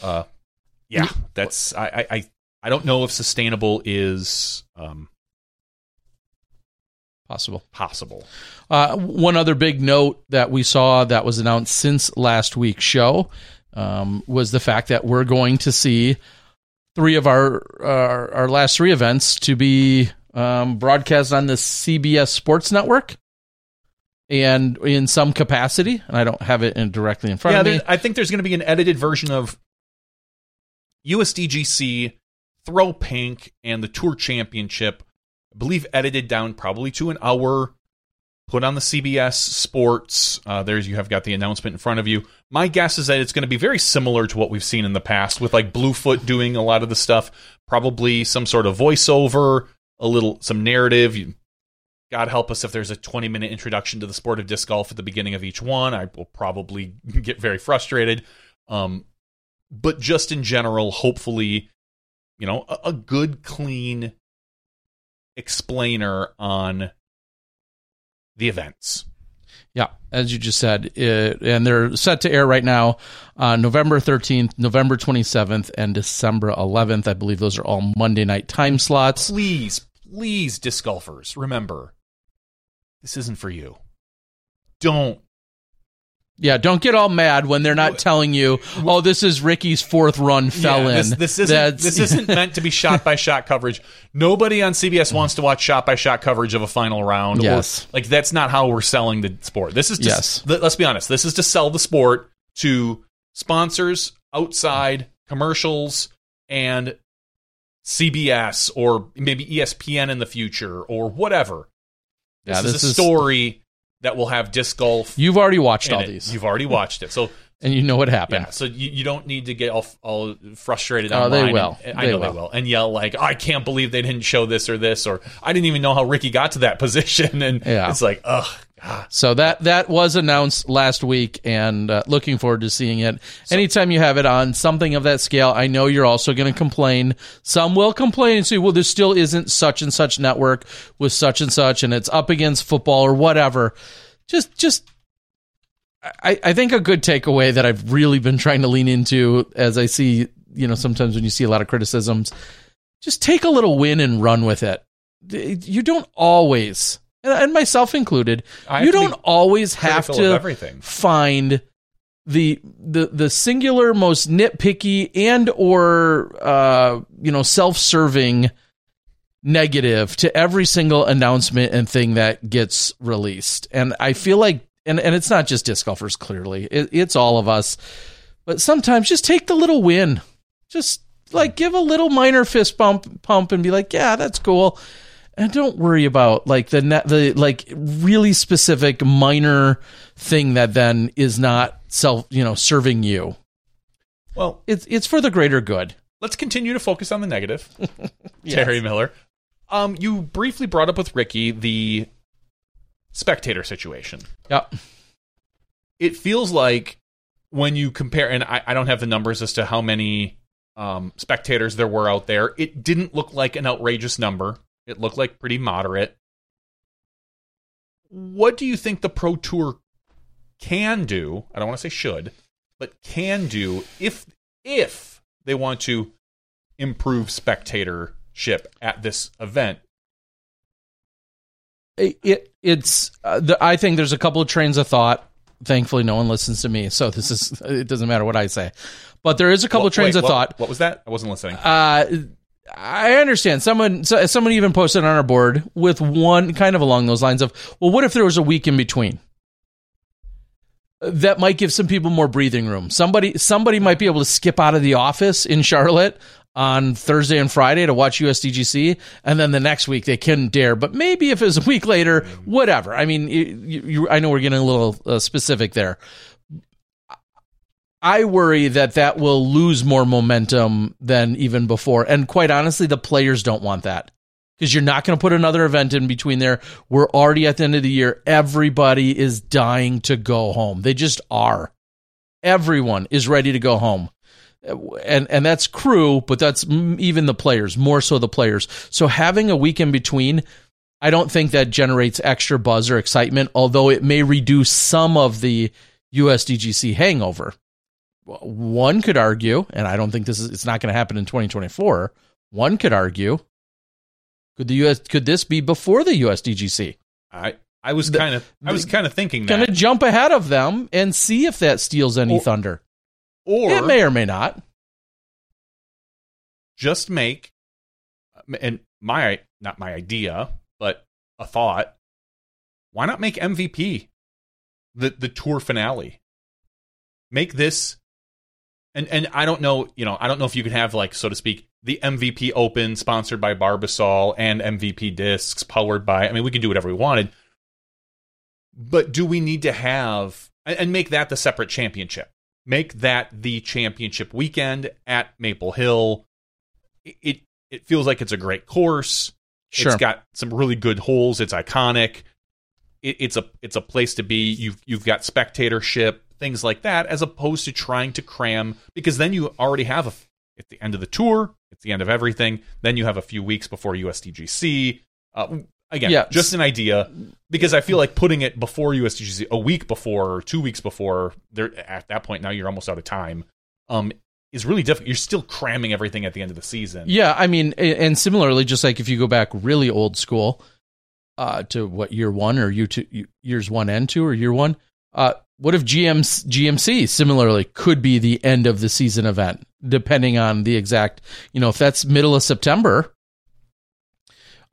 B: uh, yeah, that's I I I, I don't know if sustainable is um
A: Possible.
B: possible.
A: Uh, one other big note that we saw that was announced since last week's show um, was the fact that we're going to see three of our our, our last three events to be um, broadcast on the CBS Sports Network and in some capacity. And I don't have it in, directly in front
B: yeah,
A: of me.
B: I think there's going to be an edited version of USDGC, Throw Pink, and the Tour Championship. I believe edited down probably to an hour. Put on the CBS Sports. Uh, there's you have got the announcement in front of you. My guess is that it's going to be very similar to what we've seen in the past, with like Bluefoot doing a lot of the stuff. Probably some sort of voiceover, a little some narrative. You, God help us if there's a 20 minute introduction to the sport of disc golf at the beginning of each one. I will probably get very frustrated. Um, but just in general, hopefully, you know, a, a good, clean explainer on the events.
A: Yeah, as you just said, it, and they're set to air right now on November 13th, November 27th, and December 11th. I believe those are all Monday night time slots.
B: Please, please, disc golfers, remember this isn't for you. Don't
A: Yeah, don't get all mad when they're not telling you, "Oh, this is Ricky's fourth run fell
B: Yeah,
A: in."
B: This, this isn't
A: That's-
B: this isn't meant to be shot by shot coverage. Nobody on CBS wants to watch shot by shot coverage of a final round. or-
A: Yes.
B: like that's not how we're selling the sport. This is just,
A: Yes.
B: let's be honest. This is to sell the sport to sponsors outside commercials and CBS or maybe ESPN in the future or whatever. This,
A: Yeah,
B: is
A: this
B: a
A: is-
B: story that will have disc golf.
A: You've already watched all
B: it.
A: these,
B: You've already watched it, so
A: and you know what happened.
B: yeah. So you, you don't need to get all, all frustrated.
A: Oh, they
B: online
A: will.
B: and- I
A: They
B: know
A: will.
B: they will, and yell like, "I can't believe they didn't show this or this," or "I didn't even know how Ricky got to that position." And
A: Yeah.
B: it's like, ugh,
A: So that that was announced last week, and uh, looking forward to seeing it. Anytime you have it on something of that scale, I know you're also going to complain. Some will complain and say, "Well, there still isn't such and such network with such and such, and it's up against football or whatever." Just, just. I, I think a good takeaway that I've really been trying to lean into as I see, you know, sometimes when you see a lot of criticisms, just take a little win and run with it. You don't always, and- myself included, you don't always have to find the the the singular most nitpicky and or uh you know self-serving negative to every single announcement and thing that gets released and i feel like and and it's not just disc golfers clearly. It, it's all of us. But sometimes just take the little win. Just like give a little minor fist bump pump and be like yeah that's cool. And don't worry about like the net the like really specific minor thing that then is not self you know serving you.
B: Well,
A: it's it's for the greater good.
B: let's continue to focus on the negative. Terry Miller. Um, you briefly brought up with Ricky the spectator situation.
A: yeah
B: It feels like when you compare, and I, I don't have the numbers as to how many um, spectators there were out there. It didn't look like an outrageous number. It looked like pretty moderate. What do you think the Pro Tour can do? I don't want to say should, but can do if if they want to improve spectatorship at this event.
A: It, it it's uh, the, I think there's a couple of trains of thought. Thankfully, no one listens to me, so this is it doesn't matter what I say. But there is a couple
B: Wha-
A: of trains
B: wait,
A: of
B: what-
A: thought.
B: What was that? I wasn't listening.
A: Uh, I understand. Someone so, someone even posted on our board with one kind of along those lines of, well, what if there was a week in between? That might give some people more breathing room. Somebody somebody might be able to skip out of the office in Charlotte on Thursday and Friday to watch USDGC, and then the next week they couldn't dare. But maybe if it was a week later, whatever. I mean, you, you, I know we're getting a little uh, specific there. I worry that that will lose more momentum than even before. And quite honestly, the players don't want that because you're not going to put another event in between there. We're already at the end of the year. Everybody is dying to go home. They just are. Everyone is ready to go home. And and that's crew, but that's even the players, more so the players. So having a week in between, I don't think that generates extra buzz or excitement, although it may reduce some of the USDGC hangover one could argue, and I don't think this is it's not going to happen in 2024. One could argue, could the US could this be before the USDGC?
B: I I was kind of I was kind of thinking
A: Going to jump ahead of them and see if that steals any
B: Or-
A: thunder.
B: Or
A: it may or may not.
B: just make and my not my idea, but a thought. Why not make MVP the the tour finale? Make this and and I don't know, you know, I don't know if you can have like so to speak the MVP Open sponsored by Barbasol and MVP discs powered by I mean we can do whatever we wanted. But do we need to have and and make that the separate championship? Make that the championship weekend at Maple Hill. It it, it feels like it's a great course.
A: Sure.
B: It's got some really good holes. It's iconic. It, it's a it's a place to be. You've you've got spectatorship, things like that, as opposed to trying to cram because then you already have a at the end of the tour, it's the end of everything. Then you have a few weeks before USDGC. Uh, again,
A: Yeah.
B: just an idea because I feel like putting it before USDGC, a week before or two weeks before, there at that point now you're almost out of time. Um, is really difficult. You're still cramming everything at the end of the season.
A: Yeah, I mean, and similarly, just like if you go back really old school uh, to what year one or year two, years one and two or year one, uh, what if GM's, GMC similarly could be the end of the season event, depending on the exact, you know, if that's middle of September,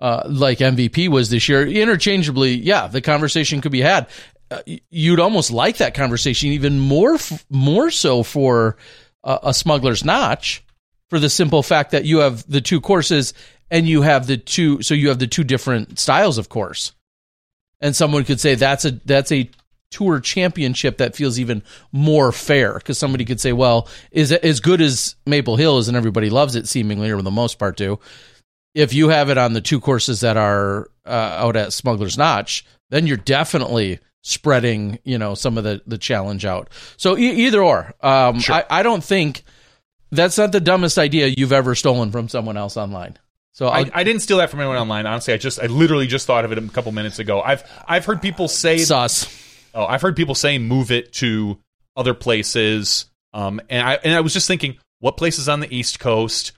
A: uh, like MVP was this year, interchangeably, yeah, the conversation could be had. Uh, you'd almost like that conversation even more, more so for uh, a smuggler's notch for the simple fact that you have the two courses and you have the two so you have the two different styles of course and someone could say that's a that's a tour championship that feels even more fair because somebody could say, well, is as good as Maple Hill is, and everybody loves it seemingly, or for the most part, do. If you have it on the two courses that are uh, out at Smuggler's Notch, then you're definitely spreading, you know, some of the the challenge out. So e- either or, um,
B: Sure.
A: I, I don't think that's not the dumbest idea you've ever stolen from someone else online. So
B: I, I didn't steal that from anyone online. Honestly, I just I literally just thought of it a couple minutes ago. I've I've heard people say
A: sus.
B: Oh, I've heard people say move it to other places. Um, and I and I was just thinking, what places on the East Coast?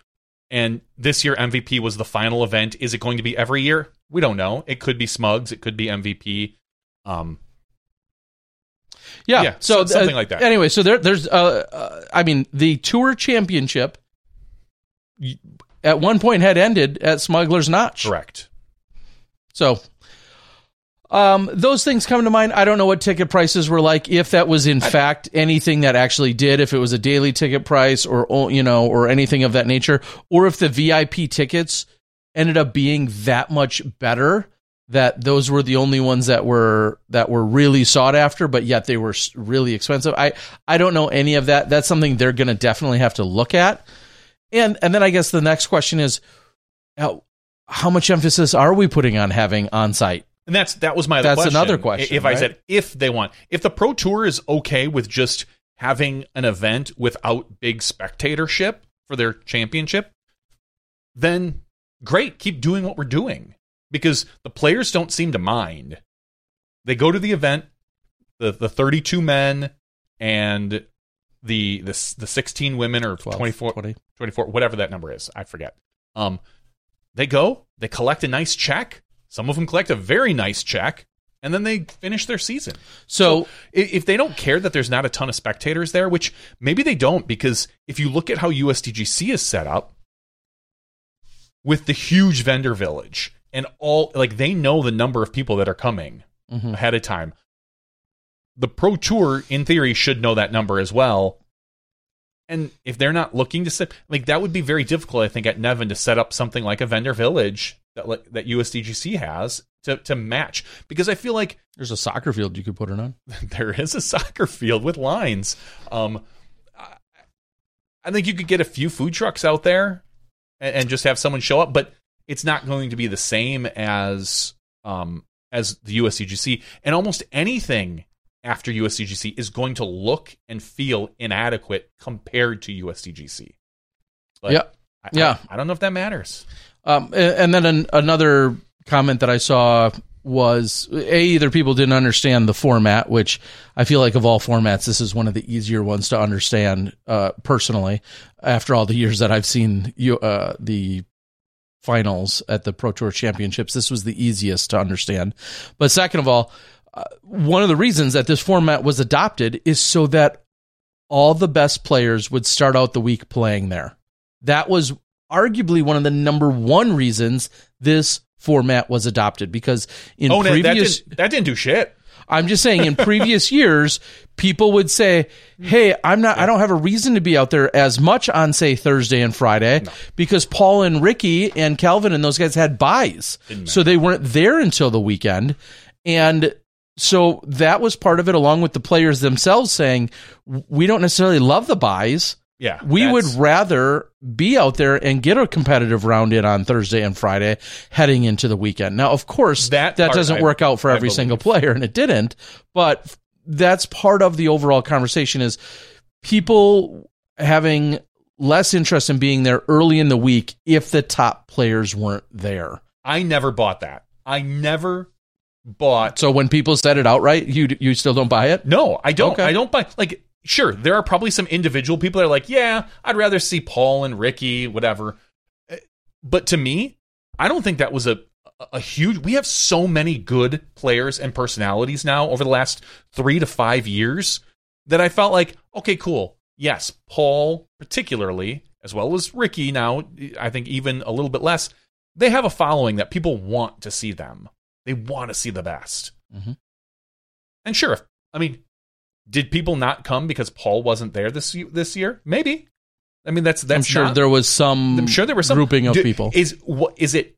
B: And this year MVP was the final event. Is it going to be every year? We don't know. It could be Smugs. It could be MVP. Um,
A: Yeah,
B: Yeah,
A: so
B: so- something
A: uh,
B: like that.
A: Anyway, so there, there's, uh, uh, I mean, the tour championship at one point had ended at Smuggler's Notch.
B: correct.
A: So, um, those things come to mind. I don't know what ticket prices were like. If that was in fact anything that actually did, if it was a daily ticket price or or, you know or anything of that nature, or if the VIP tickets ended up being that much better that those were the only ones that were that were really sought after, but yet they were really expensive. I I don't know any of that. That's something they're going to definitely have to look at. And and then I guess the next question is, how, how much emphasis are we putting on having on site?
B: And that's that was my other
A: That's
B: question.
A: another question,
B: If I said if they want, if the Pro Tour is okay with just having an event without big spectatorship for their championship, then great, keep doing what we're doing because the players don't seem to mind. They go to the event, the the 32 men and the the the 16 women or
A: 12,
B: 24
A: 20.
B: 24 whatever that number is, I forget. Um they go, they collect a nice check. Some of them collect a very nice check, and then they finish their season.
A: So,
B: I- If they don't care that there's not a ton of spectators there, which maybe they don't, because if you look at how USDGC is set up with the huge vendor village and all, like they know the number of people that are coming
A: mhm.
B: ahead of time. The Pro Tour, in theory, should know that number as well. And if they're not looking to set, like that would be very difficult, I think, at Nevin to set up something like a vendor village that like, that USDGC has to to match. Because I feel like
A: there's a soccer field you could put it on.
B: there is a soccer field with lines. Um, I, I think you could get a few food trucks out there and, and just have someone show up, but it's not going to be the same as um, as the USDGC. And almost anything after USDGC is going to look and feel inadequate compared to USDGC. But
A: Yeah.
B: I,
A: Yeah.
B: I, I don't know if that matters.
A: Um, a- and then an, another comment that I saw was a either people didn't understand the format, which I feel like of all formats, this is one of the easier ones to understand uh, personally. After all the years that I've seen you uh, the finals at the Pro Tour Championships, this was the easiest to understand. But second of all, uh, one of the reasons that this format was adopted is so that all the best players would start out the week playing there. That was arguably one of the number one reasons this format was adopted because in
B: oh,
A: previous
B: that, didn't, that didn't do shit.
A: I'm just saying in previous years people would say, "Hey, I'm not I don't have a reason to be out there as much on say Thursday and Friday because Paul and Ricky and Calvin and those guys had buys. So they weren't there until the weekend and so that was part of it along with the players themselves saying we don't necessarily love the buys
B: Yeah,
A: we would rather be out there and get a competitive round in on Thursday and Friday heading into the weekend. Now, of course,
B: That
A: that, doesn't
B: I-
A: work out for
B: I
A: every single player, and it didn't. But that's part of the overall conversation is people having less interest in being there early in the week if the top players weren't there.
B: I never bought that. I never bought
A: So when people said it outright, you you still don't buy it?
B: No, I don't.
A: Okay.
B: I don't buy. Like, sure, there are probably some individual people that are like, yeah, I'd rather see Paul and Ricky, whatever. Uh, But to me, I don't think that was a a huge. We have so many good players and personalities now over the last three to five years that I felt like, okay, cool. Yes, Paul particularly, as well as Ricky. Now, I think even a little bit less. They have a following that people want to see them. They want to see the best.
A: Mhm.
B: And sure, I mean, did people not come because Paul wasn't there this this year? Maybe. I mean, that's that's
A: I'm sure
B: not-
A: there was some
B: I'm sure there was some
A: grouping of
B: Do-
A: people.
B: Is what is it?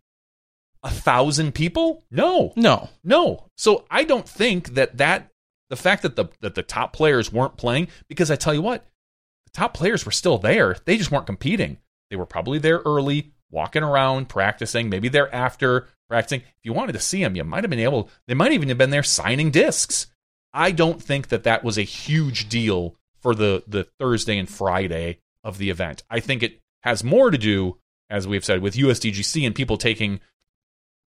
B: a thousand people? No,
A: No.
B: no. So I don't think that that the fact that the that the top players weren't playing because I tell you what, the top players were still there. They just weren't competing. They were probably there early, walking around, practicing. Maybe they're after practicing. If you wanted to see them, you might have been able. They might even have been there signing discs. I don't think that that was a huge deal for the the Thursday and Friday of the event. I think it has more to do, as we've said, with USDGC and people taking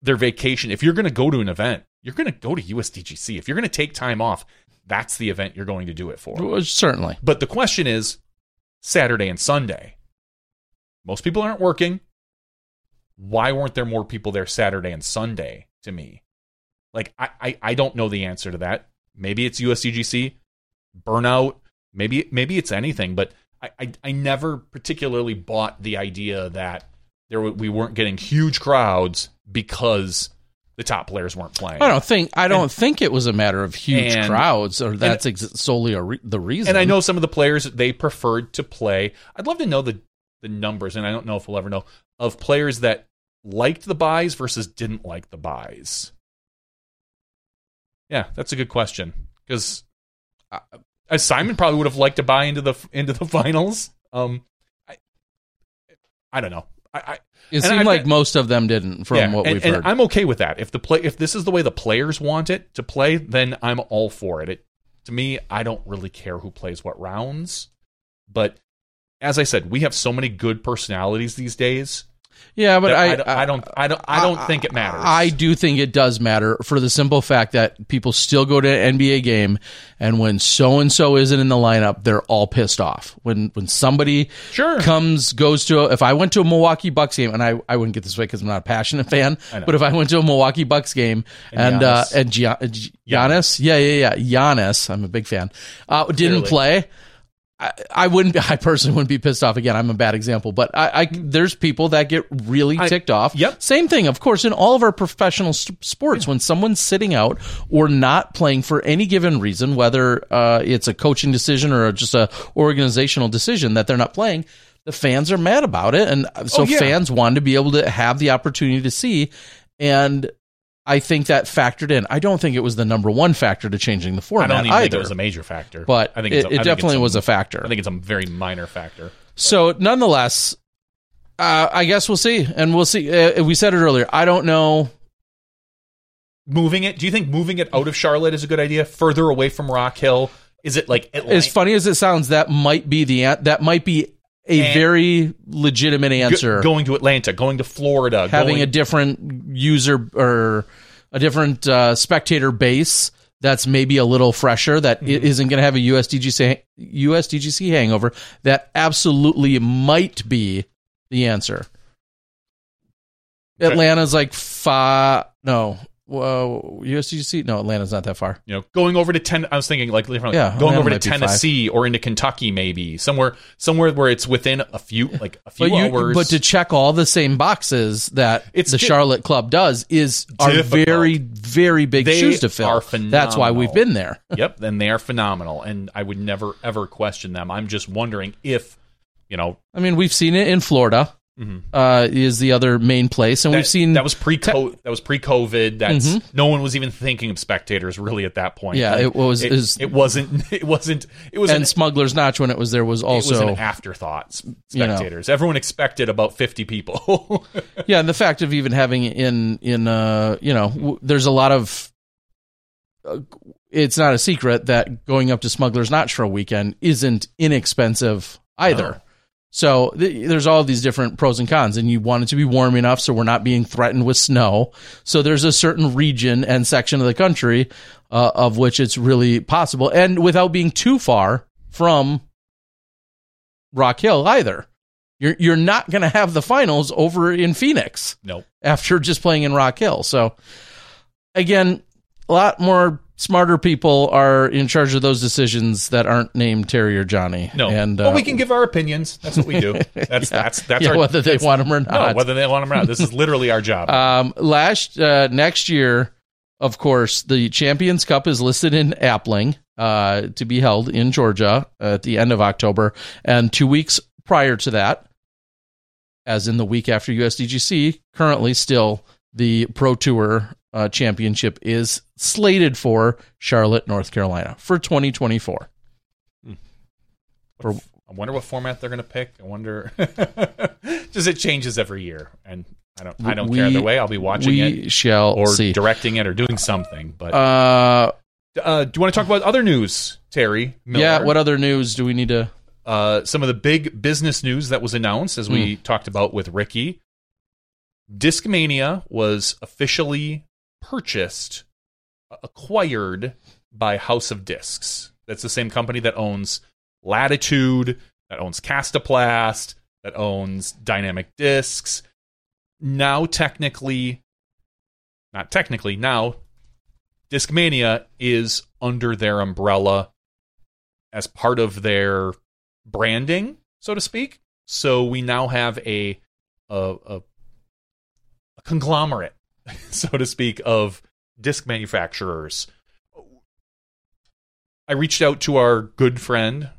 B: their vacation. If you're going to go to an event, you're going to go to USDGC. If you're going to take time off, that's the event you're going to do it for.
A: Well, Certainly.
B: But the question is Saturday and Sunday. Most people aren't working. Why weren't there more people there Saturday and Sunday to me? Like, I, I, I don't know the answer to that. Maybe it's USDGC, burnout, maybe maybe it's anything, but I, I, I never particularly bought the idea that there were, we weren't getting huge crowds because the top players weren't playing.
A: I don't think I don't think it was a matter of huge
B: and-
A: crowds, or that's ex- solely a re- the reason.
B: And I know some of the players they preferred to play. I'd love to know the the numbers, and I don't know if we'll ever know of players that liked the buys versus didn't like the buys. Yeah, that's a good question because uh, Simon probably would have liked to buy into the into the finals. Um, I, I don't know. I, I
A: it seemed
B: I-
A: like most of them didn't, from
B: yeah,
A: what
B: and,
A: we've
B: and
A: heard.
B: I'm okay with that. If the play, if this is the way the players want it to play, then I'm all for it. It to me, I don't really care who plays what rounds, but as I said, we have so many good personalities these days.
A: Yeah, but
B: that
A: I,
B: I, don't- I don't, I don't, I think it matters.
A: I do think it does matter for the simple fact that people still go to an NBA game, and when so and so isn't in the lineup, they're all pissed off. When when somebody
B: Sure.
A: comes goes to a, if I went to a Milwaukee Bucks game, and I, I wouldn't get this way because I'm not a passionate fan, but if I went to a Milwaukee Bucks game and
B: And
A: uh,
B: Giannis.
A: and Gian, uh, Giannis, yeah yeah yeah Giannis, I'm a big fan, uh, didn't
B: Clearly.
A: play. I, I wouldn't. be- I personally wouldn't be pissed off again. I'm a bad example, but I, I there's people that get really ticked off.
B: Yep.
A: Same thing, of course, in all of our professional s- sports. When someone's sitting out or not playing for any given reason, whether uh, it's a coaching decision or just a organizational decision that they're not playing, the fans are mad about it, and so
B: Oh, yeah.
A: fans want to be able to have the opportunity to see. And I think that factored in. I don't think it was the number one factor to changing the format.
B: I don't even
A: either.
B: think it was a major factor.
A: but
B: I think
A: it,
B: it's a- I
A: it
B: think
A: definitely
B: it's
A: was a factor.
B: I think it's a very minor factor.
A: So, nonetheless, uh, I guess we'll see, and we'll see. Uh, we said it earlier. I don't know.
B: Moving it? Do you think moving it out of Charlotte is a good idea? Further away from Rock Hill? Is it like Atlanta?
A: As funny as it sounds, that might be the that might be a
B: And-
A: very legitimate answer.
B: Go- going to Atlanta, going to Florida,
A: having
B: going,
A: a different user or a different uh, spectator base that's maybe a little fresher that
B: Mm-hmm.
A: isn't going to have a USDGC USDGC hangover. That absolutely might be the answer. Atlanta's like five. No, whoa, USDGC. No, Atlanta's not that far.
B: you know, going over to ten. I was thinking like
A: Yeah,
B: going
A: Atlanta
B: over to
A: might be five.
B: Tennessee or into Kentucky, maybe somewhere, somewhere where it's within a few, like a few
A: But you,
B: hours.
A: but to check all the same boxes that
B: It's
A: the
B: di-
A: Charlotte club does is are very, very big
B: They
A: shoes to fill. That's why we've been there.
B: yep, and they are phenomenal, and I would never ever question them. I'm just wondering if, you know,
A: I mean, we've seen it in Florida. Uh, is the other main place, and
B: Mm-hmm. that,
A: we've seen
B: that was pre that was pre COVID. That's no one was even thinking of spectators really at that point.
A: Mm-hmm. Yeah,
B: Like,
A: it was-
B: It,
A: is-
B: it wasn't. It wasn't. It was.
A: and
B: an,
A: Smuggler's Notch when it was there was
B: it was
A: also
B: an afterthought. s-
A: you know.
B: Spectators. Everyone expected about fifty people.
A: yeah, and the fact of even having in in uh you know w- there's a lot of uh, it's not a secret that going up to Smuggler's Notch for a weekend isn't inexpensive either.
B: No.
A: So th- there's all these different pros and cons, and you want it to be warm enough so we're not being threatened with snow. So there's a certain region and section of the country uh, of which it's really possible, and without being too far from Rock Hill either. You're you're not going to have the finals over in Phoenix
B: nope.
A: after just playing in Rock Hill. So again, a lot more smarter people are in charge of those decisions that aren't named Terry or Johnny.
B: No.
A: and
B: but
A: uh,
B: we can give our opinions. That's what we do. That's that's that's
A: yeah,
B: our
A: whether they want them or not.
B: no, whether they want them or not. This is literally our job.
A: Um, last uh, next year, of course, the Champions Cup is listed in Appling uh, to be held in Georgia at the end of October, and two weeks prior to that, as in the week after USDGC, currently still the Pro Tour uh, Championship is slated for Charlotte, North Carolina for 2024.
B: For I wonder what format they're going to pick. I wonder. Just it changes every year, and I don't. I don't care
A: We-
B: either way. I'll be watching
A: we
B: it
A: shall
B: or
A: see.
B: directing it or doing something. But
A: Uh,
B: uh, do you want to talk about other news, Terry? Miller?
A: yeah. What other news do we need to?
B: uh, some of the big business news that was announced, as
A: Hmm.
B: we talked about with Ricky. Discmania was officially purchased, uh, acquired by House of Discs. That's the same company that owns Latitude, that owns Kastaplast, that owns Dynamic Discs. Now, technically, not technically, now Discmania is under their umbrella as part of their branding, so to speak. So we now have a a, a, a conglomerate, so to speak, of disc manufacturers. I reached out to our good friend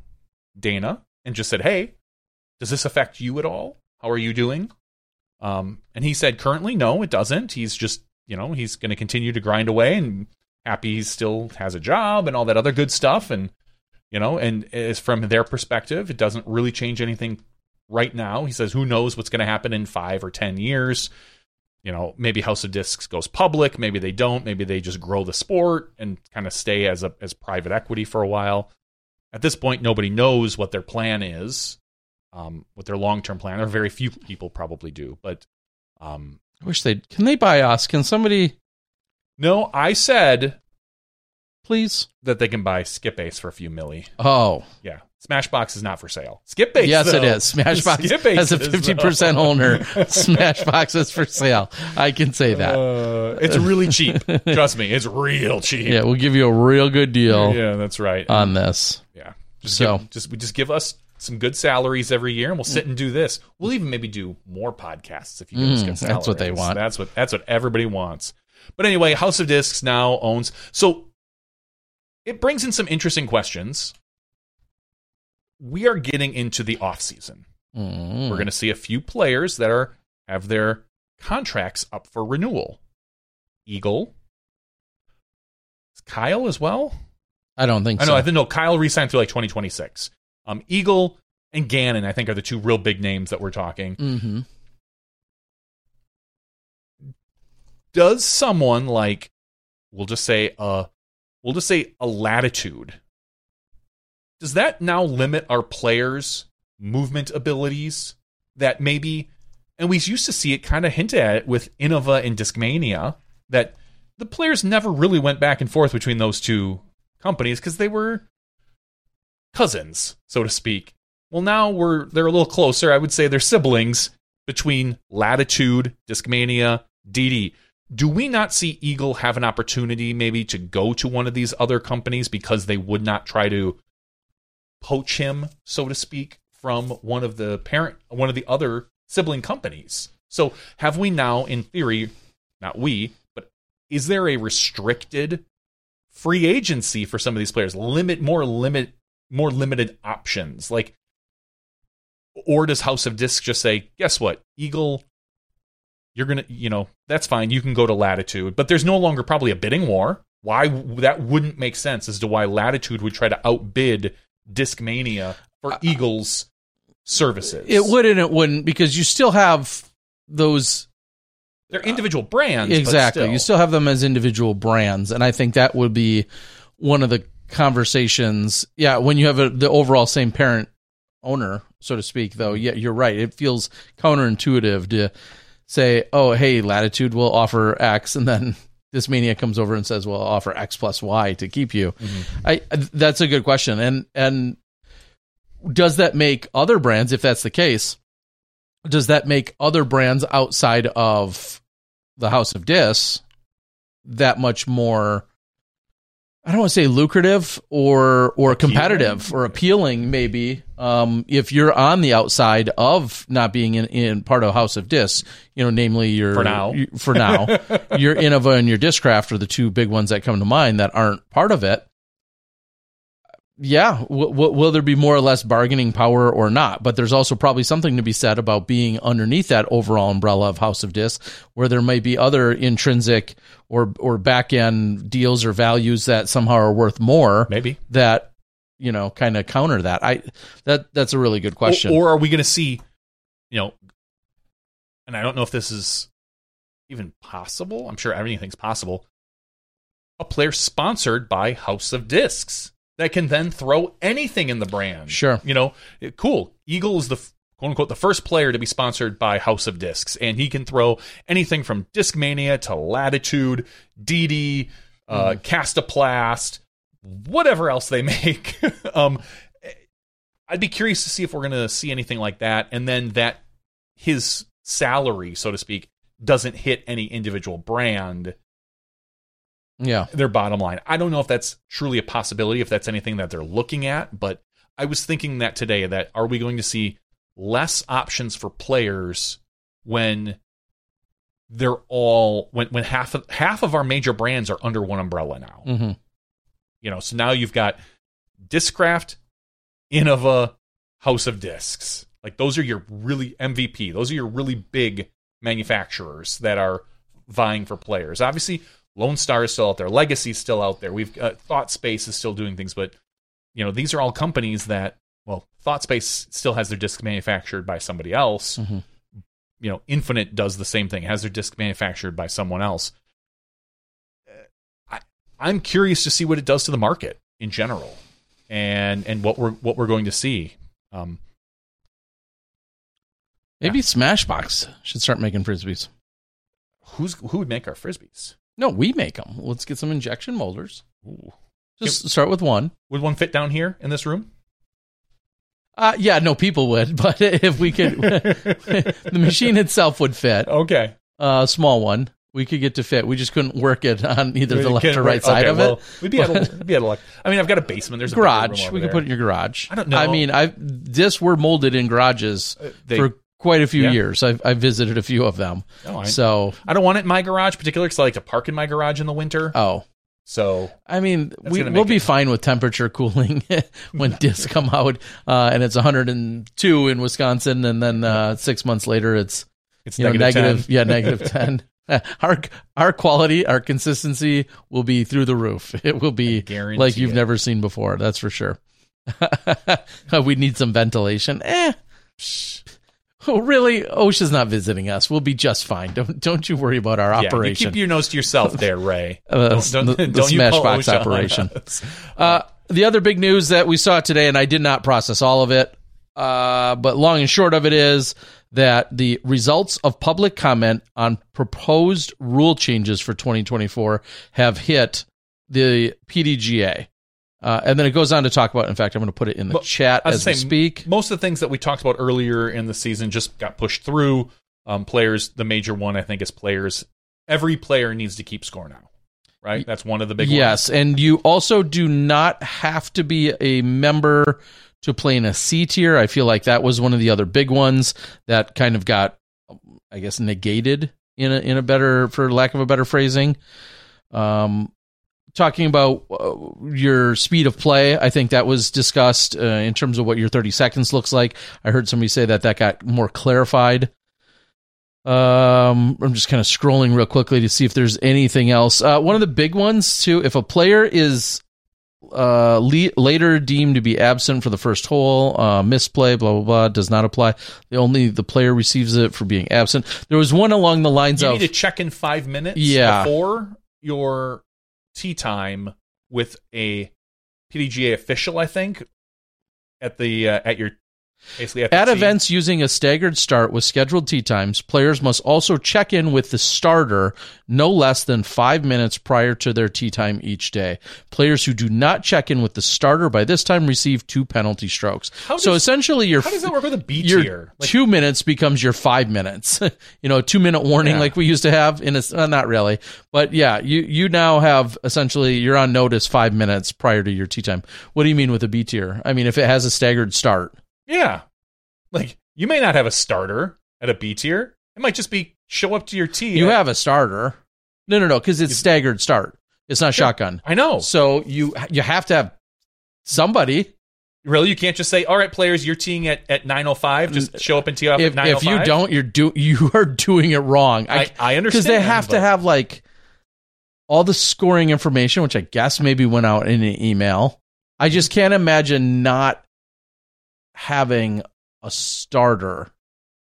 B: Dana and just said, "Hey, does this affect you at all? How are you doing?" Um, and he said, "Currently, no, it doesn't. He's just, you know, he's going to continue to grind away and happy he still has a job and all that other good stuff and you know and as from their perspective it doesn't really change anything right now he says who knows what's going to happen in five or ten years you know maybe house of discs goes public maybe they don't maybe they just grow the sport and kind of stay as a as private equity for a while at this point nobody knows what their plan is um, what their long-term plan or very few people probably do but um,
A: I wish they can they buy us? Can somebody
B: no i said
A: please?
B: that they can buy skip ace for a few milli
A: Oh,
B: yeah smashboxx is not for sale skip ace
A: yes, it
B: though.
A: is. Smashboxx
B: Skip
A: has a fifty percent owner. Smashboxx is for sale. I can say that.
B: Uh, it's really cheap. Trust me, it's real cheap.
A: yeah, we'll give you a real good deal
B: Yeah, that's right.
A: on this.
B: yeah, just
A: so-
B: give, just we just give us some good salaries every year, and we'll sit and do this. We'll even maybe do more podcasts if you give us
A: Mm,
B: good salaries.
A: that's what they want.
B: That's what that's what everybody wants. But anyway, House of Discs now owns. So it brings in some interesting questions. We are getting into the off season.
A: Mm.
B: We're going to see a few players that are have their contracts up for renewal. Eagle, Kyle as well.
A: I don't think
B: I
A: so.
B: I think no. Kyle resigned through like 2026. Um, Eagle and Gannon, I think, are the two real big names that we're talking.
A: Mm-hmm.
B: Does someone like, we'll just say, uh, we'll just say a latitude. Does that now limit our players' movement abilities? That maybe, and we used to see it kind of hinted at it with Innova and Discmania that the players never really went back and forth between those two companies because they were cousins, so to speak. Well, now we're they're a little closer. I would say they're siblings between Latitude, Discmania, DD. Do we not see Eagle have an opportunity maybe to go to one of these other companies because they would not try to poach him, so to speak, from one of the parent one of the other sibling companies? So have we now, in theory, not we, but is there a restricted free agency for some of these players? Limit more limit more limited options. Like or does House of Disc just say, guess what? Eagle you're to, you know, that's fine. You can go to Latitude, but there's no longer probably a bidding war. Why that wouldn't make sense as to why Latitude would try to outbid Discmania for Eagle's services.
A: It would and it wouldn't because you still have those
B: They're individual brands. but
A: exactly.
B: still.
A: You still have them as individual brands, and I think that would be one of the conversations. Yeah, when you have a, the overall same parent owner, so to speak. Though, yeah, you're right. It feels counterintuitive to say, "Oh, hey, Latitude will offer X," and then Discmania comes over and says, "Well, I'll offer X plus Y to keep you." Mm-hmm. I that's a good question, and and does that make other brands, if that's the case, does that make other brands outside of the House of Dis that much more? I don't want to say lucrative or or competitive or appealing, maybe. Um, if you're on the outside of not being in, in part of House of Dis, you know, namely your
B: For now.
A: you- for now, your Innova and your Discraft are the two big ones that come to mind that aren't part of it yeah, w- w- will there be more or less bargaining power or not? But there's also probably something to be said about being underneath that overall umbrella of House of Disc, where there might be other intrinsic or or back end deals or values that somehow are worth more.
B: Maybe.
A: that you know kind of counter that. I that that's a really good question.
B: Or, or are we going to see, you know, and I don't know if this is even possible. I'm sure everything's possible. A player sponsored by House of Discs that can then throw anything in the brand.
A: Sure.
B: You know, it- cool. Eagle is the f- quote unquote the first player to be sponsored by House of Discs, and he can throw anything from Discmania to Latitude, DD, uh, Kastaplast, whatever else they make. um, I'd be curious to see if we're going to see anything like that, and then that his salary, so to speak, doesn't hit any individual brand
A: yeah,
B: their bottom line. I don't know if that's truly a possibility, if that's anything that they're looking at, but I was thinking that today that are we going to see less options for players when they're all when when half of half of our major brands are under one umbrella now.
A: hmm
B: You know, so now you've got Discraft, Innova, House of Discs. Like those are your really MVP. Those are your really big manufacturers that are vying for players. Obviously, Lone Star is still out there. Legacy is still out there. We've got Thought Space is still doing things, but you know these are all companies that well, Thought Space still has their disc manufactured by somebody else.
A: Mhm.
B: You know, Infinite does the same thing, has their disc manufactured by someone else. I, I'm curious to see what it does to the market in general, and and what we're what we're going to see. Um,
A: maybe Smashboxx should start making frisbees.
B: who's who would make our frisbees?
A: No, we make them. Let's get some injection molders.
B: Ooh.
A: Just start with one.
B: Would one fit down here in this room?
A: Uh, yeah, no, people would, but if we could, the machine itself would fit.
B: Okay,
A: A small one we could get to fit. We just couldn't work it on either the left or right side
B: Okay,
A: of
B: well,
A: it.
B: We'd be out of be out of luck. I mean, I've got a basement. There's a
A: garage. We could
B: there.
A: put it in your garage.
B: I don't know.
A: I mean, I this were molded in garages
B: Uh, they-
A: for quite a few
B: Yeah.
A: years. I've, I've visited a few of them.
B: Oh, I-
A: so,
B: I don't want it in my garage, particularly because I like to park in my garage in the winter.
A: oh,
B: so
A: I mean, we, we'll be fine with temperature cooling when discs come out, uh, and it's 102 in Wisconsin, and then uh, six months later it's
B: it's
A: you know
B: negative
A: negative,
B: 10.
A: yeah, negative 10. Our our quality, our consistency will be through the roof. It will be like you've
B: it.
A: never seen before. That's for sure. we need some ventilation. Eh. Oh, really? OSHA's not visiting us. We'll be just fine. Don't don't you worry about our
B: Yeah, you
A: operation.
B: keep your nose to yourself there, Ray.
A: Uh,
B: Don't- don't-
A: the, the
B: don't you call Smashboxx
A: operation. Uh, the other big news that we saw today, and I did not process all of it, uh, but long and short of it is that the results of public comment on proposed rule changes for 2024 have hit the PDGA. Uh, and then it goes on to talk about. In fact, I'm going to put it in the
B: Well,
A: chat as we speak.
B: Most of the things that we talked about earlier in the season just got pushed through. Um, players, the major one I think is players. Every player needs to keep score now, right? That's one of the big ones.
A: Yes, and you also do not have to be a member to play in a C tier. I feel like that was one of the other big ones that kind of got, I guess, negated in a in a better, for lack of a better phrasing. Um, talking about uh, your speed of play, I think that was discussed uh, in terms of what your 30 seconds looks like. I heard somebody say that that got more clarified. Um, I'm just kind of scrolling real quickly to see if there's anything else. Uh, one of the big ones too, if a player is uh, le- later deemed to be absent for the first hole, uh, misplay, blah blah blah, does not apply. The only the player receives it for being absent. There was one along the lines
B: You
A: of you
B: need to check in five minutes
A: Yeah.
B: before your tee time with a PDGA official. I think at the uh, at your basically at, the
A: At
B: tee.
A: events using a staggered start with scheduled tee times, players must also check in with the starter no less than five minutes prior to their tee time each day. Players who do not check in with the starter by this time receive two penalty strokes. So essentially, your
B: How does that work with a B tier? Like,
A: two minutes becomes your five minutes. you know, two minute warning
B: Yeah.
A: like we used to have. In a, uh, not really, but yeah, you you now have essentially you're on notice five minutes prior to your tee time. What do you mean with a B tier? I mean, if it has a staggered start.
B: Yeah, like you may not have a starter at a B tier. It might just be show up to your tee.
A: You have a starter. No, no, no, because it's staggered start. It's not shotgun.
B: I know.
A: So you you have to have somebody.
B: Really, you can't just say, "All right, players, you're teeing at at 9:05. Just show up and tee off
A: If,
B: at
A: if you oh don't, you're do you are doing it wrong.
B: I, I understand
A: because they have to have like all the scoring information, which I guess maybe went out in an email. I just can't imagine not having a starter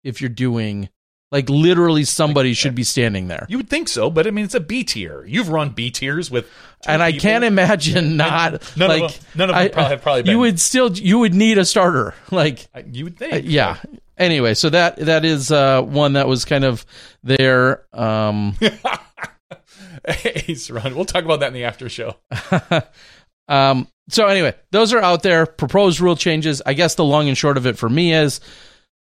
A: if you're doing like literally somebody should be standing there.
B: You would think so, but I mean, it's a B tier. You've run B tiers with,
A: and I
B: people.
A: can't imagine not
B: none of them- none of them
A: I-
B: probably- have probably been.
A: you would still you would need a starter like
B: You would think,
A: uh, yeah. Anyway, so that that is uh, one that was kind of there. Um,
B: Ace run. We'll talk about that in the after show.
A: um, so anyway, those are out there. Proposed rule changes. I guess the long and short of it for me is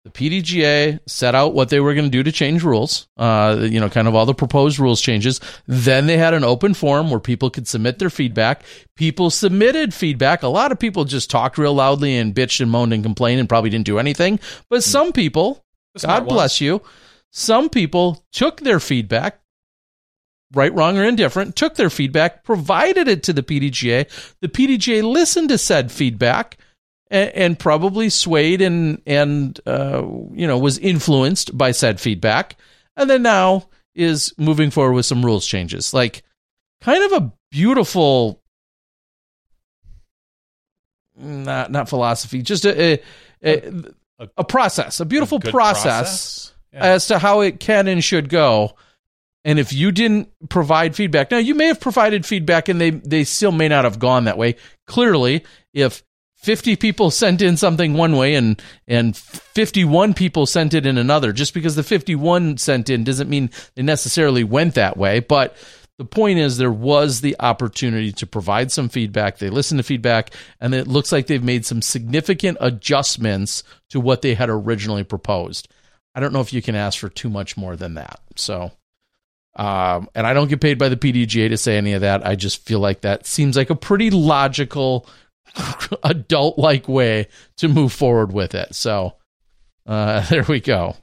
A: the PDGA set out what they were going to do to change rules. Uh, you know, kind of all the proposed rules changes. Then they had an open forum where people could submit their feedback. People submitted feedback. A lot of people just talked real loudly and bitched and moaned and complained and probably didn't do anything. But some people,
B: The
A: God bless you, some people took their feedback, right, wrong, or indifferent, took their feedback, provided it to the PDGA. The PDGA listened to said feedback and, and probably swayed and and uh, you know was influenced by said feedback, and then now is moving forward with some rules changes, like kind of a beautiful. Not not philosophy, just a a, a, a process, a beautiful
B: Good
A: process
B: Yeah.
A: as to how it can and should go. And if you didn't provide feedback, now you may have provided feedback and they, they still may not have gone that way. Clearly, if 50 people sent in something one way and, and 51 people sent it in another, just because the 51 sent in doesn't mean they necessarily went that way. But the point is, there was the opportunity to provide some feedback. They listened to feedback, and it looks like they've made some significant adjustments to what they had originally proposed. I don't know if you can ask for too much more than that. So, um, and I don't get paid by the PDGA to say any of that. I just feel like that seems like a pretty logical, adult like way to move forward with it. So, uh, there we go.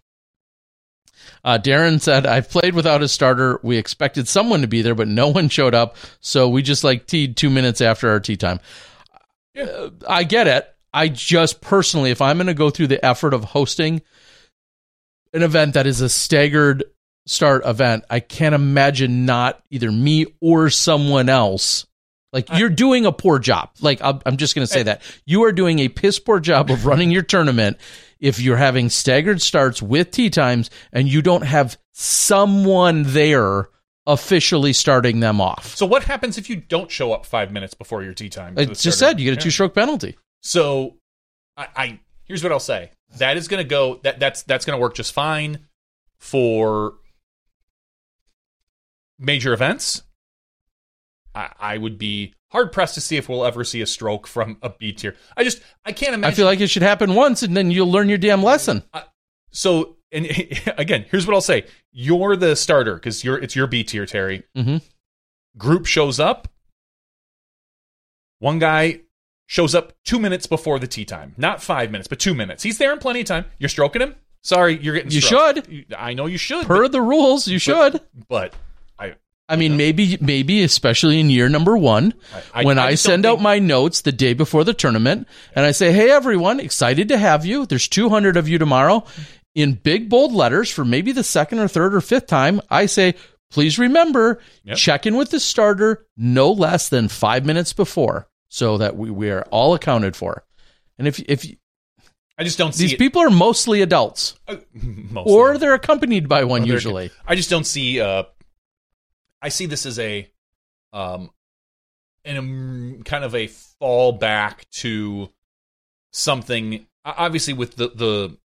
A: Uh, Darren said, I've played without a starter. We expected someone to be there, but no one showed up. So we just like teed two minutes after our tee time. Uh, I get it. I just personally, if I'm going to go through the effort of hosting an event that is a staggered start event, I can't imagine not either me or someone else. Like you're doing a poor job. Like I'm, I'm just going to say that you are doing a piss poor job of running your tournament if you're having staggered starts with tee times and you don't have someone there officially starting them off.
B: So what happens if you don't show up five minutes before your tee time?
A: I just said you get a two stroke penalty.
B: So, I, I here's what I'll say. That is going to go. That that's that's going to work just fine for major events. I, I would be hard pressed to see if we'll ever see a stroke from a B tier. I just I can't imagine.
A: I feel like it should happen once and then you'll learn your damn lesson.
B: so. And again, here's what I'll say: You're the starter because you're it's your B tier, Terry.
A: hmm
B: Group shows up. One guy shows up two minutes before the tee time, not five minutes, but two minutes. He's there in plenty of time. You're stroking him. Sorry, you're getting.
A: You should.
B: I know you should.
A: Per
B: but,
A: the rules, you should.
B: but I,
A: I mean, maybe, maybe, especially in year number one,
B: I-
A: when
B: I
A: I,
B: just don't
A: send out
B: think-
A: my notes the day before the tournament, and I say, "Hey, everyone, excited to have you. There's 200 of you tomorrow." In big bold letters for maybe the second or third or fifth time, I say, "Please remember,
B: Yep.
A: check in with the starter no less than five minutes before, so that we, we are all accounted for." And if if
B: I just don't see
A: these
B: it-
A: people are mostly adults,
B: uh, mostly.
A: or they're accompanied by one usually.
B: I just don't see. Uh, I see this as a, um, an um, kind of a fallback to something. Obviously, with the the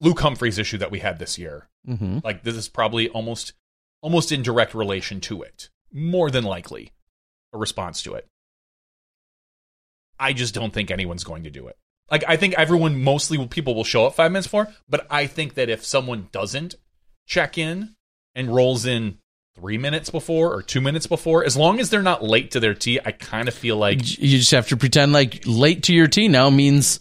B: Luke Humphries issue that we had this year,
A: hmm
B: like this is probably almost almost in direct relation to it. More than likely, a response to it. I just don't think anyone's going to do it. Like I think everyone mostly people will show up five minutes for, but I think that if someone doesn't check in and rolls in three minutes before or two minutes before, as long as they're not late to their tee, I kind of feel like
A: you just have to pretend like late to your tee now means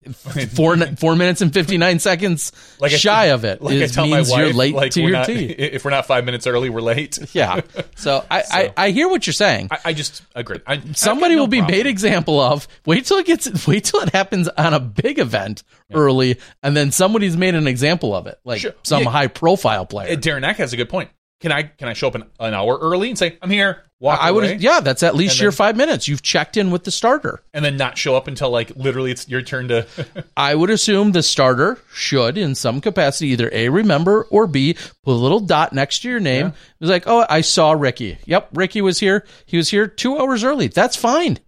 A: four four minutes and fifty nine seconds
B: Like I-
A: shy of it
B: Like
A: is-
B: I tell my
A: means
B: wife,
A: you're late
B: like
A: to your
B: not,
A: tee.
B: If we're not five minutes early, we're late.
A: Yeah. So I, I, I hear what you're saying.
B: I, I just agree. I,
A: Somebody
B: no
A: will be
B: problem.
A: made example of. Wait till it gets. Wait till it happens on a big event early, and then somebody's made an example of it, like
B: Sure.
A: some
B: Yeah.
A: high profile player.
B: Uh, Darren Eck has a good point. Can I can I show up an, an hour early and say I'm here? Walk
A: I would. Yeah, that's at least
B: And
A: your
B: then-
A: five minutes. You've checked in with the starter.
B: and then not show up until like literally it's your turn to.
A: I would assume the starter should, in some capacity, either A, remember, or B, put a little dot next to your name. It was like, oh, I saw Ricky. Yep, Ricky was here. He was here two hours early. That's fine.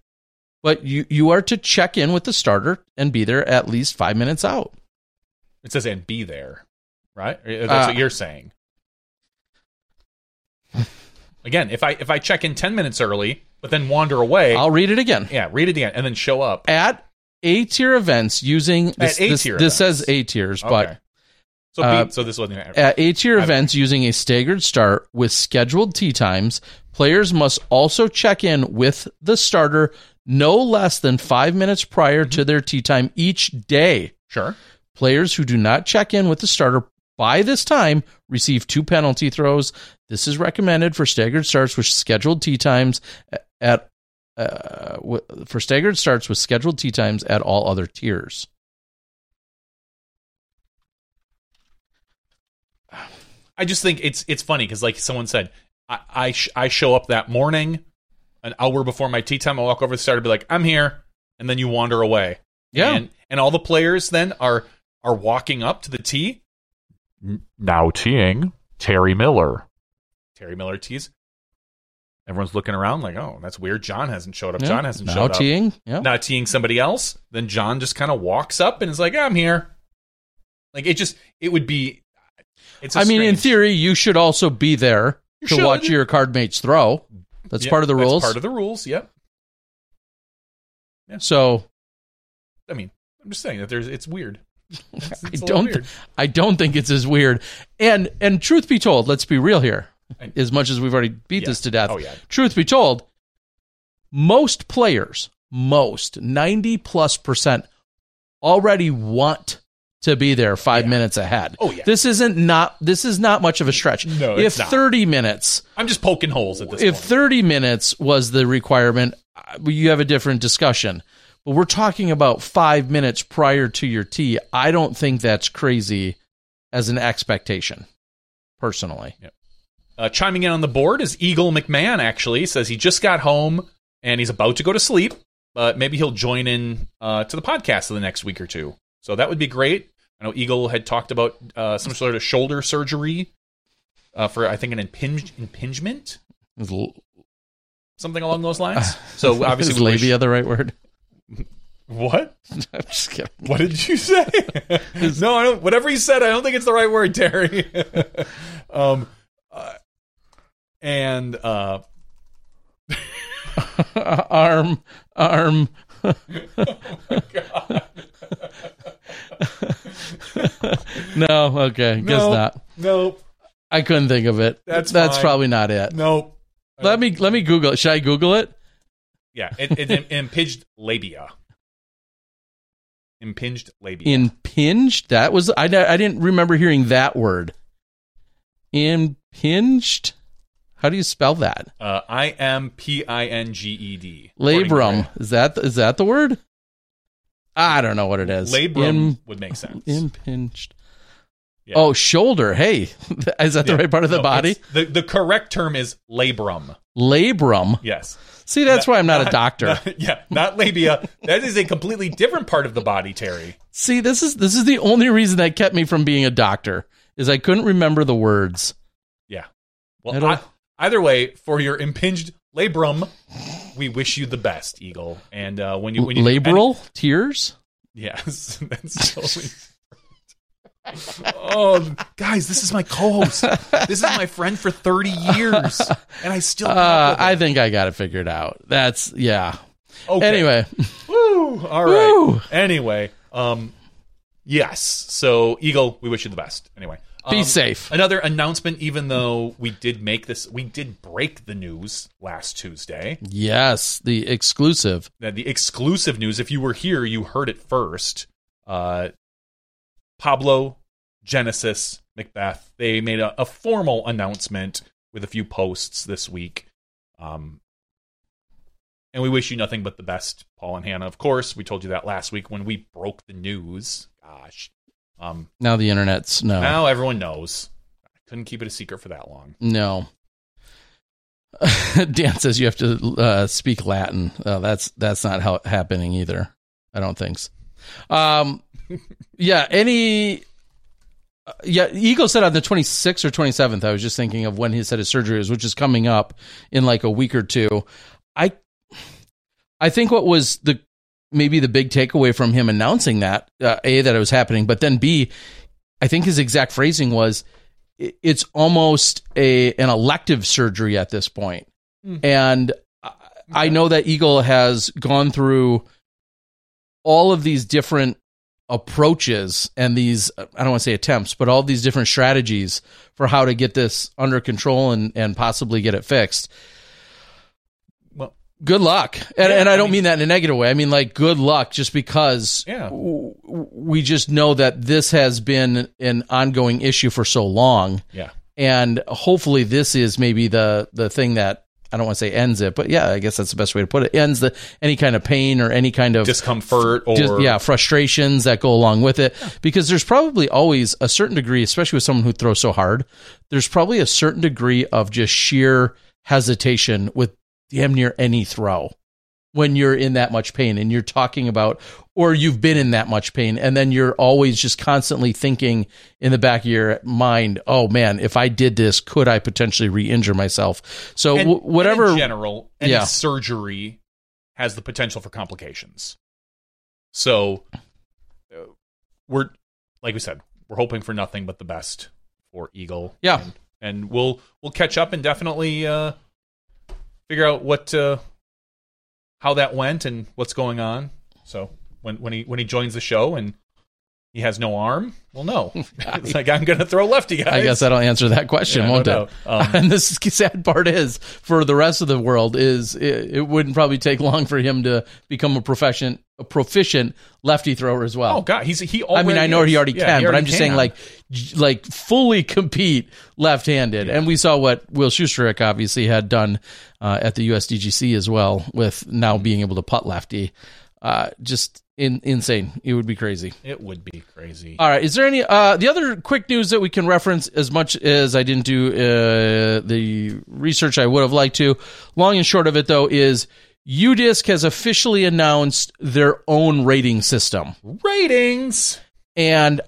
A: But you, you are to check in with the starter and be there at least five minutes out.
B: it says and be there, right? That's
A: Uh,
B: what you're saying. Again, if I if I check in ten minutes early, but then wander away,
A: I'll read it again.
B: yeah, read it again and then show up.
A: At A tier events using this, this,
B: tier
A: this says. A tiers,
B: Okay.
A: but
B: so
A: uh,
B: so this wasn't even-
A: At A tier events using a staggered start with scheduled tee times, players must also check in with the starter no less than five minutes prior to their tee time each day.
B: sure.
A: Players who do not check in with the starter by this time receive two penalty throws. This is recommended for staggered starts with scheduled tee times at uh, for staggered starts with scheduled tee times at all other tiers.
B: I just think it's it's funny because like someone said, I I, sh- I show up that morning, an hour before my tee time. I walk over to the starter, be like, I'm here, and then you wander away.
A: Yeah.
B: and, and all the players then are are walking up to the tee. Now teeing Terry Miller. Terry Miller tees. Everyone's looking around like, oh, that's weird. John hasn't showed up.
A: Yeah.
B: John hasn't
A: now
B: showed up.
A: teeing. Yeah.
B: Not teeing somebody else. Then John just kind of walks up and is like, I'm here. Like it just it would be. It's. a
A: I mean, in theory, you should also be there
B: You
A: to
B: should.
A: watch your card mates throw. That's
B: Yeah,
A: part of the rules.
B: That's part of the rules. Yep.
A: so
B: I mean, I'm just saying that there's it's weird. It's, it's
A: I don't.
B: weird.
A: I don't think it's as weird. And and truth be told, let's be real here. As much as we've already beat
B: Yeah.
A: this to death.
B: Oh, yeah.
A: Truth be told, most players, most ninety plus percent, already want to be there five
B: Yeah.
A: minutes ahead.
B: Oh, yeah.
A: This isn't not. This is not much of a stretch.
B: No,
A: if
B: it's not.
A: thirty minutes
B: I'm just poking holes at this
A: if
B: point.
A: 30 minutes was the requirement, uh, you have a different discussion. But we're talking about five minutes prior to your tee. I don't think that's crazy as an expectation, personally.
B: Uh, chiming in on the board is Eagle McMahon. Actually, says he just got home and he's about to go to sleep, but maybe he'll join in uh, to the podcast in the next week or two. So that would be great. I know Eagle had talked about uh, some sort of shoulder surgery uh, for I think an impinge, impingement, something along those lines. So obviously,
A: is
B: we wish-
A: labia the right word?
B: What?
A: I'm just kidding.
B: What did you say? no, I don't. Whatever you said, I don't think it's the right word, Terry. um, uh, and uh,
A: arm, arm. God. no, okay, guess not.
B: Nope.
A: I couldn't think of it.
B: That's
A: that's
B: fine.
A: probably not it.
B: Nope.
A: Let me let me Google it. Should I Google it?
B: Yeah, it, it, it impinged labia. Impinged labia.
A: Impinged? That was I. I didn't remember hearing that word. Impinged. How do you spell that?
B: uh, I M P I N G E D.
A: Labrum. Is that is that the word? I don't know what it is.
B: Labrum
A: Im-
B: would make sense.
A: impinged.
B: Yeah.
A: Oh, shoulder. Hey, is that the
B: Yeah.
A: right part of the
B: No,
A: body?
B: The, the correct term is labrum.
A: Labrum.
B: Yes.
A: See, that's why I'm not, a doctor.
B: not- yeah, not labia. that is a completely different part of the body, Terry.
A: See, this is this is the only reason that kept me from being a doctor is I couldn't remember the words.
B: Yeah. Well, I, either way, for your impinged labrum, we wish you the best, Eagle. And uh, when you when you
A: Labral tears.
B: yes, that's totally. oh, guys, this is my co-host. This is my friend for thirty years, and I still.
A: Uh, I think I got it figured out. That's yeah.
B: Okay.
A: Anyway,
B: Woo! All right.
A: Woo!
B: Anyway, um, yes. So, Eagle, we wish you the best. Anyway,
A: be
B: Um,
A: safe.
B: Another announcement, even though we did make this, we did break the news last Tuesday.
A: Yes, the exclusive.
B: The exclusive news, if you were here, you heard it first. uh, Pablo, Genesis, McBeth, they made a, a formal announcement with a few posts this week. Um, and we wish you nothing but the best, Paul and Hannah. Of course, we told you that last week when we broke the news. Gosh. Um,
A: Now the internet's no.
B: now everyone knows. I couldn't keep it a secret for that long.
A: No. Dan says you have to uh, speak Latin. Uh, that's that's not how happening either. I don't think. So. Um, yeah. Any. uh, Yeah, Eagle said on the 26th or 27th. I was just thinking of when he said his surgery is, which is coming up in like a week or two. I, I think what was the maybe the big takeaway from him announcing that uh, a that it was happening, but then b, I think his exact phrasing was, it's almost a an elective surgery at this point. and I- I know that Eagle has gone through all of these different approaches and these I don't want to say attempts, but all these different strategies for how to get this under control and and possibly get it fixed.
B: Well,
A: Good luck, and,
B: Yeah,
A: and I
B: I
A: don't
B: mean-
A: mean that in a negative way. I mean like good luck, just because
B: Yeah.
A: w- w- we just know that this has been an ongoing issue for so long
B: yeah.
A: and hopefully this is maybe the the thing that I don't want to say ends it, but yeah, I guess that's the best way to put it. Ends the any kind of pain or any kind of
B: Discomfort or
A: just, yeah frustrations that go along with it because there's probably always a certain degree especially with someone who throws so hard there's probably a certain degree of just sheer hesitation with damn near any throw when you're in that much pain and you're talking about or you've been in that much pain and then you're always just constantly thinking in the back of your mind oh man if i did this could i potentially re-injure myself so
B: And-
A: w- whatever
B: and in general, any
A: Yeah.
B: surgery has the potential for complications. So we're like we said, we're hoping for nothing but the best for Eagle.
A: Yeah.
B: and, and we'll we'll catch up and definitely uh, figure out what uh, how that went and what's going on. So when when he when he joins the show and he has no arm, well, no, it's like I'm going to throw lefty guys.
A: I guess that'll answer that question,
B: Yeah,
A: won't it?
B: Um,
A: and the sad part is, for the rest of the world, is it, it wouldn't probably take long for him to become a proficient, a proficient lefty thrower as well.
B: Oh God, he's he.
A: I mean, I know
B: is.
A: he already
B: Yeah,
A: can,
B: he
A: but I'm
B: already
A: just saying, like, like fully compete left-handed. And we saw what Will Schusterick obviously had done uh, at the USDGC as well, with now being able to putt lefty. Uh, just in, insane. It would be crazy.
B: it would be crazy.
A: All right. Is there any uh, the other quick news that we can reference? As much as I didn't do uh, the research I would have liked to. Long and short of it, though, is UDisc has officially announced their own rating system,
B: Ratings.
A: and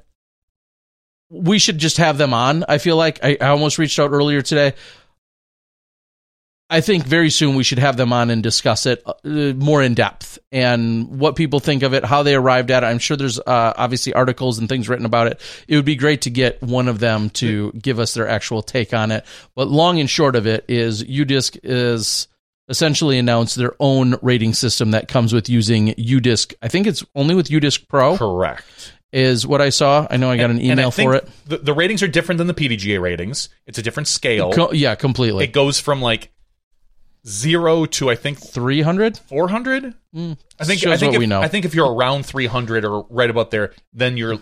A: we should just have them on. I feel like I, I almost reached out earlier today. I think very soon we should have them on and discuss it uh, more in depth and what people think of it, how they arrived at it. I'm sure there's uh, obviously articles and things written about it. It would be great to get one of them to give us their actual take on it. But long and short of it is UDisc is essentially announced their own rating system that comes with using UDisc. I think it's only with UDisc Pro
B: Correct.
A: is what I saw. I know I got an
B: And I
A: email for it.
B: The, the ratings are different than the PDGA ratings. It's a different scale.
A: Co- yeah, completely.
B: it goes from like zero to I think
A: 300?
B: four hundred. Hmm. I think I think if,
A: we know.
B: I think if you're around three hundred or right about there, then you're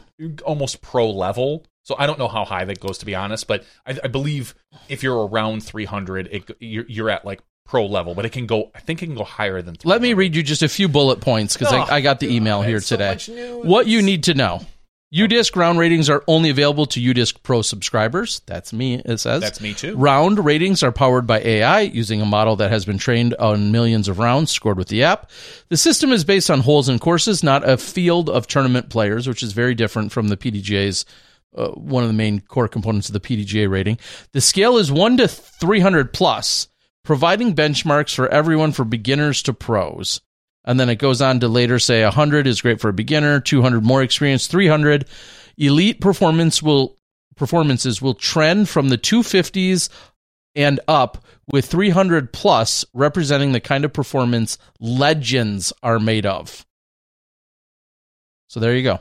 B: almost pro level. So I don't know how high that goes to be honest, but I, I believe if you're around three hundred, it you're, you're at like pro level, but it can go. I think it can go higher than.
A: Let me read you just a few bullet points because
B: Oh,
A: I, I got the email
B: God,
A: here
B: it's so
A: today. what you need to know. UDisc round ratings are only available to UDisc Pro subscribers. That's me, it says.
B: That's me too.
A: Round ratings are powered by AI using a model that has been trained on millions of rounds scored with the app. The system is based on holes and courses, not a field of tournament players, which is very different from the PDGA's uh, one of the main core components of the PDGA rating. The scale is 1 to 300 plus, providing benchmarks for everyone from beginners to pros. And then it goes on to later say 100 is great for a beginner, 200 more experience, 300 elite performance will performances will trend from the 250s and up with 300 plus representing the kind of performance legends are made of. So there you go.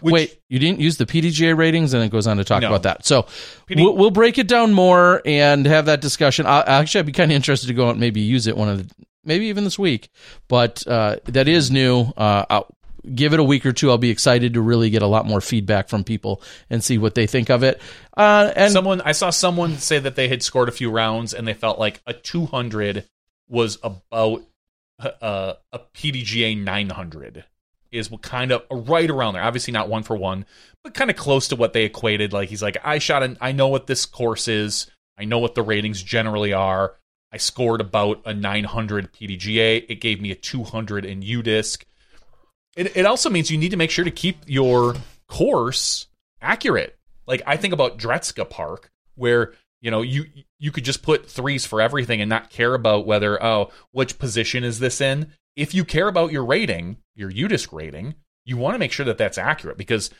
B: Which-
A: Wait, you didn't use the PDGA ratings, and it goes on to talk
B: No.
A: about that. So
B: PD
A: we'll, we'll break it down more and have that discussion. I, actually, I'd be kind of interested to go out and maybe use it one of the, maybe even this week. But uh, that is new. Uh, I'll- give it a week or two. I'll be excited to really get a lot more feedback from people and see what they think of it. Uh, and
B: someone I saw someone say that they had scored a few rounds and they felt like a 200 was about uh, a PDGA 900 is kind of right around there. Obviously not one for one, but kind of close to what they equated. Like he's like, I shot an, I know what this course is. I know what the ratings generally are. I scored about a 900 PDGA. It gave me a 200 in UDisc. It, it also means you need to make sure to keep your course accurate. Like I think about Dretzka Park, where you know you you could just put threes for everything and not care about whether oh which position is this in. If you care about your rating, your UDisc rating, you want to make sure that that's accurate because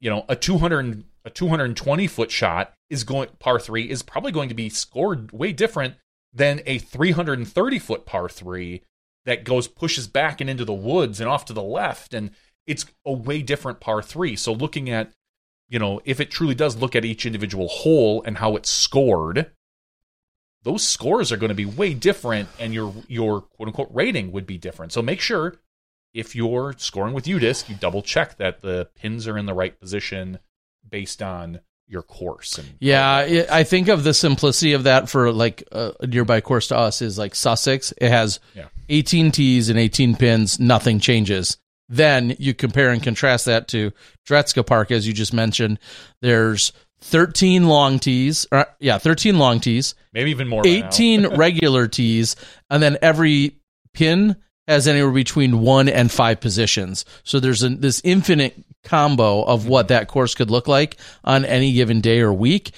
B: you know a 200 a 220 foot shot is going par 3 is probably going to be scored way different than a 330 foot par 3 that goes pushes back and into the woods and off to the left and it's a way different par 3 so looking at you know if it truly does look at each individual hole and how it's scored those scores are going to be way different and your your quote unquote rating would be different. So make sure if you're scoring with UDisc, you double check that the pins are in the right position based on your course. And
A: yeah, I think of the simplicity of that for like a nearby course to us is like Sussex. It has yeah. 18 tees and 18 pins. Nothing changes. Then you compare and contrast that to Dretzka Park, as you just mentioned. There's 13 long tees. Or, yeah, 13 long tees.
B: Maybe even more.
A: 18 regular tees. And then every pin has anywhere between one and five positions. So there's a, this infinite combo of what that course could look like on any given day or week.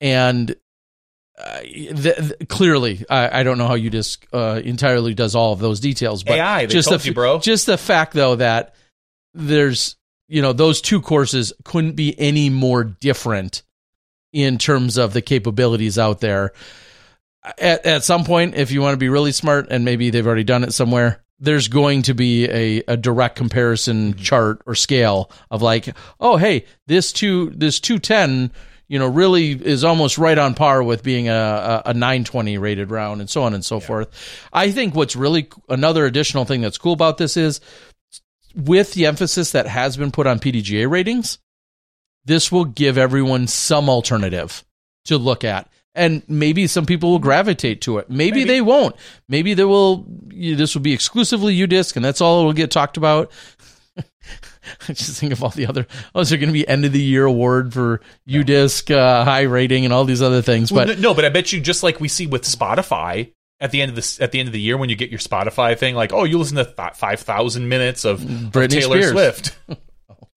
A: And uh, th- th- clearly, I, I, don't know how UDisc uh, entirely does all of those details, but
B: AI,
A: just
B: the, you, bro.
A: Just the fact, though, that there's you know those two courses couldn't be any more different in terms of the capabilities out there. At, at some point, if you want to be really smart, and maybe they've already done it somewhere, there's going to be a, a direct comparison mm-hmm. chart or scale of like, oh, hey, this two this two ten, you know, really is almost right on par with being a, a, 920 rated round and so on and so yeah. forth. I think what's really another additional thing that's cool about this is with the emphasis that has been put on PDGA ratings, this will give everyone some alternative to look at and maybe some people will gravitate to it. Maybe, maybe. they won't. Maybe they will. You this will be exclusively UDisc, and that's all it will get talked about. I just think of all the other. Oh, is there going to be end of the year award for UDisc uh, high rating and all these other things? But
B: well, no, but I bet you just like we see with Spotify at the end of the at the end of the year when you get your Spotify thing, like oh, you listen to th- five thousand minutes of, of Taylor
A: Spears.
B: Swift.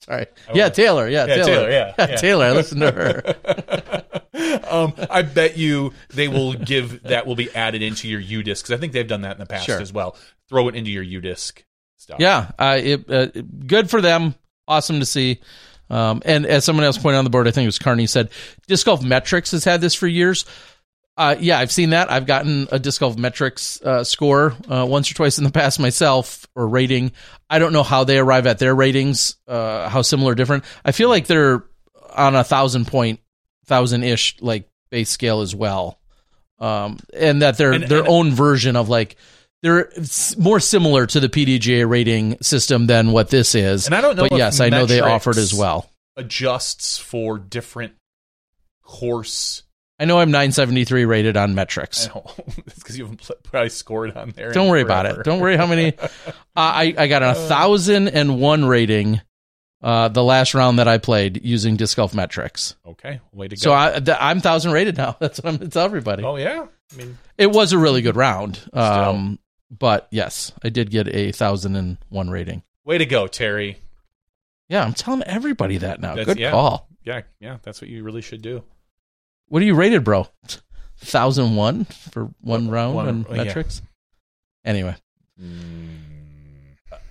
A: Sorry. Yeah, Taylor. Yeah,
B: yeah
A: Taylor.
B: Taylor. Yeah, yeah.
A: Taylor. I listened to her.
B: um, I bet you they will give that will be added into your UDisc because I think they've done that in the past sure. as well. Throw it into your UDisc stuff.
A: Yeah, uh, it, uh, good for them. Awesome to see. Um, and as someone else pointed on the board, I think it was Carney said, Disc Golf Metrics has had this for years. Uh, yeah, I've seen that. I've gotten a disc golf metrics uh, score uh, once or twice in the past myself, or rating. I don't know how they arrive at their ratings, uh, how similar or different. I feel like they're on a thousand point, thousand ish like base scale as well, um, and that they're and, their and, own version of like they're more similar to the PDGA rating system than what this is.
B: And I don't know,
A: but yes, I know they offered as well.
B: Adjusts for different course
A: I know I'm 973 rated on metrics.
B: it's because you haven't probably scored on there.
A: Don't worry forever. about it. Don't worry how many. uh, I I got a thousand and one rating. Uh, the last round that I played using disc golf metrics.
B: Okay, way to go.
A: So I, I'm thousand rated now. That's what I'm going to tell everybody.
B: Oh yeah, I mean
A: it was a really good round. Um, but yes, I did get a thousand and one rating.
B: Way to go, Terry.
A: Yeah, I'm telling everybody that now. That's, good
B: yeah.
A: call.
B: Yeah, yeah, that's what you really should do.
A: What are you rated, bro? Thousand one for one round one, on metrics. Anyway. Mm.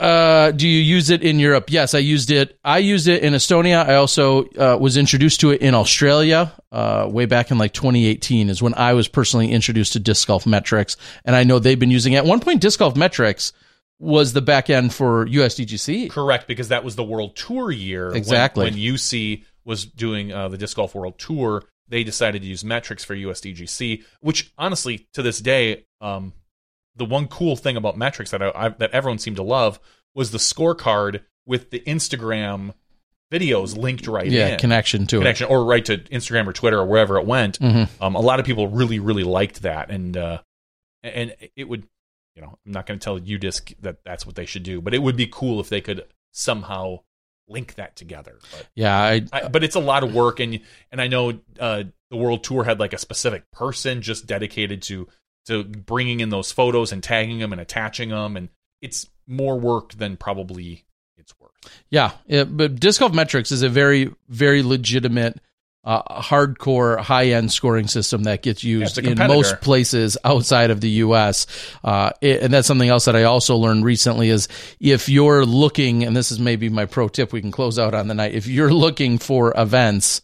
A: Uh, do you use it in Europe? Yes, I used it. I used it in Estonia. I also uh, was introduced to it in Australia uh, way back in like 2018 is when I was personally introduced to disc golf metrics, and I know they've been using it. At one point, disc golf metrics was the back end for USDGC.
B: Correct, because that was the World Tour year.
A: Exactly.
B: When, when UC was doing uh, the disc golf World Tour, they decided to use metrics for USDGC, which honestly, to this day, um, the one cool thing about metrics that I, I, that everyone seemed to love was the scorecard with the Instagram videos linked right
A: yeah,
B: in.
A: connection to
B: connection or right to Instagram or Twitter or wherever it went.
A: Mhm.
B: Um, a lot of people really, really liked that, and uh, and it would, you know, I'm not going to tell UDisc that that's what they should do, but it would be cool if they could somehow link that together. But.
A: Yeah, I,
B: I, but it's a lot of work, and and I know uh, the World Tour had like a specific person just dedicated to to bringing in those photos and tagging them and attaching them, and it's more work than probably it's worth.
A: Yeah, it, but Disc Golf Metrics is a very, very legitimate, uh, hardcore, high end scoring system that gets used
B: a
A: in most places outside of the U.S. Uh, it- and that's something else that I also learned recently is if you're looking, and this is maybe my pro tip, we can close out on the night. If you're looking for events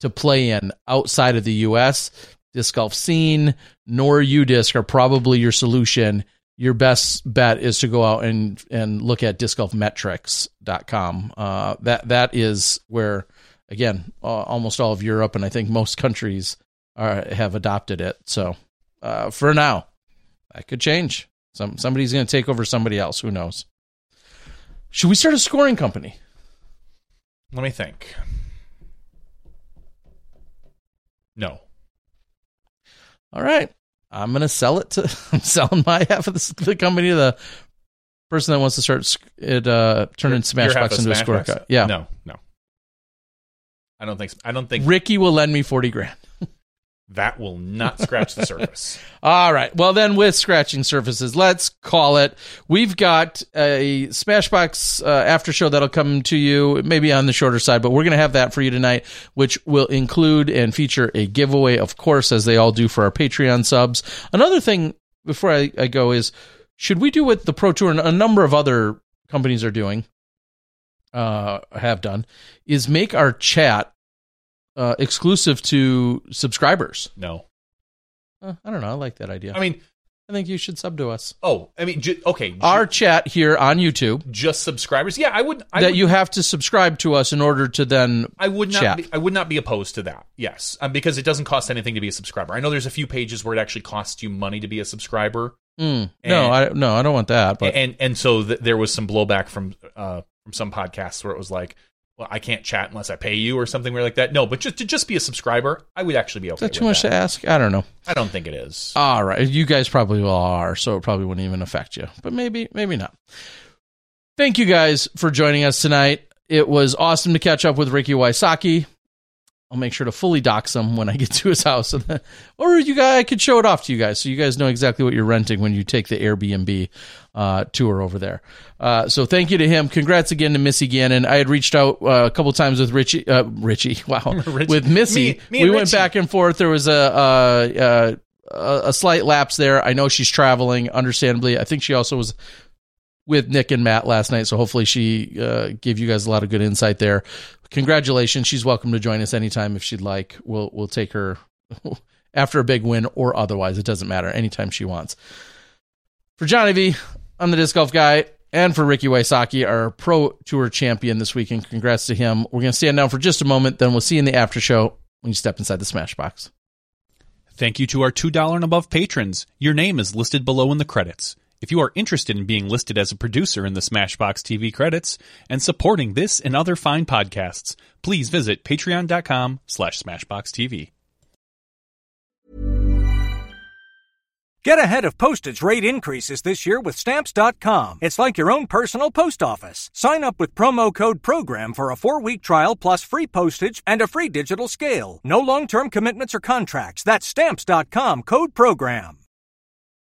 A: to play in outside of the U.S., Disc Golf Scene nor UDisc are probably your solution your best bet is to go out and and look at discgolfmetrics.com. Uh, that that is where again uh, almost all of Europe and I think most countries are, have adopted it. So uh, for now, that could change. Some somebody's going to take over somebody else. Who knows? Should we start a scoring company?
B: Let me think. No.
A: All right, I'm going to sell it to. I'm selling my half of the, the company to the person that wants to start it uh, turning
B: Smashboxx
A: into a
B: Smashboxx?
A: score cut. Yeah,
B: No, no. I don't think. I don't think
A: Ricky will lend me forty grand.
B: that will not scratch the surface.
A: All right. Well, then with scratching surfaces, let's call it. We've got a Smashboxx uh, after show that'll come to you, maybe on the shorter side, but we're going to have that for you tonight, which will include and feature a giveaway, of course, as they all do for our Patreon subs. Another thing before I, I go is, should we do what the Pro Tour and a number of other companies are doing, uh, have done, is make our chat uh, exclusive to subscribers?
B: No.
A: Uh, I don't know. I like that idea.
B: I mean,
A: I think you should sub to us.
B: oh, I mean, ju- okay. ju-
A: Our chat here on YouTube
B: just subscribers. Yeah, I would. I
A: that
B: would,
A: you have to subscribe to us in order to then.
B: I would not.
A: chat.
B: Be, I would not be opposed to that. Yes, um, because it doesn't cost anything to be a subscriber. I know there's a few pages where it actually costs you money to be a subscriber,
A: Mm, no, I no, I don't want that. But
B: and and so th- there was some blowback from uh, from some podcasts where it was like, well, I can't chat unless I pay you or something weird like that. No, but just to just be a subscriber, I would actually be okay.
A: is that too much
B: that.
A: to ask? I don't know.
B: I don't think it is.
A: All right, you guys probably all are, so it probably wouldn't even affect you. But maybe, maybe not. Thank you guys for joining us tonight. It was awesome to catch up with Ricky Wysocki. I'll make sure to fully dox him when I get to his house, then, or you guys, I could show it off to you guys, so you guys know exactly what you're renting when you take the Airbnb uh, tour over there. Uh, so thank you to him. Congrats again to Missy Gannon. I had reached out uh, a couple times with Richie, uh, Richie, wow,
B: Richie.
A: with Missy.
B: Me- me
A: we
B: and
A: went back and forth. There was a, uh, uh, a a slight lapse there. I know she's traveling, understandably. I think she also was with Nick and Matt last night, so hopefully she uh, gave you guys a lot of good insight there. Congratulations. She's welcome to join us anytime if she'd like. We'll we'll take her after a big win or otherwise. It doesn't matter. Anytime she wants. For Johnny V, I'm the disc golf guy, and for Ricky Wysocki, our pro tour champion this weekend. Congrats to him. We're gonna stand down for just a moment, then we'll see you in the after show when you step inside the Smashboxx.
F: Thank you to our $2 and above patrons. Your name is listed below in the credits. If you are interested in being listed as a producer in the Smashboxx TV credits and supporting this and other fine podcasts, please visit patreon.com slash smashboxxtv.
G: Get ahead of postage rate increases this year with Stamps.com. It's like your own personal post office. Sign up with promo code PROGRAM for a four week trial plus free postage and a free digital scale. No long term commitments or contracts. That's Stamps.com code PROGRAM.